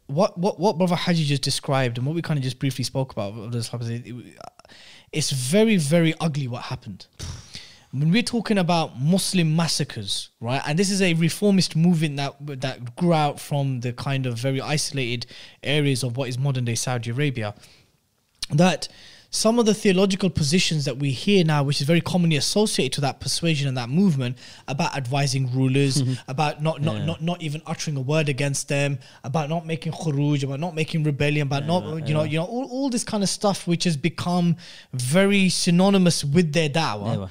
what what what Brother Haji just described and what we kind of just briefly spoke about it's very very ugly what happened. When we're talking about Muslim massacres, right, and this is a reformist movement that that grew out from the kind of very isolated areas of what is modern day Saudi Arabia, that some of the theological positions that we hear now, which is very commonly associated to that persuasion and that movement, about advising rulers, mm-hmm. about not not, not not even uttering a word against them, about not making khuruj, about not making rebellion, about not you know you know all, all this kind of stuff, which has become very synonymous with their da'wah. Yeah.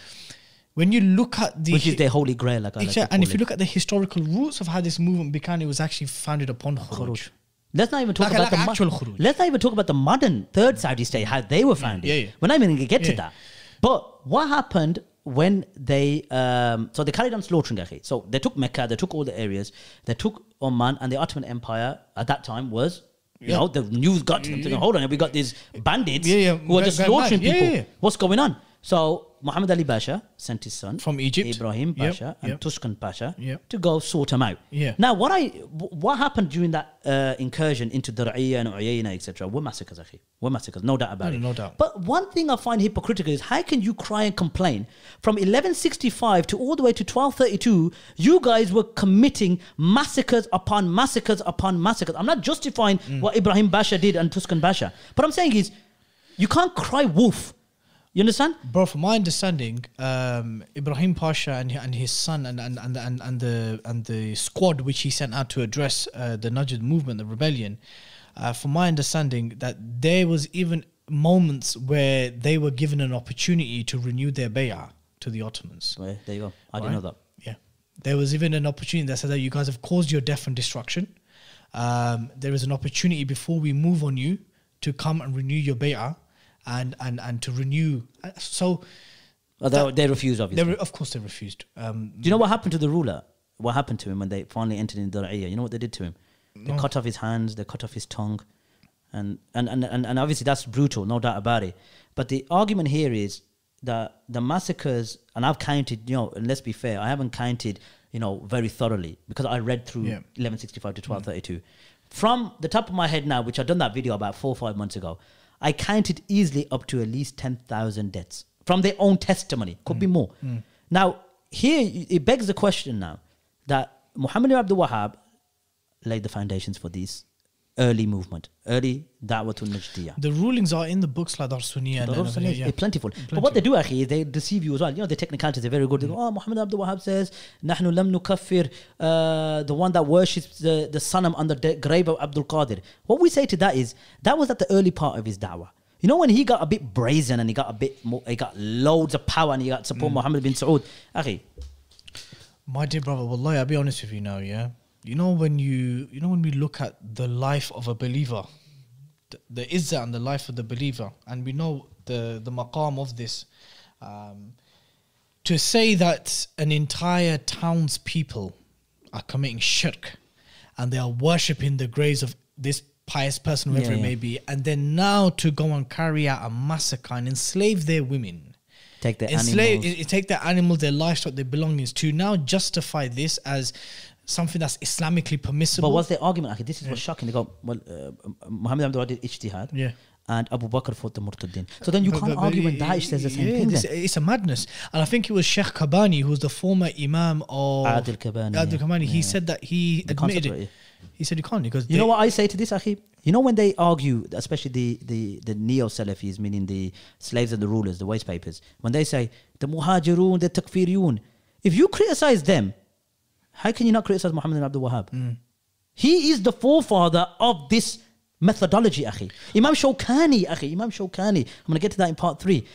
When you look at the which is their holy grail like I like and if you look at the historical roots of how this movement began, it was actually founded upon khuruj. Let's not even talk Like about like the mo- actual khuruj. Let's not even talk about the modern third Saudi state, how they were founded. yeah, yeah. We're not even going to get to that. But what happened when they um, so they carried on slaughtering Akhi. So they took Mecca, they took all the areas, they took Oman, and the Ottoman Empire at that time was. You Yeah. know, the news got to them. thinking, Hold on, we got these bandits Yeah, yeah, who are just slaughtering. Yeah, people. yeah, yeah. What's going on? So Muhammad Ali Pasha sent his son From Egypt. Ibrahim Yep, Pasha, and yep. Tushkan Pasha Yep. to go sort him out. Yeah. Now, what I what happened during that uh, incursion into Dar'iyya and Uyayna, etc., were massacres, akhi. Were massacres, no doubt about No, it. no doubt. But one thing I find hypocritical is how can you cry and complain from 1165 to all the way to 1232? You guys were committing massacres upon massacres upon massacres. I'm not justifying Mm. what Ibrahim Basha did and Tuscan Basha, but I'm saying is you can't cry wolf. You understand? Bro, from my understanding, um, Ibrahim Pasha and, and his son and, and, and, and, and the and the squad which he sent out to address uh, the Najd movement, the rebellion, uh, from my understanding, that there was even moments where they were given an opportunity to renew their bay'ah to the Ottomans. Well, there you go. I didn't Right? know that. Yeah. There was even an opportunity that said that you guys have caused your death and destruction. Um, there is an opportunity before we move on you to come and renew your bay'ah and, and, and to renew. uh, So, Oh, they, they refused, they obviously. re- of course, they refused. Um, Do you know what happened to the ruler? What happened to him when they finally entered in Dar'iyya? You know what they did to him? They cut off his hands, they cut off his tongue. And, and, and, and, and obviously that's brutal, no doubt about it. But the argument here is that the massacres, and I've counted, you know, and let's be fair, I haven't counted, you know, very thoroughly because I read through Yeah. 1165 to 1232. From the top of my head now, which I've done that video about four or five months ago, I counted easily up to at least 10,000 deaths from their own testimony. Could be mm. more. Mm. Now, here it begs the question now that Muhammad ibn Abdul Wahhab laid the foundations for this early movement, early dawa to najdiya The rulings are in the books like Darsuniyah and Darsuniyah, yeah. plentiful. plentiful. But what they do, akhi, they deceive you as well. You know, the technicalities are very good. They go, oh, Muhammad Abdul Wahab says, Nahnu lam kafir." uh, the one that worships the, the sanam under the grave of Abdul Qadir. What we say to that is, that was at the early part of his da'wah. You know when he got a bit brazen and he got a bit more, he got loads of power and he got support mm. Muhammad bin Saud. Akhi. My dear brother, wallahi, I'll be honest with you now, yeah? You know when you you know when we look at the life of a believer, the, the izzah and the life of the believer, and we know the the maqam of this, um, to say that an entire town's people are committing shirk, and they are worshipping the graves of this pious person, whoever Yeah, it may be, and then now to go and carry out a massacre and enslave their women take the enslave, animals. take their animals, their livestock, their belongings to now justify this as something that's Islamically permissible. But what's the argument? Akhi, this is what's shocking. They go, well, uh, Muhammad Abdul Wahab did ijtihad. Yeah. And Abu Bakr fought the Murtaddin. So then you But- can't but- argue when Daesh says the same yeah, thing. this- it's a madness. And I think it was Sheikh Kalbani, who was the former Imam of Adil Kalbani, Adil yeah. He Yeah. said that he admitted it. He said you can't because You know what I say to this, Akhi? You know when they argue, especially the the, the neo Salafis, meaning the slaves and the rulers, the waste papers, when they say the Muhajirun, the Takfiriyun, if you criticize them, how can you not criticize Muhammad ibn Abdul Wahhab? Mm. He is the forefather of this methodology, Akhi. Imam Shawkani, Akhi, Imam Shawkani, I'm going to get to that in part three.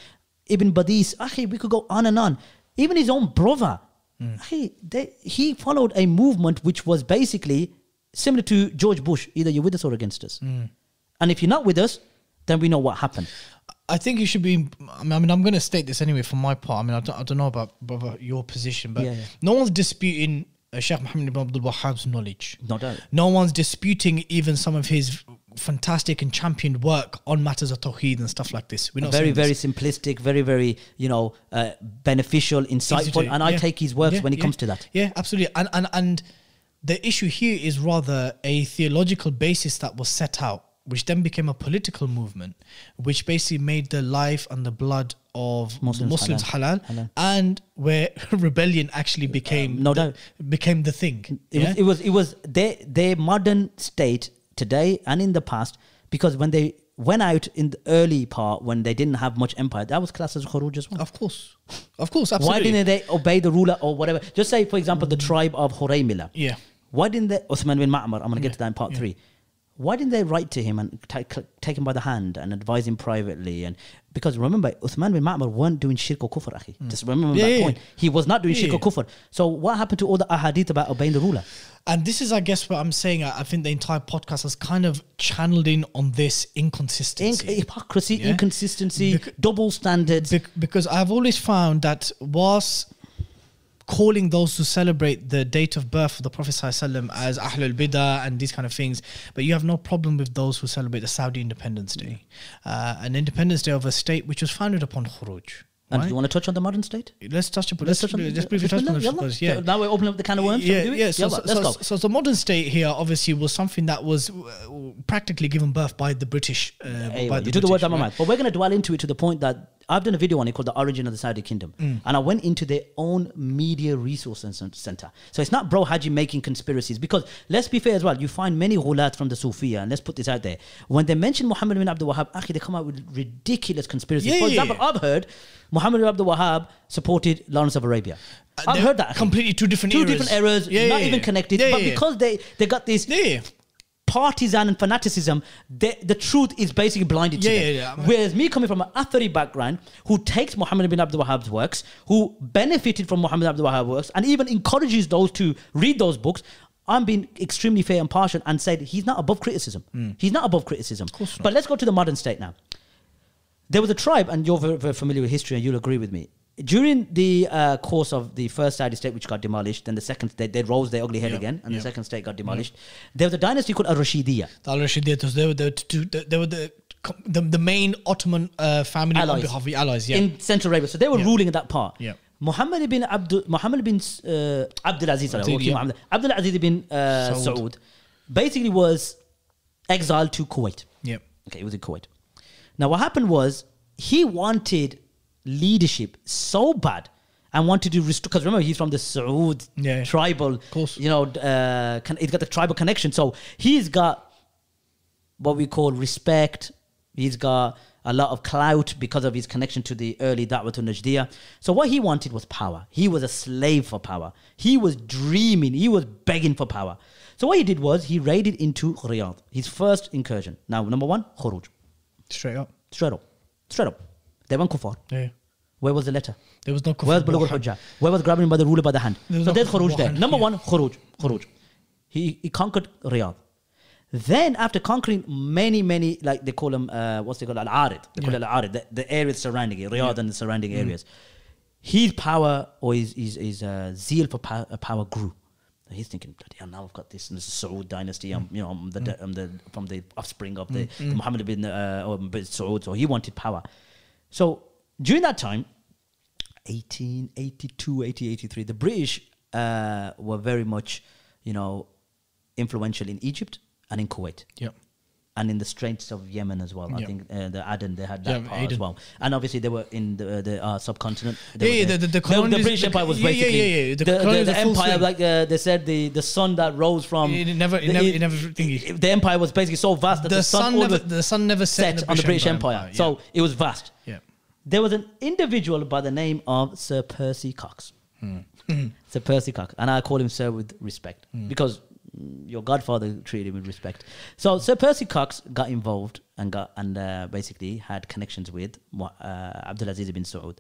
Ibn Badis. Akhi, we could go on and on. Even his own brother. Hmm. Akhi, they, he followed a movement which was basically similar to George Bush. Either you're with us or against us. Hmm. And if you're not with us, then we know what happened. I think you should be. I mean, I I'm going to state this anyway for my part. I mean, I don't, I don't know about, about your position, but Yeah, yeah. no one's disputing Sheikh Muhammad ibn Abdul Wahhab's knowledge. No doubt. No one's disputing even some of his fantastic and championed work on matters of Tawheed and stuff like this. We're not very very this. simplistic very very you know uh, beneficial insightful and i yeah. take his works Yeah, when it yeah. comes to that Yeah, absolutely. And and and the issue here is rather a theological basis that was set out, which then became a political movement, which basically made the life and the blood of Muslims Muslims, halal. halal, and where rebellion actually uh, became no the, doubt. became the thing. it, yeah? was, it was it was their their modern state today and in the past because when they went out in the early part when they didn't have much empire that was classed as khuruj as well of course, of course, absolutely. why didn't they obey the ruler or whatever just say for example the mm. tribe of Huraymila Yeah. why didn't they Uthman bin Ma'mar I'm going to get to that in part yeah. 3 why didn't they write to him and take, take him by the hand and advise him privately and because remember Uthman bin Ma'mar weren't doing shirk or kufr akhi. just remember Mm. Yeah, that yeah, point he was not doing Yeah, shirk or kufr so what happened to all the ahadith about obeying the ruler And this is, I guess, what I'm saying. I I think the entire podcast has kind of channeled in on this inconsistency. In- hypocrisy, inconsistency, Bec- double standards. Bec- because I've always found that whilst calling those who celebrate the date of birth of the Prophet ﷺ as Ahlul Bidah and these kind of things, but you have no problem with those who celebrate the Saudi Independence Day, uh, an Independence Day of a state which was founded upon Khuruj. and right? do you want to touch on the modern state? Let's touch upon. Let's, touch on let's briefly touch yalla. this. Yeah. So now we're opening up the can of worms. Yeah, do yeah. So, so, let's so, go. so the modern state here obviously was something that was uh, practically given birth by the British. Uh, Hey, by well, you took the words out of my right? mouth. But we're going to dwell into it to the point that I've done a video on it called The Origin of the Saudi Kingdom. Mm. And I went into their own media resource center. So it's not bro Haji making conspiracies. Because let's be fair as well, you find many ghulat from the Sufiya, and let's put this out there. When they mention Muhammad bin Abdul Wahhab, actually, they come out with ridiculous conspiracies. Yeah, For example, yeah. I've heard Muhammad bin Abdul Wahhab supported Lawrence of Arabia. Uh, I've heard that. completely two different Two eras. different eras, Yeah, not even connected. Yeah, but because they, they got this. Partisan and fanaticism, the, the truth is basically blinded to Yeah, them. yeah, yeah. Whereas me coming from an Athari background, who takes Muhammad bin Abdul Wahhab's works, who benefited from Muhammad Abdul Wahhab's works, and even encourages those to read those books, I'm being extremely fair and partial and said he's not above criticism. He's not above criticism. But let's go to the modern state now. There was a tribe, and you're very, very familiar with history, and you'll agree with me. During the uh, course of the first Saudi state, which got demolished, then the second state, they rose their ugly head Yeah, again, and yeah. the second state got demolished. There was a dynasty called Al Rashidiyah. The Al Rashidiyatos, they were the, two, they were the, the, the main Ottoman uh, family on Allies. behalf of the allies. Yeah. in Central Arabia. So they were ruling in that part. Yeah. Muhammad bin Abdul Muhammad bin uh, Abdul Aziz, Abdul, okay, yeah. Muhammad, Abdul Aziz bin uh, Saud. Saud basically was exiled to Kuwait. yeah. Okay, it was in Kuwait. Now, what happened was he wanted leadership so bad and wanted to restore. Because remember, he's from the Saud Yeah, tribal, course. you know, uh, con- he's got the tribal connection. So he's got what we call respect. He's got a lot of clout because of his connection to the early Da'wah to Najdiyah. So what he wanted was power. He was a slave for power. He was dreaming. He was begging for power. So what he did was he raided into Riyadh, his first incursion. Now, number one, Khuruj. Straight up. Straight up. Straight up. They kuffar. Yeah. Where was the letter? There was no kufr Where's Bulugh Wahan. al-Hujjah? Where was grabbing by the ruler by the hand? There's so no there's Khuruj there. Number yeah. one, Khuruj. Khuruj. He, he conquered Riyadh. Then after conquering many, many, like they call them, uh, what's they call Al-Arid. They call Yeah. it Al-Arid, the, the areas surrounding it, Riyadh and the surrounding areas. His power or his, his, his uh, zeal for power, uh, power grew. He's thinking, bloody hell, now I've got this, and this is Saud dynasty. I'm, you know, I'm the, I'm the, from the offspring of the, the Muhammad bin, uh, or bin Saud. So he wanted power. So during that time, 1882, 1883, the British uh, were very much, you know, influential in Egypt and in Kuwait Yeah. And in the Straits of Yemen as well. I think uh, the Aden they had that Yeah, part as well, and obviously they were in the the uh, subcontinent. Yeah, They yeah, there. the- the- the the, British Empire was yeah, yeah, basically yeah, yeah, the the, the, the empire. Like uh, they said, the the sun that rose from It never- it the, never- it never thingy. the empire was basically so vast that the, sun, sun never, the sun never set, set on the British Empire. yeah. So it was vast. yeah. There was an individual by the name of Sir Percy Cox. Hmm. Sir Percy Cox, and I call him Sir with respect because mm, your godfather treated him with respect. So Sir Percy Cox got involved and got and uh, basically had connections with uh, Abdulaziz bin Saud.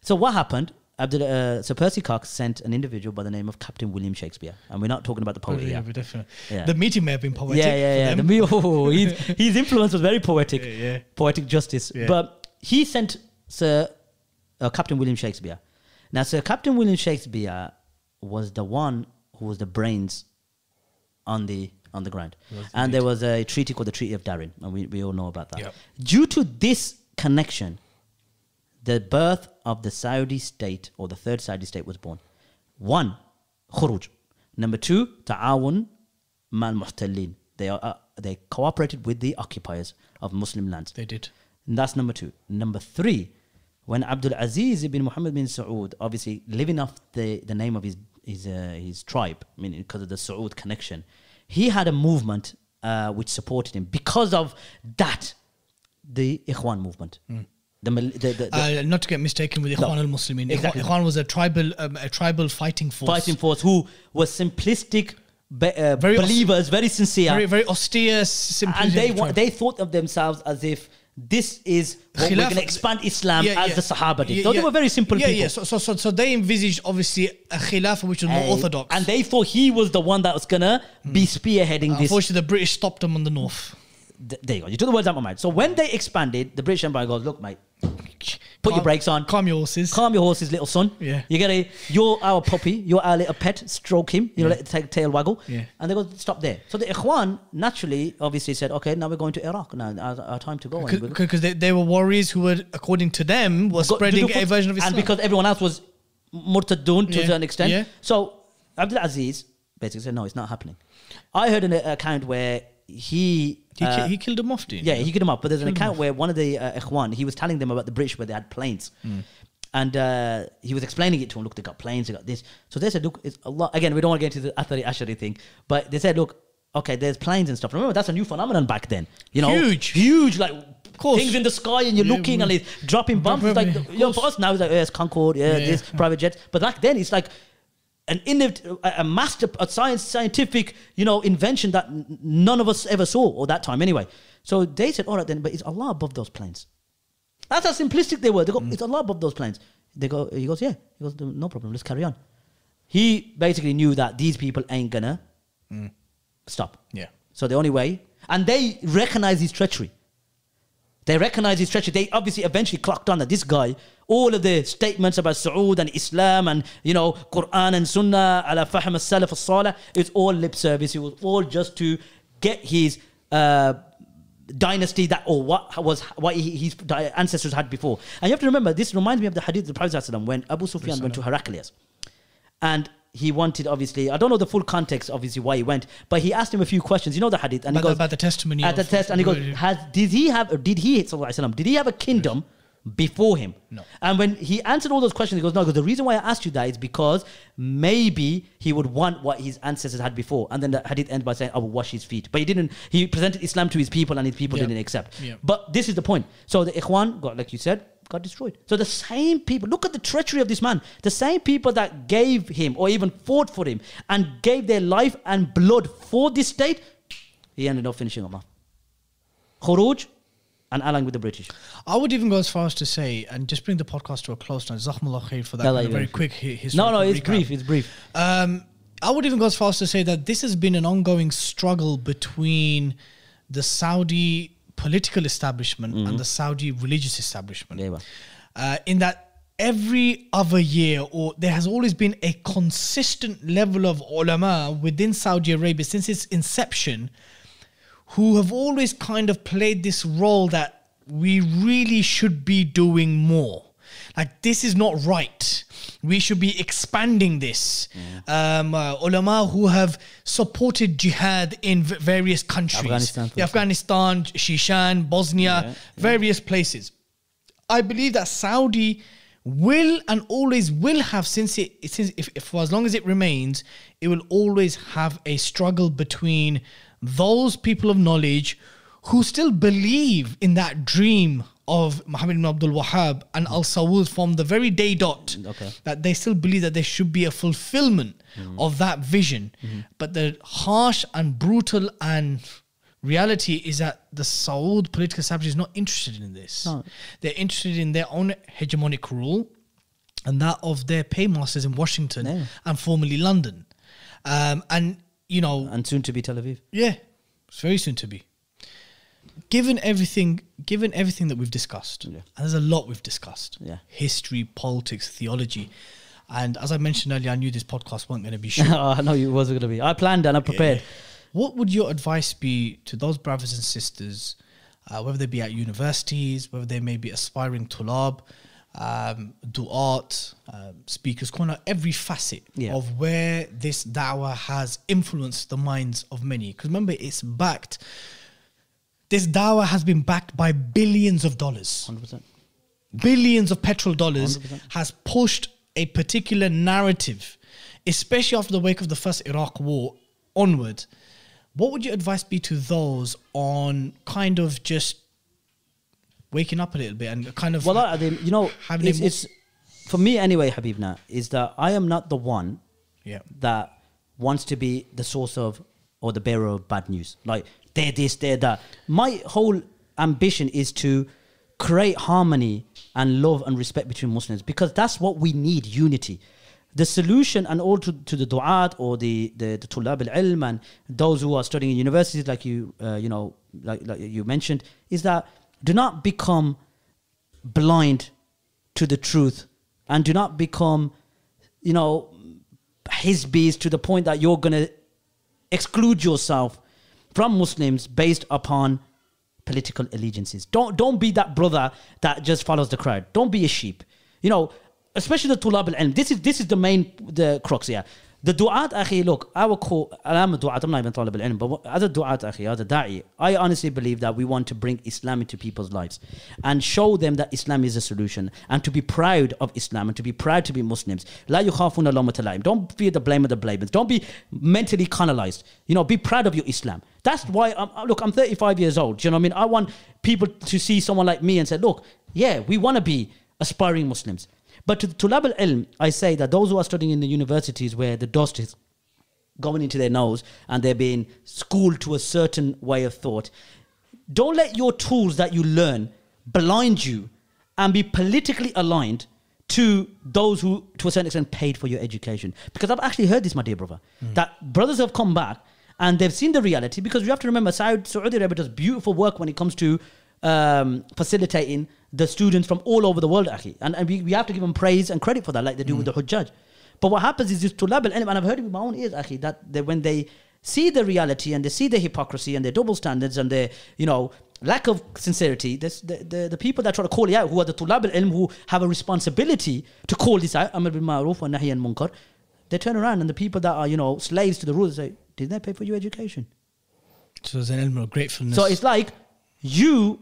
So what happened? Abdul, uh, Sir Percy Cox sent an individual by the name of Captain William Shakespeare, and we're not talking about the poet Yeah, here. definitely. Yeah. The meeting may have been poetic. Yeah, yeah, for yeah. them. The, oh, his, his influence was very poetic, Yeah, yeah. poetic justice. Yeah. But he sent Sir uh, Captain William Shakespeare. Now, Sir Captain William Shakespeare was the one who was the brains on the on the ground, and there was a treaty called the Treaty of Darin, and we, we all know about that. Yep. Due to this connection, the birth of the Saudi state or the third Saudi state was born. One, khuruj. Number two, ta'awun mal muhtalin. They are uh, they cooperated with the occupiers of Muslim lands. They did. And that's number two. Number three, when Abdul Aziz ibn Muhammad bin Saud, obviously living off the, the name of his his uh, his tribe, I mean because of the Saud connection, he had a movement uh, which supported him. Because of that, the Ikhwan movement. The, the, the, the Uh, not to get mistaken with Ikhwan al Muslimin. Exactly. Ikhwan was a tribal, um, a tribal fighting force. fighting force who were simplistic be, uh, Very believers, very sincere, very, very austere, and they wa- they thought of themselves as if this is what we're going to expand Islam Yeah, as yeah. the Sahaba did. Yeah, so they were very simple yeah, people. Yeah, so, so, so, so they envisaged obviously a khilafah which was more Hey, orthodox. And they thought he was the one that was gonna hmm. be spearheading this. Unfortunately, the British stopped them on the north. Th- there you go. You took the words out of my mind. So when they expanded, the British Empire goes, look, mate, put your brakes on. Calm your horses. Calm your horses, little son. Yeah. You get a, you're our puppy, you're our little pet, stroke him, you know, let the ta- tail waggle. Yeah. And they go, stop there. So the Ikhwan naturally, obviously said, okay, now we're going to Iraq. Now our, our time to go. Because they, they were warriors who were, according to them, was Go- spreading a version of Islam. And because everyone else was murtadun to Yeah, a certain extent. yeah. So Abdul Aziz basically said, no, it's not happening. I heard an account where he. he, uh, ki- he killed him off, didn't yeah, he? killed him up. But there's an account where one of the uh, Ikhwan, he was telling them about the British where they had planes. And uh, he was explaining it to them. Look, they got planes, they got this. So they said, look, it's a lot. Again, we don't want to get into the Athari Ashari thing, but they said, look, okay, there's planes and stuff. Remember, that's a new phenomenon back then. You know, Huge. huge, like course. things in the sky, and you're Yeah, looking, and it's dropping bombs. It's like, you know, for us now, it's like, yeah, it's Concorde, yeah, Yeah, this yeah. private jets. But back then, it's like an innov- a a master, a science, scientific, you know, invention that none of us ever saw, or that time anyway. So they said, all right then, but it's Allah above those planes. That's how simplistic they were. They go, Mm. it's Allah above those planes. They go, he goes, yeah. He goes, no problem, let's carry on. He basically knew that these people ain't gonna stop. Mm. Yeah. So the only way, and they recognize his treachery. They recognize his treachery. They obviously eventually clocked on that this guy, all of the statements about Saud and Islam and you know Quran and Sunnah, ala fahm al salaf al salih, it's all lip service. It was all just to get his uh, dynasty that or what was what his ancestors had before. And you have to remember, this reminds me of the hadith of the Prophet ﷺ when Abu Sufyan went to Heraclius. And he wanted obviously I don't know the full context obviously why he went but he asked him a few questions. You know the hadith? And About he goes about the testimony at the test and he goes has did he have did he sallallahu alaihi wasallam, did he have a kingdom before him No. and when he answered all those questions he goes no because the reason why I asked you that is because maybe he would want what his ancestors had before and then the hadith ends by saying I will wash his feet but he didn't he presented Islam to his people and his people Yeah. didn't accept Yeah. but this is the point so the Ikhwan got like you said got destroyed. So the same people, look at the treachery of this man. The same people that gave him or even fought for him and gave their life and blood for this state, he ended up finishing them off. Khuruj and allying with the British. I would even go as far as to say, and just bring the podcast to a close now. Jazakumullah khair for that kind of very quick hi- history. No, no, it's brief. It's brief. Um, I would even go as far as to say that this has been an ongoing struggle between the Saudi political establishment and the Saudi religious establishment. Yeah, uh, in that every other year, or there has always been a consistent level of ulama within Saudi Arabia since its inception, who have always kind of played this role that we really should be doing more. Like this is not right. We should be expanding this. Um, uh, ulama who have supported jihad in various countries, Afghanistan, Yeah, Afghanistan, Shishan, Bosnia, various places. I believe that Saudi will and always will have since it since if, if for as long as it remains, it will always have a struggle between those people of knowledge who still believe in that dream of Muhammad ibn Abdul Wahhab and Al Saud from the very day dot Okay. that they still believe that there should be a fulfillment of that vision. But the harsh and brutal and reality is that the Saud political establishment is not interested in this. No. They're interested in their own hegemonic rule and that of their paymasters in Washington Yeah. and formerly London. Um, and, you know, and soon to be Tel Aviv. yeah, it's very soon to be. Given everything, given everything that we've discussed, Yeah. and there's a lot we've discussed. Yeah. History, politics, theology, and as I mentioned earlier, I knew this podcast wasn't going to be short. I know it wasn't going to be. I planned and I prepared. What would your advice be to those brothers and sisters, uh, whether they be at universities, whether they may be aspiring tulab, um, du'at, um, speakers corner, every facet Yeah. of where this da'wah has influenced the minds of many? Because remember, it's backed. This da'wah has been backed by billions of dollars Hundred percent. billions of petrol dollars 100%. has pushed a particular narrative, especially after the wake of the first Iraq war onward. What would your advice be to those on kind of just waking up a little bit and kind of Well, I- you know, Having it's, it's for me anyway, Habibna, is that I am not the one yeah that wants to be the source of or the bearer of bad news. Like they're this, they're that. My whole ambition is to create harmony and love and respect between Muslims because that's what we need unity. The solution and all to, to the du'at or the the, the tulab al-ilm and those who are studying in universities like you uh, you know like, like you mentioned is that do not become blind to the truth and do not become you know hizbis to the point that you're going to exclude yourself from Muslims based upon political allegiances. Don't don't be that brother that just follows the crowd. Don't be a sheep. You know, especially the tulab al-ilm. This is this is the main the crux here. The du'at, akhi, look, our call, I'm a du'at, I'm not even talib al-ilm, but as a du'at, as a da'i, I honestly believe that we want to bring Islam into people's lives and show them that Islam is a solution and to be proud of Islam and to be proud to be Muslims. La yukhafuna lawmata la'im. Don't fear the blame of the blamers. Don't be mentally canalized. You know, be proud of your Islam. That's why, I'm, look, I'm 35 years old. You know what I mean? I want people to see someone like me and say, look, yeah, we want to be aspiring Muslims. But to tulab al-ilm, I say that those who are studying in the universities where the dust is going into their nose and they're being schooled to a certain way of thought, don't let your tools that you learn blind you and be politically aligned to those who, to a certain extent, paid for your education. Because I've actually heard this, my dear brother, hmm. that brothers have come back and they've seen the reality. Because you have to remember, Saudi, Saudi Arabia does beautiful work when it comes to um, facilitating the students from all over the world, akhi. And, and we, we have to give them praise and credit for that, like they do with the Hujjaj. But what happens is this tulab al-ilm, and I've heard it with my own ears, actually, that they, when they see the reality and they see the hypocrisy and their double standards and their, you know, lack of sincerity, this, the, the, the people that try to call it out, who are the tulab al-ilm, who have a responsibility to call this out, amr bil ma'ruf wa nahi al munkar, they turn around and the people that are, you know, slaves to the rules say, didn't they pay for your education? so there's an element of gratefulness So it's like you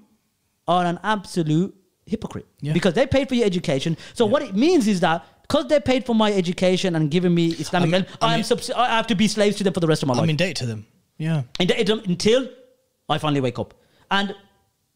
are an absolute hypocrite yeah. because they paid for your education. So yeah. what it means is that because they paid for my education and giving me Islamic I mean, I, am I have to be slaves to them for the rest of my I'm life. I'm indebted to them. Yeah. Indebted them until I finally wake up. And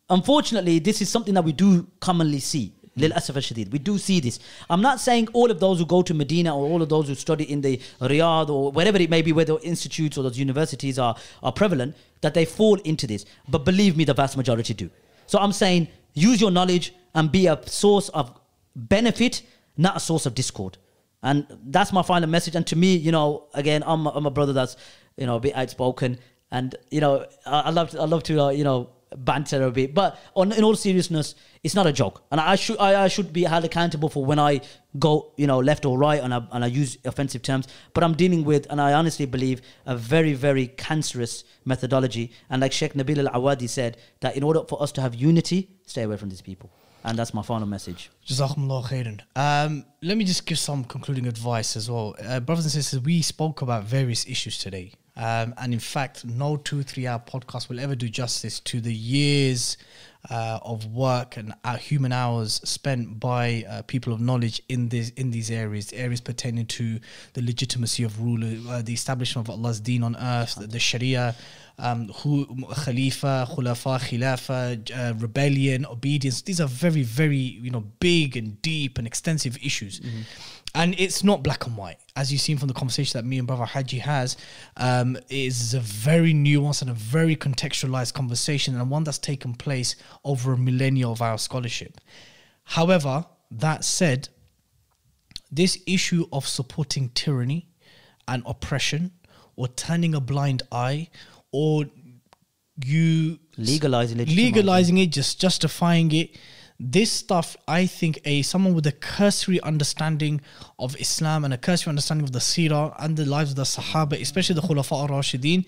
unfortunately, this is something that we do commonly see. Mm. We do see this. I'm not saying all of those who go to Medina or all of those who study in the Riyadh or wherever it may be, where the institutes or those universities are, are prevalent, that they fall into this. But believe me, the vast majority do. So I'm saying use your knowledge and be a source of benefit, not a source of discord. And that's my final message. And to me, you know, again, I'm, I'm a brother that's, you know, a bit outspoken. And, you know, I, I love to, I love to, uh, you know, banter a bit. But on, in all seriousness, it's not a joke. And I should, I, I should be held accountable for when I go, you know, left or right and I, and I use offensive terms. But I'm dealing with, and I honestly believe, a very, very cancerous methodology. And like Sheikh Nabil Al Awadi said, that in order for us to have unity, stay away from these people. And that's my final message. Jazakumullah khairan. Um, let me just give some concluding advice as well. Uh, brothers and sisters, we spoke about various issues today. Um, and in fact, no two, three hour podcast will ever do justice to the years uh, of work and uh, human hours spent by uh, people of knowledge in this in these areas, areas pertaining to the legitimacy of ruler, uh, the establishment of Allah's deen on earth, the, the Sharia, um, who Khalifa, Khulafa, Khilafa, uh, rebellion, obedience. These are very, very you know big and deep and extensive issues. And it's not black and white, as you've seen from the conversation that me and brother Haji has. Um, it is a very nuanced and a very contextualized conversation, and one that's taken place over a millennia of our scholarship. However, that said, this issue of supporting tyranny and oppression, or turning a blind eye, or you Legalizing legitimizing. legalizing it, just justifying it. This stuff, I think, a someone with a cursory understanding of Islam and a cursory understanding of the Seerah and the lives of the Sahaba, especially the Khulafa al-Rashidin,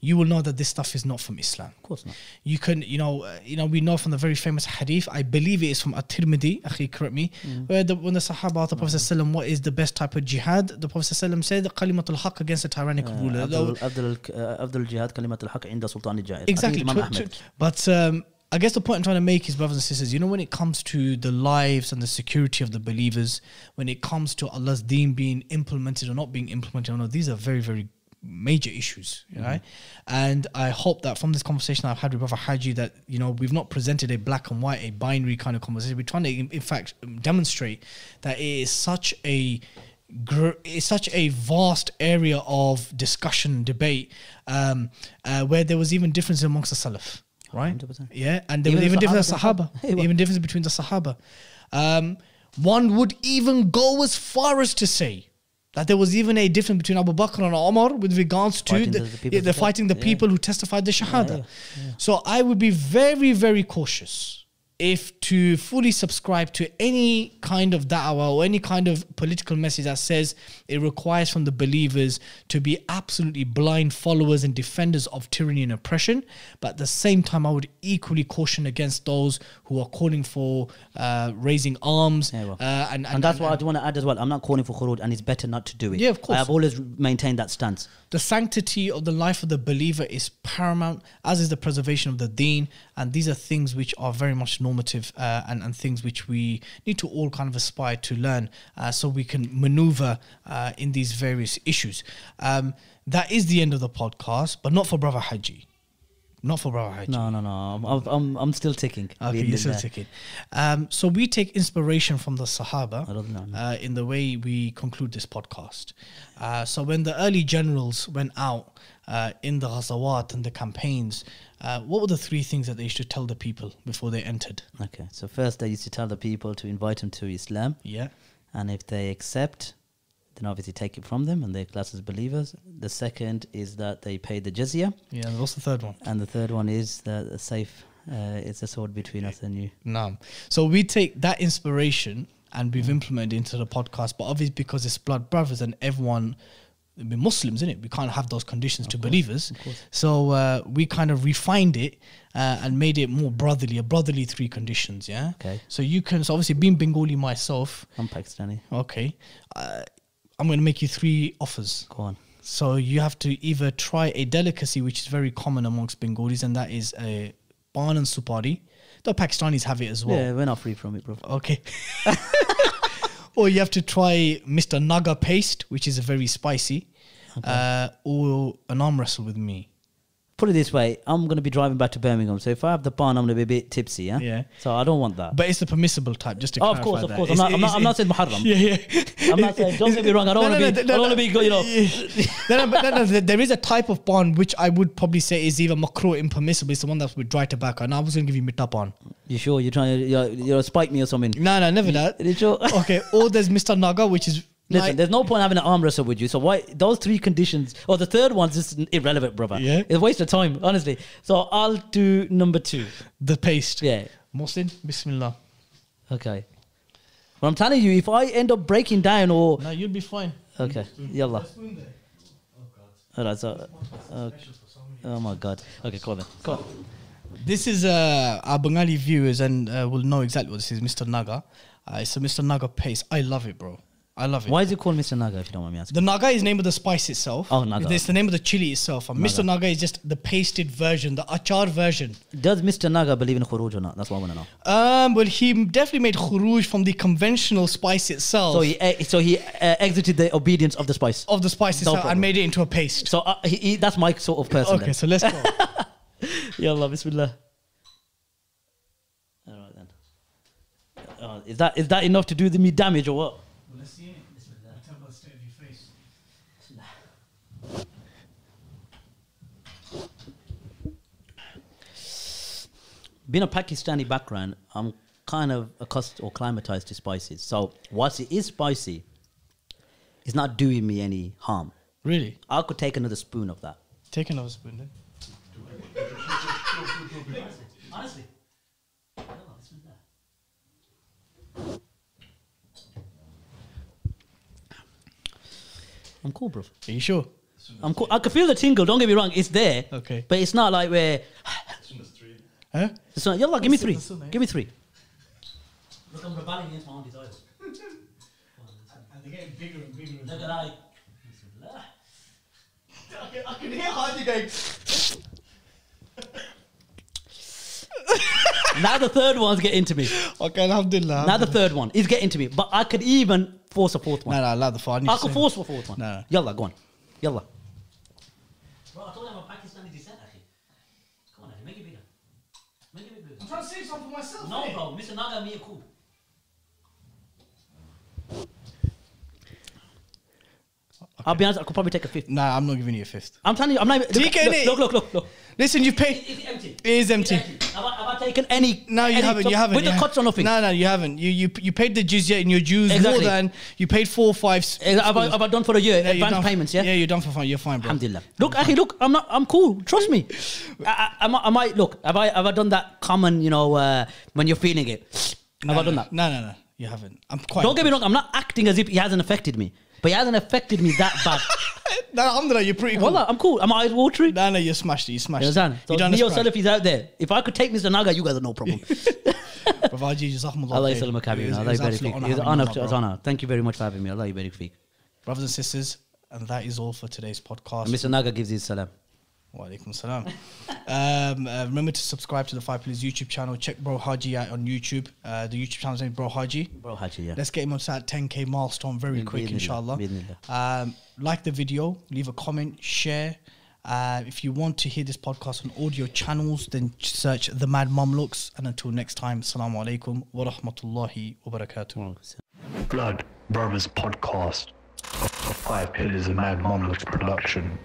you will know that this stuff is not from Islam. Of course not. You can, you know, uh, you know, we know from the very famous hadith. I believe it is from At-Tirmidhi. Akhi, correct me. Where the, when the Sahaba asked the Prophet mm. what is the best type of jihad? The Prophet said, "Kalimatul haq against a tyrannical ruler." Abdul, Abdul, uh, Abdul Jihad Kalimat al Haq Inda Sultan al Exactly. Imam Tw- Ahmed. tw- But um, I guess the point I'm trying to make is, brothers and sisters, you know, when it comes to the lives and the security of the believers, when it comes to Allah's deen being implemented or not being implemented, not, these are very, very major issues, right? And I hope that from this conversation I've had with Brother Haji, that you know we've not presented a black and white, a binary kind of conversation. We're trying to, in, fact, demonstrate that it is such a it's such a vast area of discussion debate um, uh, where there was even difference amongst the Salaf, right? 100%. Yeah, and there Even was even the difference in Sahaba Sahaba, even difference between the Sahaba. Um, one would even go as far as to say that there was even a difference between Abu Bakr and Omar with regards to the, the- the yeah, the the- fighting the yeah. people who testified the Shahada. yeah, So I would be very, very cautious if to fully subscribe to any kind of da'wah or any kind of political message that says it requires from the believers to be absolutely blind followers and defenders of tyranny and oppression. But at the same time, I would equally caution against those who are calling for uh, raising arms. Yeah, well. uh, and, And that's what I do want to add as well. I'm not calling for khurud, and it's better not to do it. Yeah, of course. I have always maintained that stance. the sanctity of the life of the believer is paramount, as is the preservation of the deen. And these are things which are very much normative uh, and, and things which we need to all kind of aspire to learn uh, so we can maneuver uh, in these various issues. Um, that is the end of the podcast, but not for Brother Haji. Not for Brother Haji. No, no, no. I'm, I'm, I'm still ticking. Okay, you're still ticking. Um, so we take inspiration from the Sahaba I don't know. uh, in the way we conclude this podcast. Uh, so when the early generals went out uh, in the ghazawat and the campaigns, uh, what were the three things that they used to tell the people before they entered? Okay, so first they used to tell the people to invite them to Islam, Yeah. and if they accept, then obviously take it from them and they're classed as believers. The second is that they pay the jizya, Yeah. and What's the third one? and the third one is that the safe. Uh, it's a sword between us and you. No. So we take that inspiration and we've implemented into the podcast, but obviously because it's blood brothers and everyone we're Muslims, in it, we can't have those conditions to believers. So uh, we kind of refined it uh, and made it more brotherly, a brotherly three conditions. Yeah. Okay. So you can, so obviously being Bengali myself, I'm Pakistani. okay, uh, I'm going to make you three offers. Go on. So you have to either try a delicacy which is very common amongst Bengalis, and that is a ban and supari. The Pakistanis have it as well. yeah, we're not free from it, bro. Okay. or you have to try Mr. Naga paste, which is very spicy, uh, or an arm wrestle with me. Put it this way, I'm going to be driving back to Birmingham, so if I have the pan, I'm going to be a bit tipsy, yeah? Yeah. So I don't want that. But it's the permissible type, just to Oh, of course, of that. course. I'm not, I'm not, I'm not saying muharram. Yeah, yeah. I'm not saying, don't get me wrong, I don't No, want no, to be, no, I don't no, want to be, you know. no, no, but no, no, there- is a type of bond which I would probably say is either makruh impermissible. It's the one that's with dry tobacco. And I was going to give you mitta bond. You sure you're trying to, you're, you're spike me or something? No, no, never that. You sure? Okay, or there's Mr. Naga, which is Listen, like- there's no point having an arm wrestle with you. So why those three conditions, or the third one's just irrelevant, brother. Yeah. it's a waste of time, honestly. So I'll do number two. the paste. Yeah, Mohsin, Bismillah. okay. But I'm telling you, if I end up breaking down or No, you'll be fine. okay, yalla. Alright, so okay. oh my god. Okay, go then. Go. This is uh, our Bengali viewers and uh, will know exactly what this is, Mr. Naga. Uh, it's a Mr. Naga paste. I love it, bro. I love it. Why is it called Mr. Naga? If you don't mind me asking. The naga is the name of the spice itself. Oh, naga. It's the name of the chili itself. And Mr. Naga is just the pasted version, the achar version. Does Mr. Naga believe in khuruj or not? That's what I want to know. Um, well, he definitely made khuruj from the conventional spice itself. So he eh, so he uh, exited the obedience of the spice. of the spice No itself problem. and made it into a paste. So uh, he, he, that's my sort of person. okay, then. so let's go. Yallah, bismillah. All right then. Uh, is that is that enough to do the me damage or what? let's see it. Tell about the state of your face. Being a Pakistani background, I'm kind of accustomed or climatized to spices. So whilst it is spicy, it's not doing me any harm. Really? I could take another spoon of that. Take another spoon then. Honestly. I'm cool, bro. Are you sure? I'm cool. I can feel the tingle. Don't get me wrong. It's there. Okay. But it's not like where. Huh? It's not. Yalla, give me three. That's so nice. Give me three. Look, I'm rebelling against my own desires. And they're getting bigger and bigger. Look at that. I can, I can hear Hardy going. now the third one's getting to me. Okay, alhamdulillah. Now the third one is getting to me. But I could even force a fourth one. No, no, allow the four. I, I could force a fourth one. No, no. Yalla, go on. Yalla. Bro, I told you I'm a Pakistani descent, actually. Come on, Akhi, make it bigger. Make it bigger. I'm trying to save something for. No, bro. Mr. Naga and me are cool. I'll be honest, I could probably take a fifth. Nah, I'm not giving you a fifth. I'm telling you, I'm not even. Look, TK, look, look, look, look, look. Listen, you've paid. Is it empty? It is empty. Have I, have I taken any? No, you any- haven't. You haven't. With you the cuts or nothing? No, no, you haven't. You you you paid the jizya in your Jews Exactly. more than you paid four or five. Eh, Have I, have I done for a year? Yeah, you're advance payments, yeah? Yeah, you're done for fine. You're fine, bro. Alhamdulillah. Look, actually, look, I'm not. I'm cool. Trust me. I, I, I, might, I look. Have I? Have I done that common? You know, uh, when you're feeling it. No, have I no, done that? No, no, no. You haven't. I'm quite. Don't get me wrong. I'm not acting as if he hasn't affected me, but he hasn't affected me that bad. No, alhamdulillah, you're pretty cool. Wallah, I'm cool. Am I eyes watery? No, no, you smashed it. You smashed You it. understand? So You done Neo a scratch. Salafis out there. If I could take Mr. Naga, you guys are no problem. Brother Haji, jazakumullah Allah khair. It was- it Allah was Barik absolute Fik. honor It's an having you, to- my It's bro. honor. Thank you very much for having me. Allah Barik Fik. Brothers and sisters, and that is all for today's podcast. Mr. Naga gives his salam. Wa alaikum salam. um, uh, remember to subscribe to the Five Pillars YouTube channel. Check Bro Haji out on YouTube. Uh, the YouTube channel's name is Bro Haji. Bro Haji, yeah. Let's get him on that 10k milestone very Bi- quick, bi'idhnillah, inshallah. bi'idhnillah. Um, like the video, leave a comment, share. Uh, if you want to hear this podcast on audio channels, then search The Mad Mum Looks. And until next time, Assalamu alaikum wa rahmatullahi wa barakatuh. Blood Brothers Podcast. Five Pillars of Mad Monolith Production.